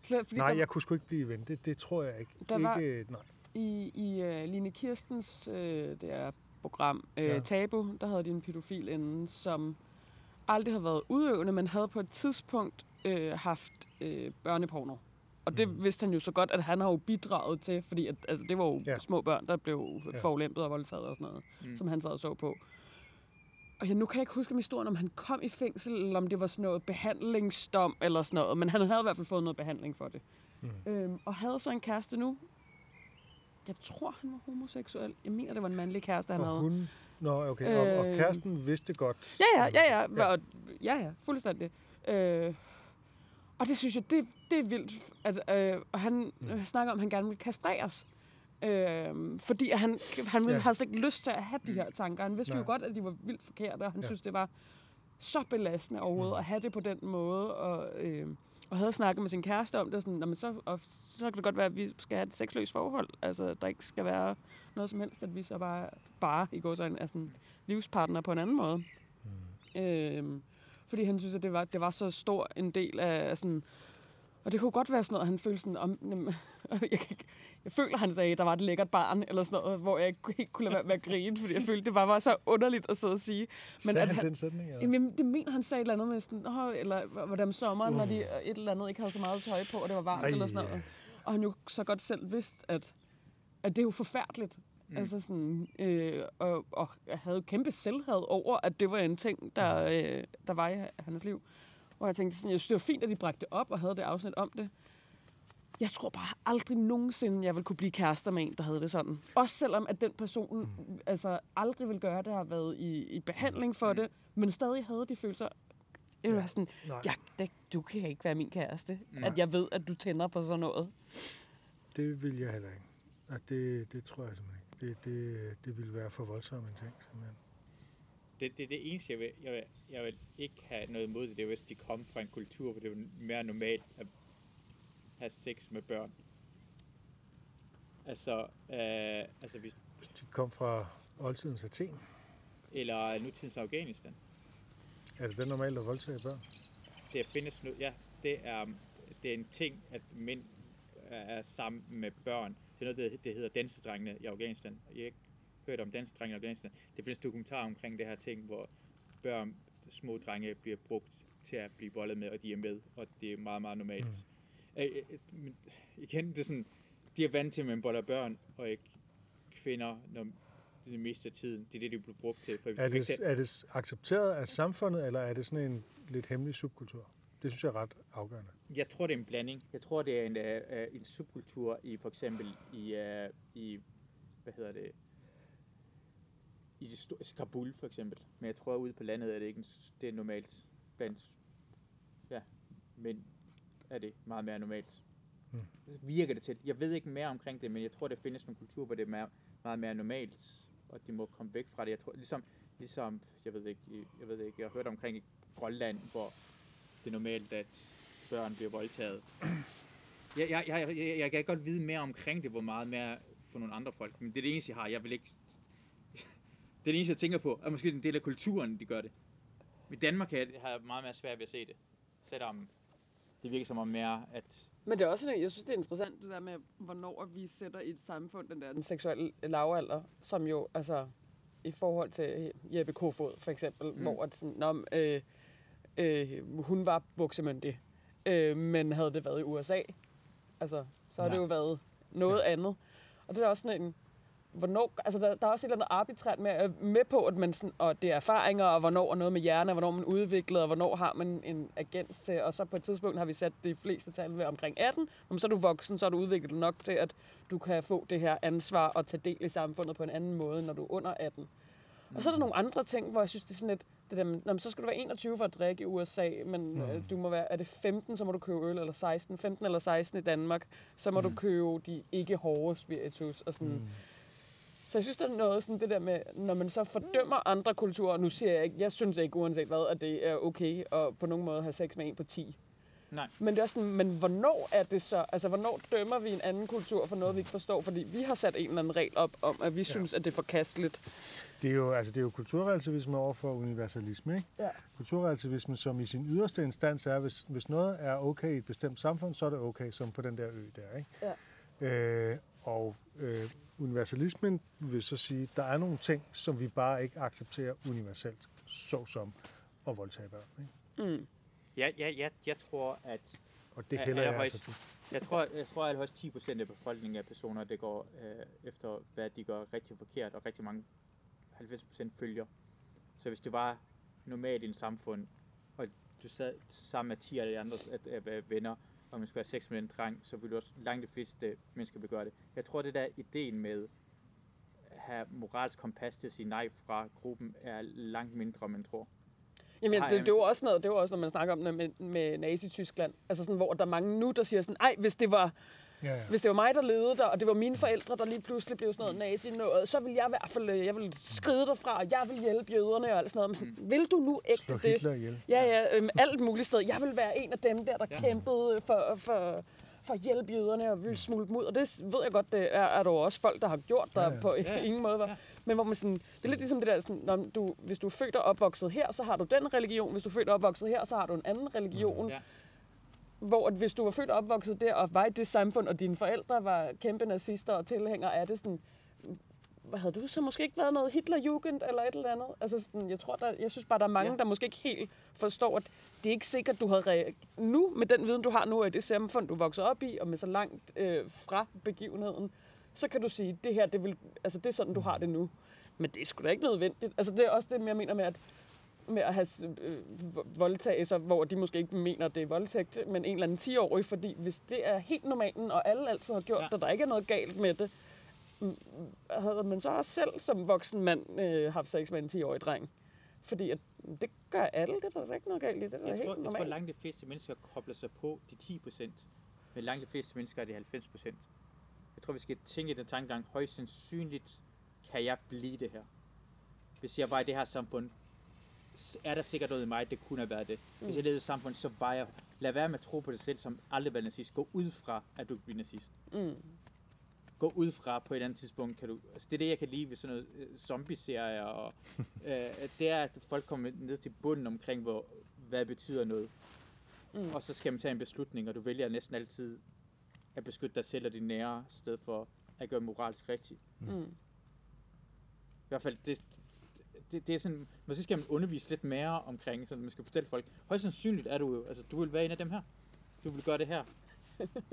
Klar, Fordi nej, der, jeg kunne sgu ikke blive ven. Det, det tror jeg ikke. Der var- ikke nej. I, i uh, Line Kirstens uh, det er program, uh, Ja. Tabu, der havde de en pædofil inden, som aldrig har været udøvende, men havde på et tidspunkt uh, haft uh, børneporno. Og det Mm. vidste han jo så godt, at han har jo bidraget til, fordi at, altså, det var jo Ja. små børn, der blev Ja. forulæmpet og voldtaget og sådan noget, mm. som han sad og så på. Og ja, nu kan jeg ikke huske om historien, om han kom i fængsel, eller om det var sådan noget behandlingsdom eller sådan noget, men han havde i hvert fald fået noget behandling for det. Mm. Øhm, og havde så en kæreste nu. Jeg tror, han var homoseksuel. Jeg mener, det var en mandlig kæreste, han Og havde. hun... Nå, okay. Og, og Øh. kæresten vidste godt. Ja, ja, ja, ja. Ja. Ja, ja, ja fuldstændig. Øh, og det synes jeg, det, det er vildt. At, øh, og han Mm. øh, snakker om, at han gerne vil kastreres. Øh, fordi han, han ville, Ja. havde slet ikke lyst til at have de her tanker. Han vidste Nej. jo godt, at de var vildt forkerte, og han ja. synes, det var så belastende overhovedet Mm. at have det på den måde. Og, øh, og havde snakket med sin kæreste om det, sådan, "Nå, men så, og så kan det godt være, at vi skal have et sexløst forhold. Altså, der ikke skal være noget som helst, at vi så bare, bare i går er sådan livspartner på en anden måde. Mm. Øhm, fordi han synes, at det var, det var så stor en del af sådan... Og det kunne godt være sådan noget, han følte sådan om... Jeg, jeg føler, han sagde, at der var et lækkert barn, eller sådan noget, hvor jeg ikke kunne lade være med at grine, fordi jeg følte, det bare var så underligt at sidde og sige. Men Sagde at han, han- den sætning? Eller? Jamen, det mener han sagde et eller andet med sådan, Åh, eller om sommeren, når de et eller andet ikke havde så meget tøj på, og det var varmt Ej, eller sådan noget. Og han jo så godt selv vidste, at, at det er jo forfærdeligt. Mm. Altså sådan, øh, og, og jeg havde jo kæmpe selvhed over, at det var en ting, der, øh, der var i hans liv. Og jeg tænkte sådan, jeg synes, det var fint, at de bragte det op og havde det afsnit om det. Jeg tror bare aldrig nogensinde, jeg vil kunne blive kærester med en, der havde det sådan. Også selvom, at den person mm. altså, aldrig vil gøre det, har været i, i behandling for det, men stadig havde de følelser. Jeg være sådan, Nej. ja, det, du kan ikke være min kæreste. At jeg ved, at du tænder på sådan noget. Det vil jeg heller ikke. Og det, det tror jeg simpelthen ikke. Det, det, det ville være for voldsomt en ting, simpelthen. Det, det, det eneste, jeg vil, jeg, vil, jeg vil ikke have noget imod det, det er, hvis de kom fra en kultur, hvor det var mere normalt at have sex med børn. Altså, øh, altså hvis, De kom fra oldtidens Athen. eller nutidens Afghanistan. Er det den normalt at voldtage børn? Det findes nu, ja, det er, det er en ting, at mænd er sammen med børn. Det er noget, det, det hedder dansedrengene i Afghanistan. Jeg hørt om dansedrengene i Afghanistan. Det findes dokumentarer omkring det her ting, hvor børn, små drenge, bliver brugt til at blive bollet med, og de er med, og det er meget, meget normalt. Mm. Øh, øh, men igen, det er sådan, de er vant til, at man boller børn, og ikke kvinder, når det meste af tiden. Det er det, de bliver brugt til. For Er det, er det accepteret af samfundet, eller er det sådan en lidt hemmelig subkultur? Det synes jeg er ret afgørende. Jeg tror, det er en blanding. Jeg tror, det er en, uh, en subkultur i for eksempel i, uh, i hvad hedder det, i det sto- Kabul for eksempel. Men jeg tror, at ude på landet er det ikke en, det er normalt blandt, ja, men er det meget mere normalt. Mm. Virker det til. Jeg ved ikke mere omkring det, men jeg tror, der findes nogle kulturer, hvor det er mere, meget mere normalt, og de må komme væk fra det. Jeg tror, ligesom, ligesom jeg ved ikke, jeg ved ikke, jeg har hørt omkring i Grønland, hvor det er normalt, at børn bliver voldtaget. Jeg, jeg, jeg, jeg, jeg kan godt vide mere omkring det, hvor meget mere for nogle andre folk, men det er det eneste, jeg har. Jeg vil ikke... Det er eneste, jeg tænker på, er måske en del af kulturen, de gør det. I Danmark har jeg meget mere svært ved at se det. Selvom det virker som om mere, at... Men det er også sådan, jeg synes, det er interessant, det der med, hvornår vi sætter i et samfund den der den seksuelle lavalder, som jo, altså, i forhold til Jeppe Kofod, for eksempel, mm. hvor at sådan, nå, øh, øh, hun var buksemyndig, øh, men havde det været i USA, altså, så har Ja. det jo været noget ja. andet. Og det er også sådan en, hvornår, altså der, der er også et eller andet arbitrært med, med på, at man sådan, og det er erfaringer, og hvornår er noget med hjerne, og hvornår man udviklet, og hvornår har man en agens til, og så på et tidspunkt har vi sat de fleste tal ved omkring 18, men så er du voksen, så er du udviklet nok til, at du kan få det her ansvar og tage del i samfundet på en anden måde, når du er under 18. Og så er der nogle andre ting, hvor jeg synes, det er sådan lidt, det der, med, "Nå, men så skal du være 21 for at drikke i USA, men mm. øh, du må være, er det 15, så må du købe øl, eller 16, 15 eller 16 i Danmark, så må mm. du købe de ikke hårde spiritus, og sådan. Mm. Så jeg synes, der er noget sådan det der med, når man så fordømmer andre kulturer, nu siger jeg ikke, jeg synes ikke uanset hvad, at det er okay at på nogen måde have sex med en på 10. Nej. Men det er også sådan, men hvornår er det så, altså hvornår dømmer vi en anden kultur for noget, vi ikke forstår? Fordi vi har sat en eller anden regel op om, at vi synes, at det er forkasteligt. Det er jo, altså, det er jo kulturrelativisme over for universalisme. Ikke? Ja. Kulturrelativisme, som i sin yderste instans er, hvis, hvis noget er okay i et bestemt samfund, så er det okay, som på den der ø der. Ikke? Ja. Øh, og øh, universalismen vil så sige, der er nogle ting, som vi bare ikke accepterer universelt, såsom at voldtage børn. Ikke? Ja, ja, ja, jeg tror, at Og det Er- hælder er jeg altså til. Jeg tror, jeg tror at højst 10 procent af befolkningen af personer, det går øh, efter, hvad de gør rigtig forkert, og rigtig mange, 90 procent følger. Så hvis det var normalt i en samfund, og du sad sammen med 10 af de andre at, at, at venner, og man skulle have sex med en dreng, så ville også langt de fleste mennesker vil gøre det. Jeg tror, det der ideen med at have moralsk kompas til at sige nej fra gruppen, er langt mindre, man tror. Jamen, det, det, jo også noget, det jo også, når man snakker om med, med Nazi-Tyskland. Altså sådan, hvor der er mange nu, der siger sådan, ej, hvis det var, Ja, ja. Hvis det var mig, der levede der, og det var mine forældre, der lige pludselig blev sådan noget nazi noget, så ville jeg i hvert fald jeg ville skride derfra, og jeg vil hjælpe jøderne og alt sådan noget. Men sådan, vil du nu ægte Slå det? Hitler ihjel. Ja, ja, øhm, alt muligt sted. Jeg vil være en af dem der, der ja. kæmpede for, for, for at hjælpe jøderne og ville smule dem ud. Og det ved jeg godt, det er, er der jo også folk, der har gjort der ja, Ja, ja. ja. på Ja, ja. ingen måde. Var. Ja. Men hvor man sådan, det er lidt ligesom det der, sådan, når du, hvis du er født og opvokset her, så har du den religion. Hvis du er født og opvokset her, så har du en anden religion. Ja. Hvor at hvis du var født og opvokset der, og var i det samfund, og dine forældre var kæmpe nazister og tilhængere af det, sådan, hvad havde du så måske ikke været noget Hitlerjugend eller et eller andet? Altså sådan, jeg tror, der, jeg synes bare, der er mange, Ja. der måske ikke helt forstår, at det er ikke sikkert, du havde rea- nu, med den viden, du har nu, i det samfund, du er vokset op i, og med så langt øh, fra begivenheden, så kan du sige, det her, det, vil, altså, det er sådan, du har det nu. Men det er sgu da ikke nødvendigt. Altså, det er også det, jeg mener med, at med at have øh, vo- voldtagelser, hvor de måske ikke mener, det er voldtægt, men en eller anden 10-årig, fordi hvis det er helt normalen, og alle altid har gjort Ja. det, og der ikke er noget galt med det, mm, havde man så også selv som voksen mand øh, haft sex med en 10-årig dreng? Fordi at, det gør alle, det er der ikke noget galt i, det er da Jeg helt tror, jeg tror, normalt. langt de fleste mennesker kobler sig på de 10 procent, men langt de fleste mennesker er de 90 procent. Jeg tror, vi skal tænke den tankegang, højst sandsynligt kan jeg blive det her. Hvis jeg var i det her samfund, er der sikkert noget i mig, det kunne have været det. Hvis jeg levede i samfund, så var jeg, lad være med at tro på dig selv, som aldrig var nazist. Gå ud fra, at du kan blive nazist. Mm. Gå ud fra på et andet tidspunkt, kan du, altså det er det, jeg kan lide ved sådan noget øh, zombie-serier, og, øh, det er, at folk kommer ned til bunden omkring, hvor, hvad betyder noget. Mm. Og så skal man tage en beslutning, og du vælger næsten altid at beskytte dig selv og dine nære, i stedet for at gøre moralsk rigtigt. Mm. I hvert fald, det, det, det er sådan, måske skal man undervise lidt mere omkring, så man skal fortælle folk, højst sandsynligt er du jo, altså du vil være en af dem her. Du vil gøre det her.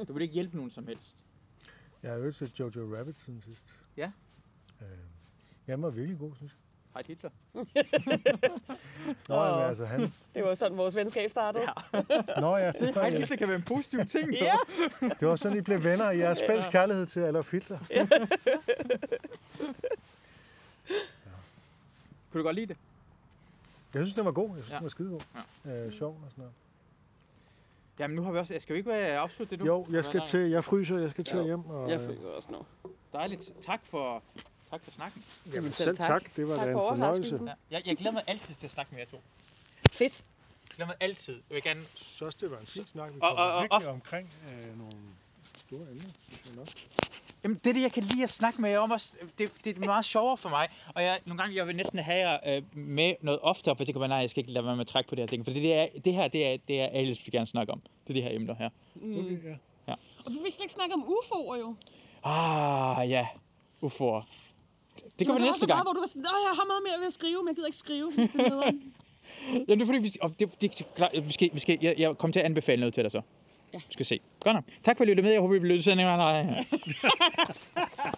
Du vil ikke hjælpe nogen som helst. Jeg har øvet set Jojo Rabbit siden sidst. Ja. Øh, ja, den var virkelig god, synes jeg. Hej Hitler. Nå, oh. altså han... Det var sådan, vores venskab startede. Ja. Nå ja, det var, Hej Hitler kan være en positiv ting. ja. det var sådan, I blev venner i jeres fælles kærlighed til Adolf Hitler. Kunne du godt lide det? Jeg synes, den var god. Jeg synes, Ja. den var skidegod. Øh, sjov og sådan noget. Jamen nu har vi også, skal vi ikke være afslutte det nu? Jo, jeg skal til, jeg fryser, jeg skal til Ja. hjem. Og, Jeg følger også nu. Dejligt. Tak for, tak for snakken. Jamen, Selv selv tak. tak. Det var Tak da en for fornøjelse. Ja. Jeg, jeg glæder mig altid til at snakke med jer to. Fedt. Jeg glæder mig altid. Jeg vil gerne... Også, det var en fin snak. Vi Og- kom og- og- virkelig omkring øh, nogle store emner, synes jeg nok. Jamen, det er det, jeg kan lide at snakke med jer om også. Det, det er meget sjovere for mig. Og jeg, nogle gange, jeg vil næsten have jer øh, med noget oftere, for jeg tænker, bare, nej, jeg skal ikke lade være med at trække på det her ting. For det, er, det her, det er, det er alle, vil gerne snakke om. Det er de her emner her. Okay, ja. Og vi vil slet ikke snakke om UFO'er jo. Ah, ja. Ufor. Det vi var næste gang. Meget, hvor du var sådan, "Nå, jeg har meget mere ved at skrive, men jeg gider ikke skrive. Det er nederen." Jamen, det er fordi, vi, og det, det, det, vi skal, vi skal, jeg, jeg kommer til at anbefale noget til dig så. Ja. Skal se. Godt nok. Tak for at lytte med. Jeg håber, vi vil lytte til